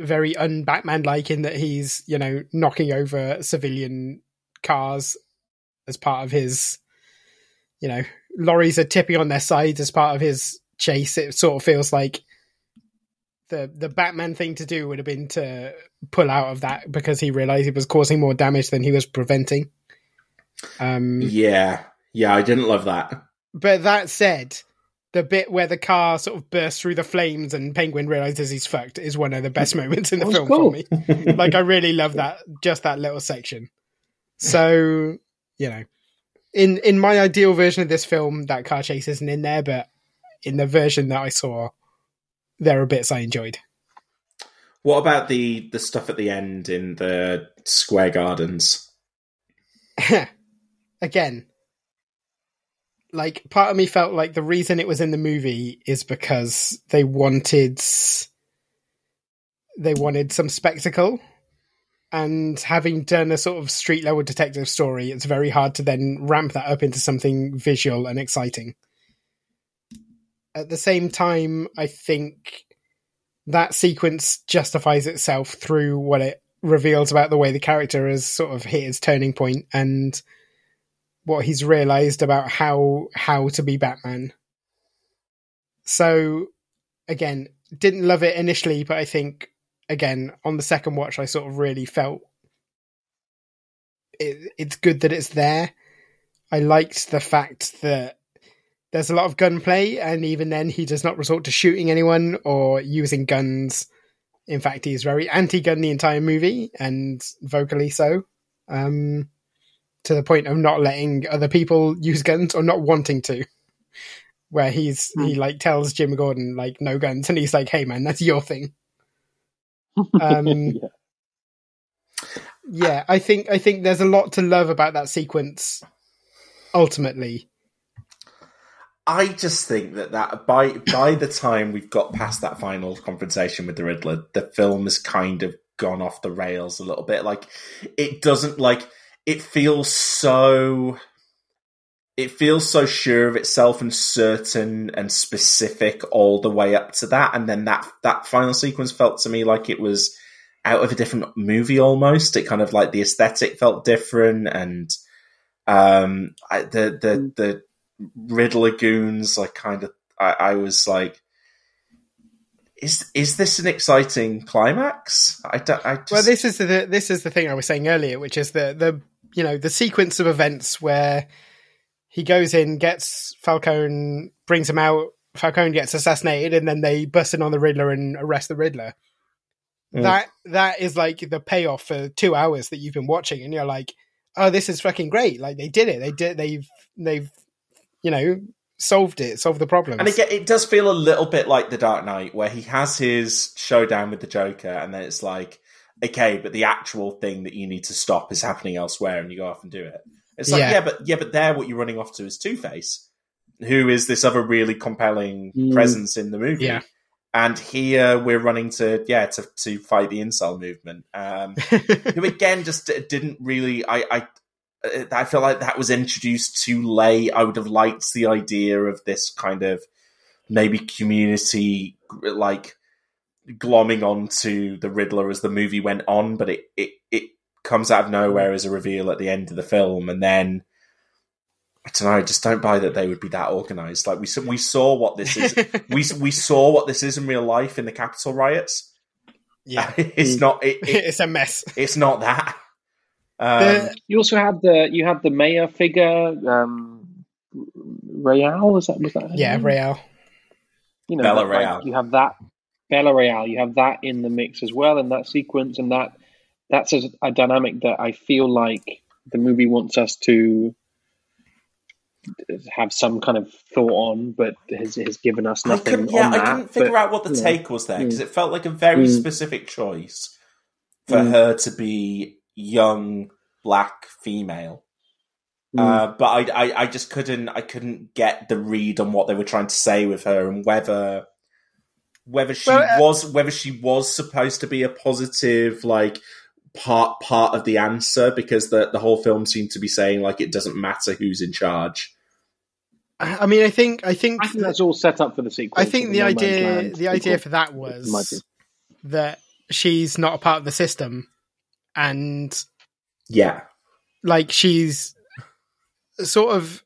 very un-batman like in that he's you know knocking over civilian cars as part of his you know lorries are tipping on their sides as part of his chase. It sort of feels like the the batman thing to do would have been to pull out of that because he realized he was causing more damage than he was preventing um Yeah, yeah, I didn't love that. but that said, the bit where the car sort of bursts through the flames and Penguin realizes he's fucked is one of the best moments in the film cool. for me. like I really love that, just that little section. So you know, in in my ideal version of this film, that car chase isn't in there, but in the version that I saw, there are bits I enjoyed. What about the the stuff at the end in the square gardens? Again, like part of me felt like the reason it was in the movie is because they wanted they wanted some spectacle and having done a sort of street level detective story it's very hard to then ramp that up into something visual and exciting at the same time i think that sequence justifies itself through what it reveals about the way the character has sort of hit his turning point and what he's realized about how how to be Batman. So again, didn't love it initially, but I think again on the second watch I sort of really felt it, it's good that it's there. I liked the fact that there's a lot of gunplay, and even then he does not resort to shooting anyone or using guns. In fact, he is very anti-gun the entire movie, and vocally so. Um, to the point of not letting other people use guns or not wanting to. Where he's he like tells Jim Gordon like no guns, and he's like, "Hey man, that's your thing." Um, Yeah. yeah, I think I think there's a lot to love about that sequence. Ultimately, I just think that that by by the time we've got past that final confrontation with the Riddler, the film has kind of gone off the rails a little bit. Like it doesn't like it feels so it feels so sure of itself and certain and specific all the way up to that and then that that final sequence felt to me like it was out of a different movie almost it kind of like the aesthetic felt different and um I, the the the riddler goons like kind of I, I was like is is this an exciting climax i don't i just well, this is the this is the thing I was saying earlier, which is the the you know the sequence of events where he goes in, gets Falcone, brings him out. Falcone gets assassinated, and then they bust in on the Riddler and arrest the Riddler. Mm. That that is like the payoff for two hours that you've been watching, and you're like, "Oh, this is fucking great! Like they did it. They did. They've they've you know solved it, solved the problem." And again, it does feel a little bit like The Dark Knight, where he has his showdown with the Joker, and then it's like, okay, but the actual thing that you need to stop is happening elsewhere, and you go off and do it. It's like, Yeah. yeah, but yeah, but there, what you're running off to is Two Face. who is this other really compelling Mm. presence in the movie. Yeah. And here we're running to yeah to to fight the incel movement. Um, who again just didn't really. I I Uh, I feel like that was introduced too late. I would have liked the idea of this kind of maybe community like glomming onto the Riddler as the movie went on, but it it it comes out of nowhere as a reveal at the end of the film, and then. I don't know. I just don't buy that they would be that organized. Like we saw, we saw what this is. we we saw what this is in real life in the Capitol riots. yeah, it's not. It, it, it's a mess. it's not that. Um, The- You also had the you had the mayor figure, um, Real. Was that was that? yeah, name? Real. You know, Bella that, like, you have that Bella Real. You have that in the mix as well in that sequence, and that that's a, a dynamic that I feel like the movie wants us to have some kind of thought on, but has, has given us I nothing couldn't, yeah, on I that. couldn't figure but, out what the you know, take was there because Mm. it felt like a very Mm. specific choice for Mm. her to be young black female. Mm. Uh, but I, I, I just couldn't, I couldn't get the read on what they were trying to say with her and whether, whether she Well, uh, was, whether she was supposed to be a positive, like part part of the answer because the the whole film seemed to be saying like it doesn't matter who's in charge. I I mean, I think, I think, I think that's all set up for the sequel. I think for the idea, Land the idea for that was that she's not a part of the system, and Yeah, like she's sort of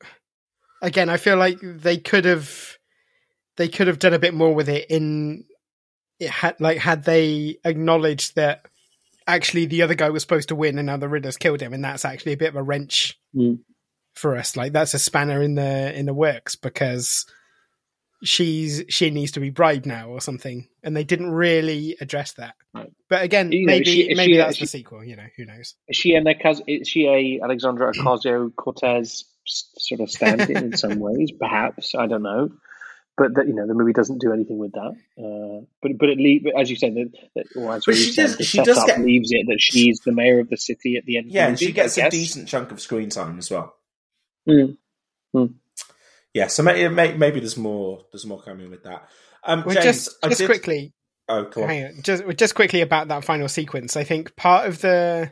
again i feel like they could have they could have done a bit more with it in it had like had they acknowledged that actually the other guy was supposed to win and now the riddler's killed him and that's actually a bit of a wrench Mm. for us like that's a spanner in the in the works because she's she needs to be bribed now or something and they didn't really address that Right. but again You know, maybe she- maybe she- that's she- the sequel you know who knows Is she and Ocas- is she a Alexandra Ocasio Cortez sort of stand-in in some ways? Perhaps I don't know, but that you know the movie doesn't do anything with that. Uh, but but it leave as you said that, that or as But we she said, does- she does get- leaves it that she's the mayor of the city at the end. yeah, of and the she movie, I gets a decent chunk of screen time as well. Mm. Yeah, so maybe, maybe there's more. There's more coming with that. Um, well James, just just did- quickly Oh, come on. Hang on, just just quickly about that final sequence. I think part of the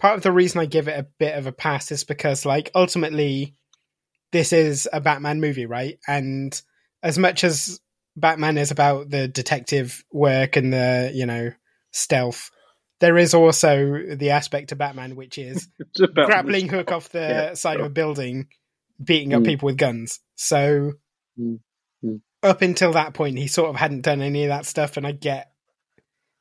part of the reason I give it a bit of a pass is because, like, ultimately, this is a Batman movie, right? And as much as Batman is about the detective work and the you know stealth, there is also the aspect of Batman which is grappling hook off the Yeah, side sure. of a building, beating up Mm. people with guns. So Mm, mm. up until that point, he sort of hadn't done any of that stuff, and I get,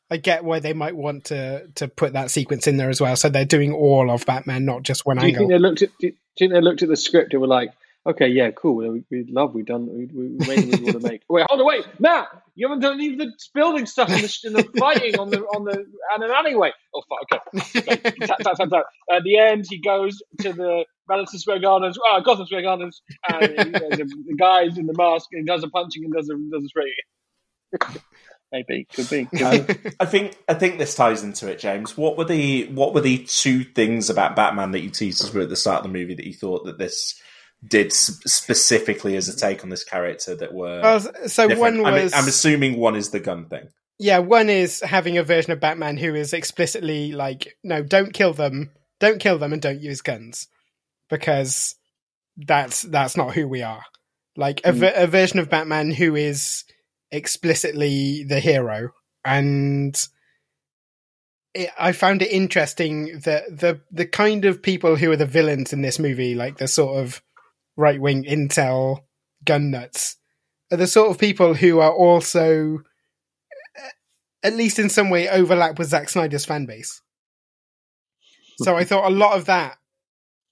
I get why they might want to to put that sequence in there as well. So they're doing all of Batman, not just one Do you angle. think they looked at? Do you think they looked at the script and were like, "Okay, yeah, cool. We, we love. We've done. We, we made movie we want to make." Wait, hold on, wait, Matt. You haven't done any of the building stuff in the, in the fighting on the on the and an alleyway. Oh, fuck. Okay. okay. Tap, tap, tap. At the end, he goes to the Madison Square Gardens, oh, Gotham Square Gardens, and he, the, the guy's in the mask and does a punching and does a does a spraying. Maybe could be. Could be. Um, I think I think this ties into it, James. What were the what were the two things about Batman that you teased us with at the start of the movie that you thought that this did specifically as a take on this character that were Well, so different? one I'm- I'm, assuming one is the gun thing. yeah, one is having a version of Batman who is explicitly like, no, don't kill them, don't kill them, and don't use guns because that's that's not who we are. Like a, mm. ver- a version of Batman who is explicitly the hero, and it, I found it interesting that the the kind of people who are the villains in this movie, like the sort of right wing intel gun nuts, are the sort of people who are also uh, at least in some way overlap with Zack Snyder's fan base. So I thought a lot of that,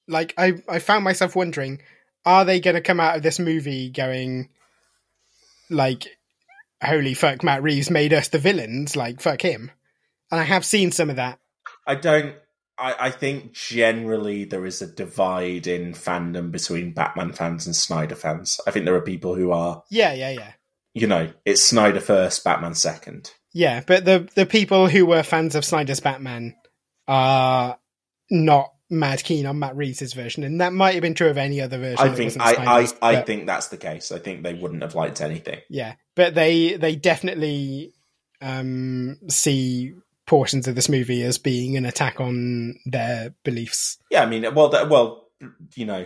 like I, I found myself wondering, are they going to come out of this movie going, like, holy fuck, Matt Reeves made us the villains, like fuck him, and I have seen some of that. I don't. I, I think generally there is a divide in fandom between Batman fans and Snyder fans. I think there are people who are, Yeah, yeah, yeah, you know, it's Snyder first, Batman second. yeah. But the the people who were fans of Snyder's Batman are not mad keen on Matt Reeves' version, and that might have been true of any other version. I think I, I, Snyder's, I but- think that's the case. I think they wouldn't have liked anything. yeah, but they they definitely um, see portions of this movie as being an attack on their beliefs. Yeah, I mean, well, that, well, you know,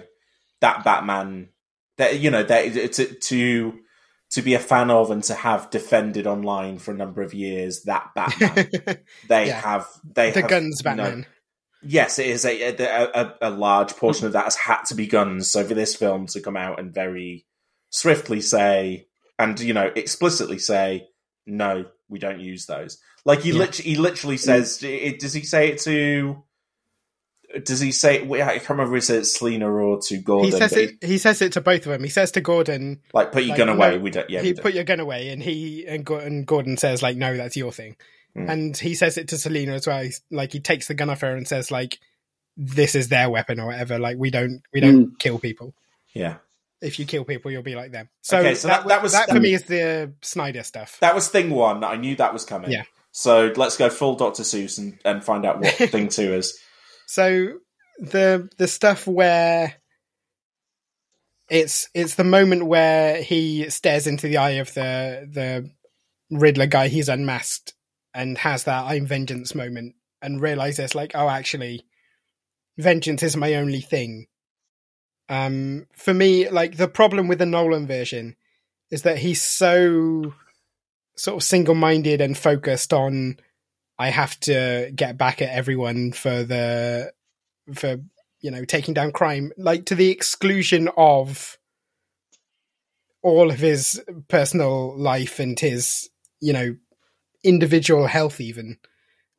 that Batman, that you know, that to to to be a fan of and to have defended online for a number of years that Batman, they Yeah. have they the have, guns Batman. Yes, it is a, a, a, a large portion of that has had to be guns. So for this film to come out and very swiftly say, and you know, explicitly say, no, we don't use those. Like he, Yeah. lit- he literally mm. says, it, does he say it to? Does he say? I can't remember he says it Selina or to Gordon. he says it. He says it to both of them. He says to Gordon, like, put your like, gun away. no, we don't. Yeah, he we don't. put your gun away, and he and, and Gordon says like, no, that's your thing. Hmm. And he says it to Selina as well. He's, like he takes the gun off her and says like, this is their weapon or whatever. Like we don't we don't kill people. yeah. If you kill people, you'll be like them. So, Okay, so that- that, that was- that for me is the Snyder stuff. That was thing one. I knew that was coming. Yeah. So let's go full Doctor Seuss and, and find out what thing two is. So the the stuff where it's it's the moment where he stares into the eye of the the Riddler guy he's unmasked and has that I'm vengeance moment and realizes like oh actually vengeance is my only thing. Um for me like the problem with the Nolan version is that he's so sort of single-minded and focused on I have to get back at everyone for the for you know taking down crime like to the exclusion of all of his personal life and his you know individual health even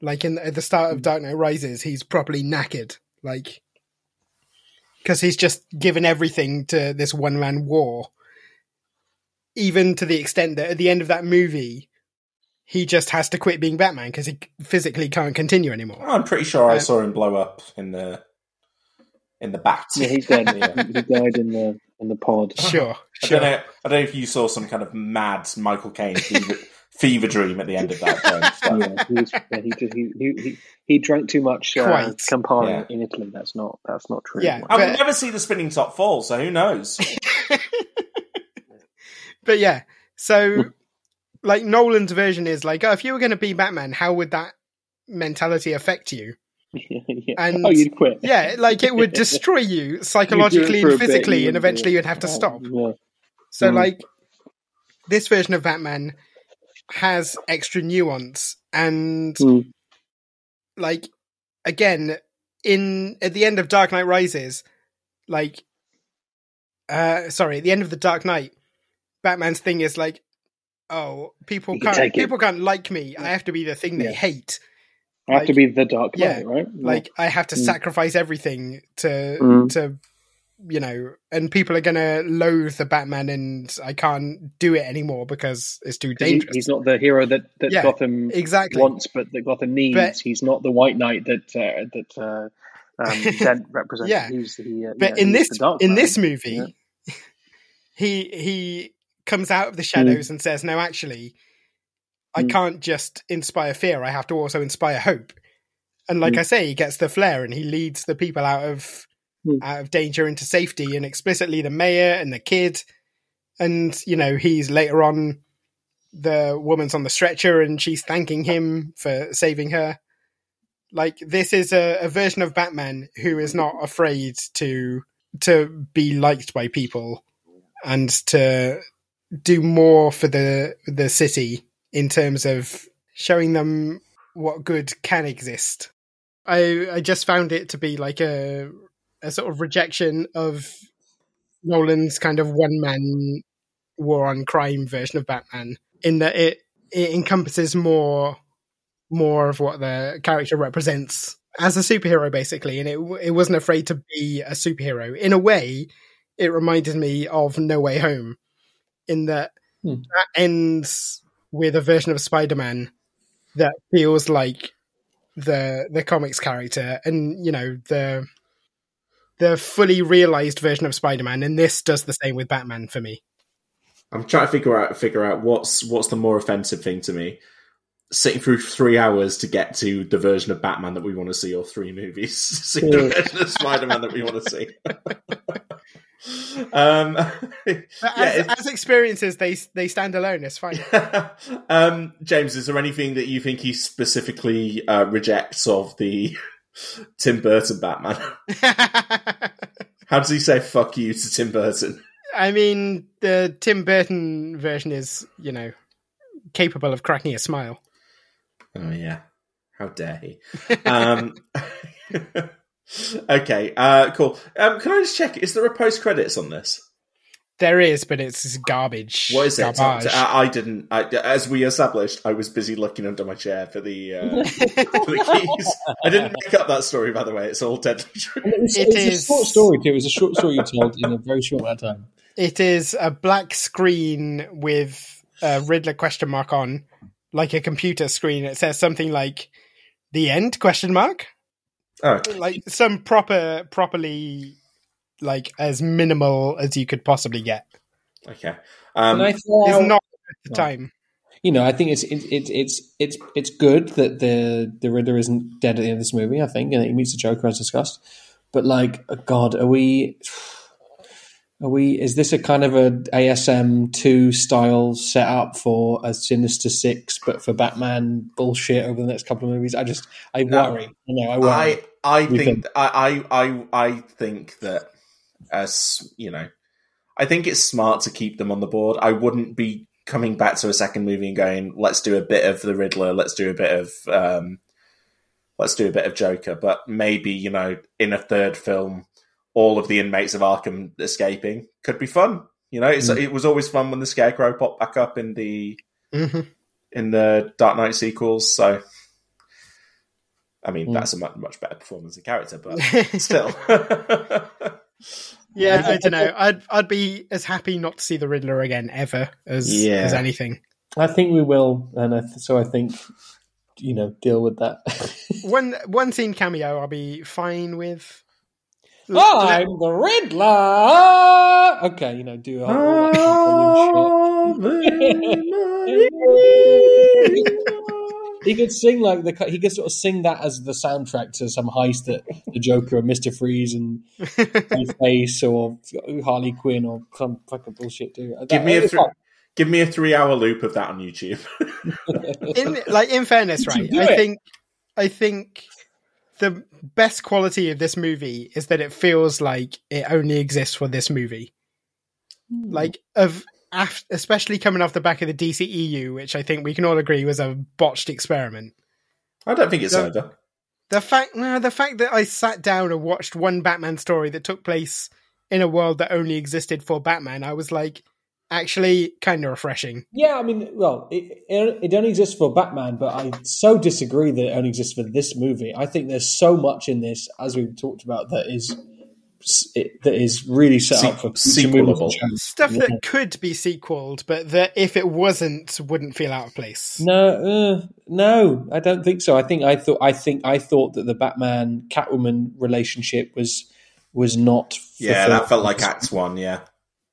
like in at the start of Dark Knight Rises he's properly knackered like because he's just given everything to this one man war even to the extent that at the end of that movie he just has to quit being Batman because he physically can't continue anymore. I'm pretty sure I Uh, saw him blow up in the in the bat. Yeah, he's dead. Yeah. he died in the in the pod. Sure, I don't know. I don't know if you saw some kind of mad Michael Caine fever, fever dream at the end of that film. So, yeah, he, was, yeah, he, just, he, he, he, he drank too much uh, Campari Yeah. in Italy. That's not that's not true. Yeah. I would But- never see the spinning top fall. So who knows? But yeah, so like Nolan's version is like, oh, if you were going to be Batman, how would that mentality affect you? Yeah. And- oh, you'd quit. Yeah, like it would destroy you psychologically and physically, you and eventually you'd have to stop. Yeah. So Mm. like this version of Batman has extra nuance and Mm. like again in at the end of Dark Knight Rises, like uh sorry, at the end of the Dark Knight, Batman's thing is like, oh, people You can can't it. people can't like me. I have to be the thing they hate. I have to be the Dark Yeah, Knight, right? Like I have to Mm. sacrifice everything to Mm. to you know, and people are gonna loathe the Batman, and I can't do it anymore because it's too 'Cause he- dangerous. he's not the hero that, that Yeah, Gotham exactly. wants, but that Gotham needs. But- he's not the White Knight that uh, that uh, um, Dent represents. Yeah. He's the, uh, but yeah, in this in this movie, Yeah. he he comes out of the shadows and says, "No, actually, I Mm. can't just inspire fear. I have to also inspire hope." And like Mm. I say, he gets the flare and he leads the people out of Mm. out of danger into safety, and explicitly the mayor and the kid. And you know, he's later on. The woman's on the stretcher and she's thanking him for saving her. Like this is a, a version of Batman who is not afraid to to be liked by people and to do more for the the city in terms of showing them what good can exist. I I just found it to be like a a sort of rejection of Nolan's kind of one man war on crime version of Batman in that it it encompasses more more of what the character represents as a superhero basically and it it wasn't afraid to be a superhero in a way it reminded me of No Way Home in that Hmm. that ends with a version of Spider-Man that feels like the the comics character and you know the the fully realized version of Spider-Man and this does the same with Batman for me I'm trying to figure out figure out what's what's the more offensive thing to me. sitting through three hours to get to the version of Batman that we want to see, or three movies, see the version of Spider Man that we want to see. um, yeah, as, as experiences, they they stand alone. It's fine. um, James, is there anything that you think he specifically uh, rejects of the Tim Burton Batman? How does he say "fuck you" to Tim Burton? I mean, the Tim Burton version is, you know, capable of cracking a smile. Oh yeah, how dare he? Um, okay, uh, cool. Um, can I just check? Is there a post credits on this? There is, but it's garbage. What is it? Garbage. I, I didn't. I, as we established, I was busy looking under my chair for the uh, for the keys. I didn't make up that story, by the way. It's all deadly true. It was, It it a short story too. It was a short story you told in a very short amount of time. It is a black screen with a Riddler question mark on, like a computer screen. It says something like "the end?" question mark. Oh, Like some proper, properly, like as minimal as you could possibly get. okay. Um, and I thought, It's not at the No. time. you know, I think it's it's it's it's it's it's good that the the Riddler isn't dead at the end of this movie. I think, and he meets the Joker as discussed. But like, oh God, are we? Are we? Is this a kind of a ASM two style setup for a Sinister Six, but for Batman bullshit over the next couple of movies? I just, I No. worry. No, I worry. I I think think? I, I I I think that as you know, I think it's smart to keep them on the board. I wouldn't be coming back to a second movie and going, let's do a bit of the Riddler, let's do a bit of um, let's do a bit of Joker, but maybe you know in a third film, all of the inmates of Arkham escaping could be fun. You know, it's, Mm. it was always fun when the Scarecrow popped back up in the hmm in the Dark Knight sequels. So, I mean, Mm. that's a much, much better performance of character, but still. Yeah, I don't know. I'd I'd be as happy not to see the Riddler again ever as Yeah. as anything. I think we will, and I th- so I think you know deal with that. One one scene cameo, I'll be fine with. I'm the Riddler. Okay, you know, do all, all that volume ah, shit. he could sing like the he could sort of sing that as the soundtrack to some heist that the Joker and Mister Freeze and Face or Harley Quinn or some fucking bullshit do. give me a That- th- give me a three hour loop of that on YouTube. in like in fairness, right? I it. think I think the best quality of this movie is that it feels like it only exists for this movie. Hmm. Like of af- especially coming off the back of the DCEU, which I think we can all agree was a botched experiment. I don't think it's No. either. The fact, no, the fact that I sat down and watched one Batman story that took place in a world that only existed for Batman, I was like, actually, kind of refreshing. Yeah, I mean, well, it, it it only exists for Batman, but I so disagree that it only exists for this movie. I think there's so much in this, as we've talked about, that is it, that is really set Se- up for future movies and sequelable. Stuff Yeah. that could be sequeled, but that if it wasn't, wouldn't feel out of place. No, uh, no, I don't think so. I think I thought I think I thought that the Batman Catwoman relationship was was not. Yeah, that felt like Act One. Yeah,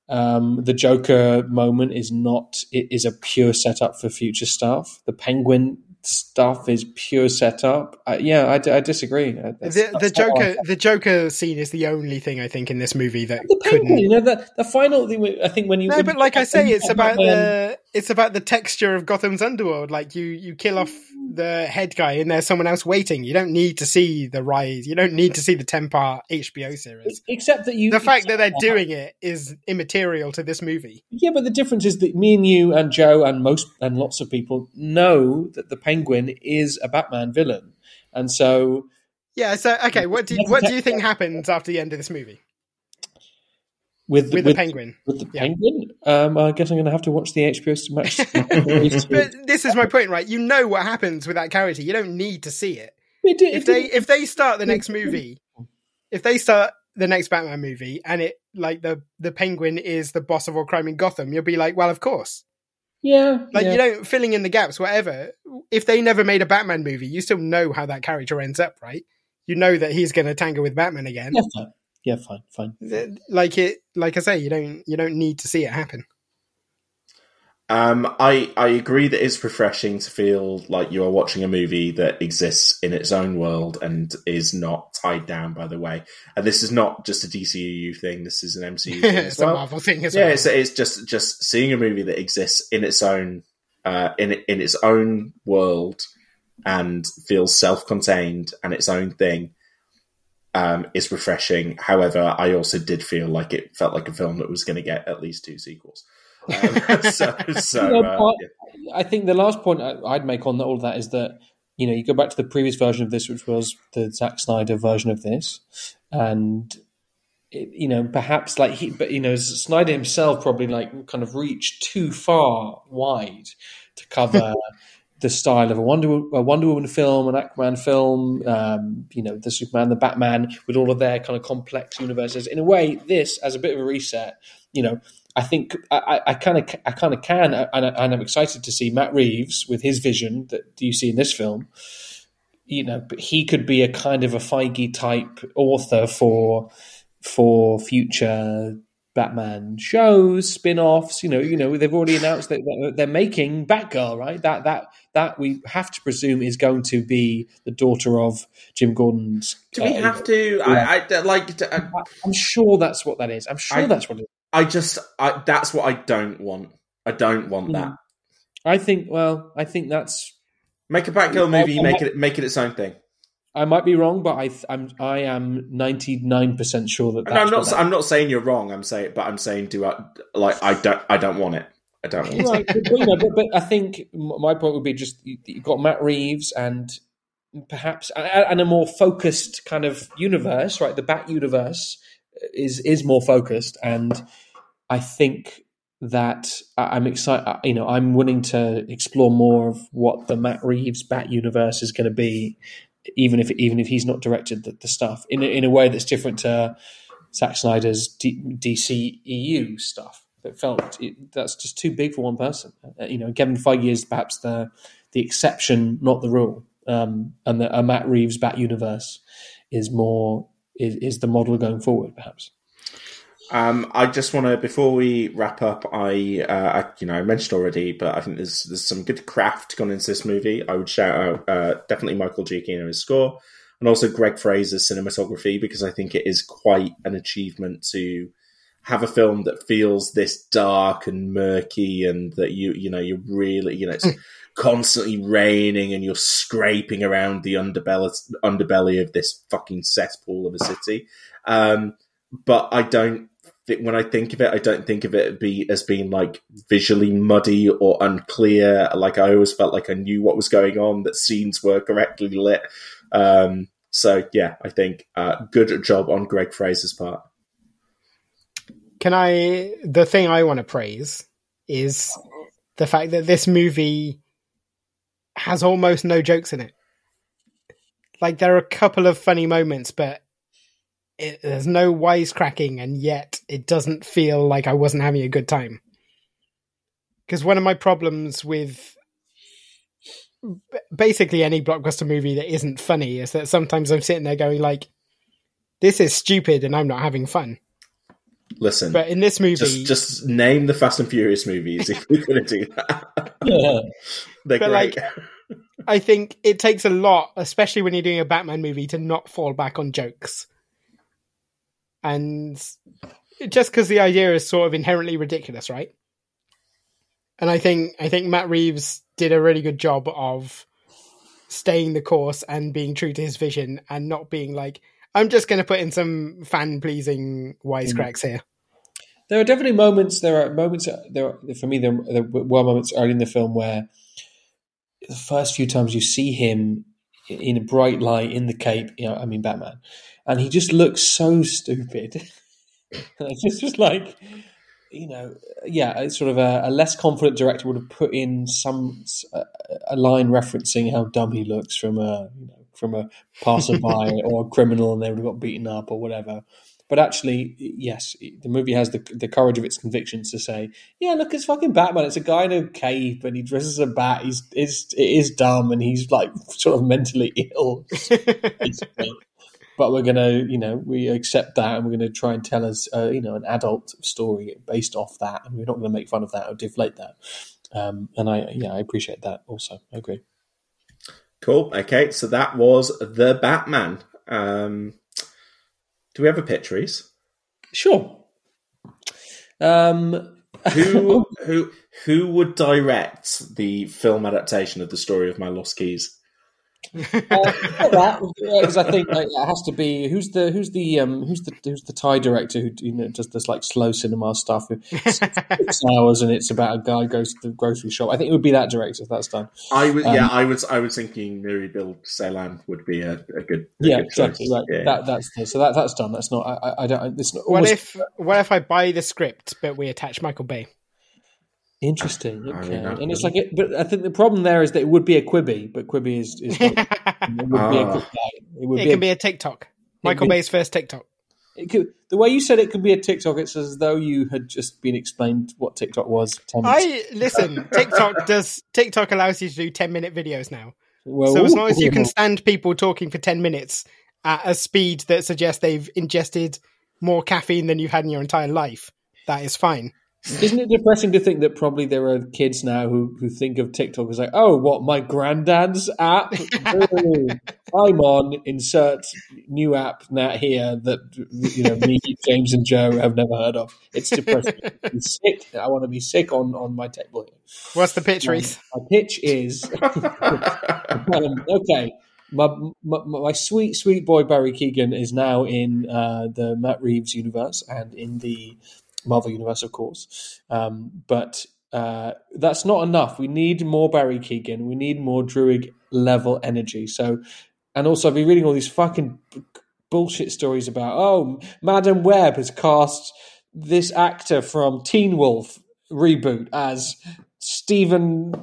Um, the Joker moment is not. It is a pure setup for future stuff. The Penguin stuff is pure setup. Uh, yeah, I disagree. Uh, that's- The, the that's not Joker, I- the Joker scene is the only thing I think in this movie that the couldn't. you know, the, the final thing. I think when you No, but like I say, it's about the it's about the texture of Gotham's underworld. Like you, you kill off mm. the head guy, and there's someone else waiting. You don't need to see the rise. You don't need to see the ten part HBO series. Except that you, The fact that they're doing it is immaterial to this movie. Yeah, but the difference is that me and you and Joe and most and lots of people know that the Penguin is a Batman villain, and so Yeah. So okay, what do what do you think happens after the end of this movie with with, the Penguin? with the Yeah. Penguin, um, I guess I'm going to have to watch the HBO Max. But this is my point, right? You know what happens with that character. You don't need to see it. We did- If they if they start the next movie, if they start the next Batman movie, and it like the the Penguin is the boss of all crime in Gotham, you'll be like, well, of course. yeah, Like yeah. you don't filling in the gaps, whatever. If they never made a Batman movie, you still know how that character ends up, right? You know that he's going to tangle with Batman again. Yeah, fine, fine. Like it, like I say, you don't you don't need to see it happen. Um, I I agree that it's refreshing to feel like you are watching a movie that exists in its own world and is not tied down by the way. And this is not just a DCU thing. This is an MCU thing it's as well. a Marvel thing as yeah, well. it's, it's just just seeing a movie that exists in its own uh, in in its own world and feels self-contained and its own thing um, is refreshing. However, I also did feel like it felt like a film that was going to get at least two sequels. Um, so, so uh, yeah. I think the last point I'd make on all of that is that you know you go back to the previous version of this, which was the Zack Snyder version of this, and it, you know perhaps like he, but you know Snyder himself probably like kind of reached too far wide to cover. The style of a Wonder, a Wonder Woman film, an Aquaman film, um, you know, the Superman, the Batman, with all of their kind of complex universes. In a way, this as a bit of a reset, you know, I think I kind of I kind of can, and, I, I'm excited to see Matt Reeves with his vision that you see in this film. You know, but he could be a kind of a Feige type author for for future Batman shows, spin-offs. You know, you know they've already announced that they're making Batgirl, right? That that that we have to presume is going to be the daughter of Jim Gordon's. Do we uh, have to? I, I like. I, I'm sure that's what that is. I'm sure I- that's what it is. I just. I, that's what I don't want. I don't want that. I think. Well, I think that's. Make a Batgirl movie. I- Make it. Make it its own thing. I might be wrong, but I, I'm I am 99 percent sure that. I'm not. I'm not saying you're wrong. I'm saying, but I'm saying, do I like? I don't. I don't want it. I don't it. right, but, you know, but, but I think my point would be just you- you've got Matt Reeves and perhaps and a more focused kind of universe, right? The Bat universe uh, is is more focused, and I think that I'm excited. You know, I'm willing to explore more of what the Matt Reeves Bat universe is going to be, even if even if he's not directed the, the stuff in a, in a way that's different to Zack Snyder's D, DCEU stuff. It felt it, that's just too big for one person. Uh, you know, Kevin Feige is perhaps the the exception, not the rule. Um, and the a Matt Reeves Bat universe is more is, is the model going forward, perhaps. Um, I just want to before we wrap up. I, uh, I, you know, I mentioned already, but I think there's there's some good craft gone into this movie. I would shout out uh, definitely Michael Giacchino's score, and also Greig Fraser's cinematography because I think it is quite an achievement to have a film that feels this dark and murky, and that you you know you really you know it's constantly raining and you're scraping around the underbelly underbelly of this fucking cesspool of a city. Um, but I don't when I think of it, I don't think of it be as being like visually muddy or unclear. Like I always felt like I knew what was going on, that scenes were correctly lit. Um, so yeah, I think uh, good job on Greig Fraser's part. Can I? The thing I want to praise is the fact that this movie has almost no jokes in it. Like there are a couple of funny moments, but it, there's no wisecracking, and yet it doesn't feel like I wasn't having a good time. Because one of my problems with basically any blockbuster movie that isn't funny is that sometimes I'm sitting there going like, "This is stupid," and I'm not having fun. Listen, But in this movie, just just name the Fast and Furious movies if we're going to do that. Yeah. They're But, great. like, I think it takes a lot, especially when you're doing a Batman movie, to not fall back on jokes. And just because the idea is sort of inherently ridiculous, right? And I think I think Matt Reeves did a really good job of staying the course and being true to his vision and not being like, I'm just going to put in some fan pleasing wisecracks mm. here. There are definitely moments. There are moments. Uh, there are, for me, there, there were moments early in the film where the first few times you see him in a bright light in the cape. You know, I mean Batman, and he just looks so stupid. and it's just, just like, you know, yeah, it's sort of a, a less confident director would have put in some a, a line referencing how dumb he looks from a you know from a passerby or a criminal, and they would have got beaten up or whatever. But actually, yes, the movie has the the courage of its convictions to say, "Yeah, look, it's fucking Batman. It's a guy in a cape and he dresses as a bat. He's is it is dumb and he's like sort of mentally ill." but we're gonna, you know, we accept that and we're gonna try and tell us, uh, you know, an adult story based off that, and we're not gonna make fun of that or deflate that. Um, and I yeah I appreciate that also. I agree. Cool. Okay, so that was the Batman. Um, do we have a pitch, Reese? Sure. Um, who who who would direct the film adaptation of the story of My Lost Keys? Because I think like, it has to be who's the who's the um, who's the who's the Thai director who you know does this like slow cinema stuff six, six hours and it's about a guy goes to the grocery shop. I think it would be that director if that's done. I was Um, yeah, I was I was thinking Nuri Bilge Ceylan would be a, a good a yeah, good exactly right. Yeah. That that's the, so that that's done. That's not. I, I- I don't. It's not What almost if what if I buy the script but we attach Michael Bay? Interesting. I Okay, mean, that and it's would- like, it, but I think the problem there is that it would be a Quibi, but Quibi is, is it would be a Ah. good. It would It be can a be a TikTok. Michael be- Bay's first TikTok. It could, the way you said it could be a TikTok, it's as though you had just been explained what TikTok was. 10. I listen. TikTok does. TikTok allows you to do ten minute videos now. Well, so as long as you can stand people talking for ten minutes at a speed that suggests they've ingested more caffeine than you've had in your entire life, that is fine. Isn't it depressing to think that probably there are kids now who, who think of TikTok as like, oh, what, my granddad's app? Ooh, I'm on, insert new app now here that, you know, me, James and Joe have never heard of. It's depressing. I'm sick. I want to be sick on, on my table here. What's the pitch, Um, Reese? My pitch is um, okay. My, my my sweet sweet boy Barry Keoghan is now in uh, the Matt Reeves universe and in the Marvel universe, of course. Um, but uh, that's not enough. We need more Barry Keoghan. We need more Druid level energy. So, and also I've been reading all these fucking bullshit stories about oh, Madame Web has cast this actor from Teen Wolf reboot as Stephen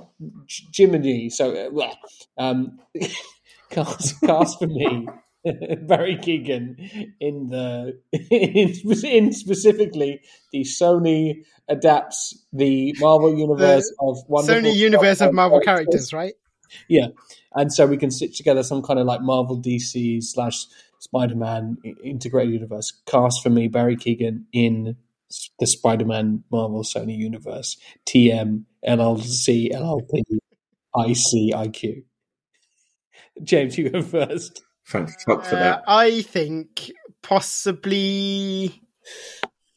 Jiminy. So, uh, um, cast, cast for me. Barry Keoghan in the in, in specifically the Sony adapts the Marvel universe of wonderful Sony universe of Marvel characters, right? yeah, and so we can stitch together some kind of like Marvel DC slash Spider Man integrated universe. Cast for me Barry Keoghan in the Spider Man Marvel Sony universe. TM LLC LLP IC IQ. James, you go first. Thank fuck for Uh. I think possibly.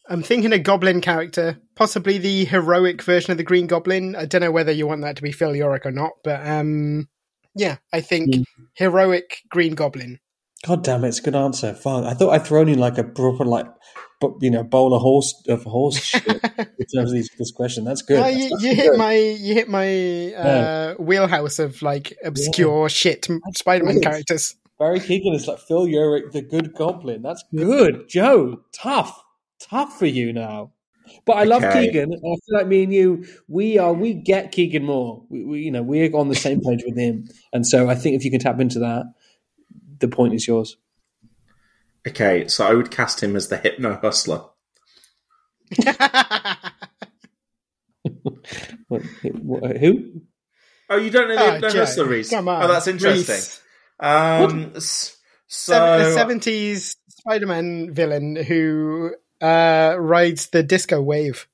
I'm thinking a goblin character, possibly the heroic version of the Green Goblin. I don't know whether you want that to be Phil Urich or not, but um, yeah, I think Hmm. heroic Green Goblin. God damn it, it's a good answer. Fine. I thought I'd thrown in like a proper like, but you know, bowl of horse of horse shit in terms of these, this question. That's good. Uh, That's you, you hit good. my you hit my uh, wheelhouse of like obscure shit Spider-Man characters. Barry Keoghan is like Phil Urich, the good goblin. That's good, Joe. Tough, tough for you now. But I love Okay. Keoghan. I feel like me and you, we are we get Keoghan more. We, we you know we're on the same page with him, and so I think if you can tap into that, the point is yours. Okay, so I would cast him as the Hypno Hustler. What, what, who? Oh, you don't know the Oh, Hypno Hustler, Reese? come on, oh, that's interesting. Reese. Um, so a seventies Spider-Man villain who uh, rides the disco wave.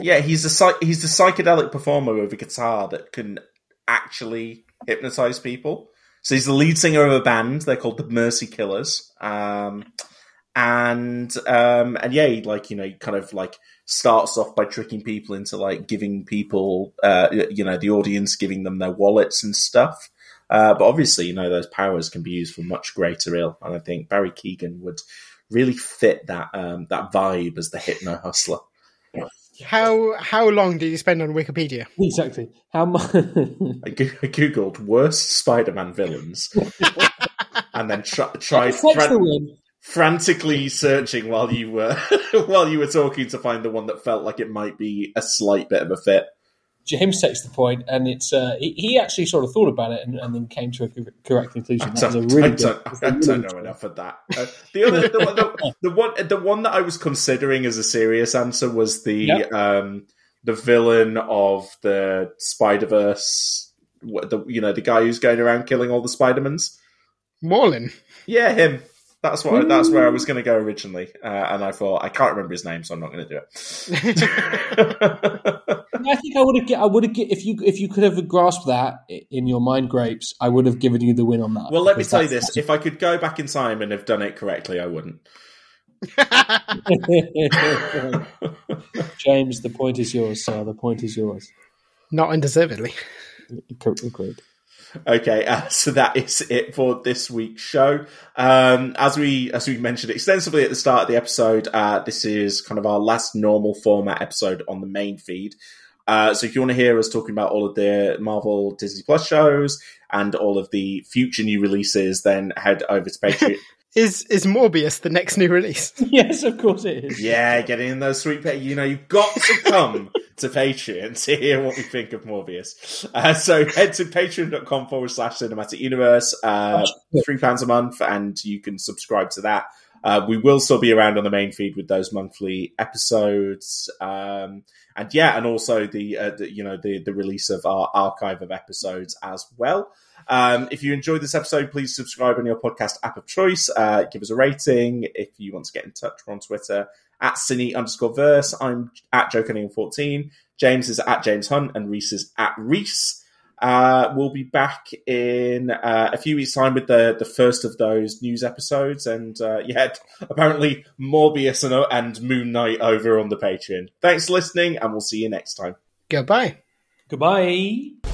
yeah, he's a he's a psychedelic performer with a guitar that can actually hypnotize people. So he's the lead singer of a band. They're called the Mercy Killers. Um, and um, and yeah, he like you know, he kind of like starts off by tricking people into like giving people, uh, you know, the audience giving them their wallets and stuff. Uh, but obviously, you know, those powers can be used for much greater ill. And I think Barry Keoghan would really fit that um, that vibe as the hypno hustler. How how long did you spend on Wikipedia? Exactly. How much? I, go- I googled worst Spider-Man villains, and then tr- tried Takes fran- win. frantically searching while you were while you were talking to find the one that felt like it might be a slight bit of a fit. James takes the point, and it's uh, he, he actually sort of thought about it and, and then came to a correct conclusion. I That was a don't, really I don't, that's a I don't good know enough of that. Uh, the other, the, one- the, the one, the one that I was considering as a serious answer was the Yep. um, the villain of the Spider Verse. The you know the guy who's going around killing all the Spidermans. Morlun. Yeah, him. That's what. That's where I was going to go originally, uh, and I thought I can't remember his name, so I'm not going to do it. I think I would have. I would have. If you if you could have grasped that in your mind, grapes, I would have given you the win on that. well, let me tell you this: if I could go back in time and have done it correctly, I wouldn't. James, the point is yours, sir. The point is yours. Not undeservedly. Agreed. Okay, uh, so that is it for this week's show. Um, as we as we mentioned extensively at the start of the episode, uh, this is kind of our last normal format episode on the main feed. Uh, so if you want to hear us talking about all of the Marvel Disney Plus shows and all of the future new releases, then head over to Patreon. Is is Morbius the next new release? yes, of course it is. Yeah, getting in those sweet pay. You know, you've got to come to Patreon to hear what we think of Morbius. Uh, so head to patreon.com forward slash cinematic universe, uh, three pounds a month, and you can subscribe to that. Uh, we will still be around on the main feed with those monthly episodes. Um, and yeah, and also the, uh, the, you know, the, the release of our archive of episodes as well. Um, if you enjoyed this episode, please subscribe on your podcast app of choice. Uh, give us a rating. If you want to get in touch, we're on Twitter at cine underscore verse. I'm at Joe Cunningham 14. James is at James Hunt, and Reese is at Reese. Uh, we'll be back in uh, a few weeks' time with the, the first of those news episodes. And uh, yeah, apparently Morbius and, and Moon Knight over on the Patreon. Thanks for listening, and we'll see you next time. Goodbye. Goodbye.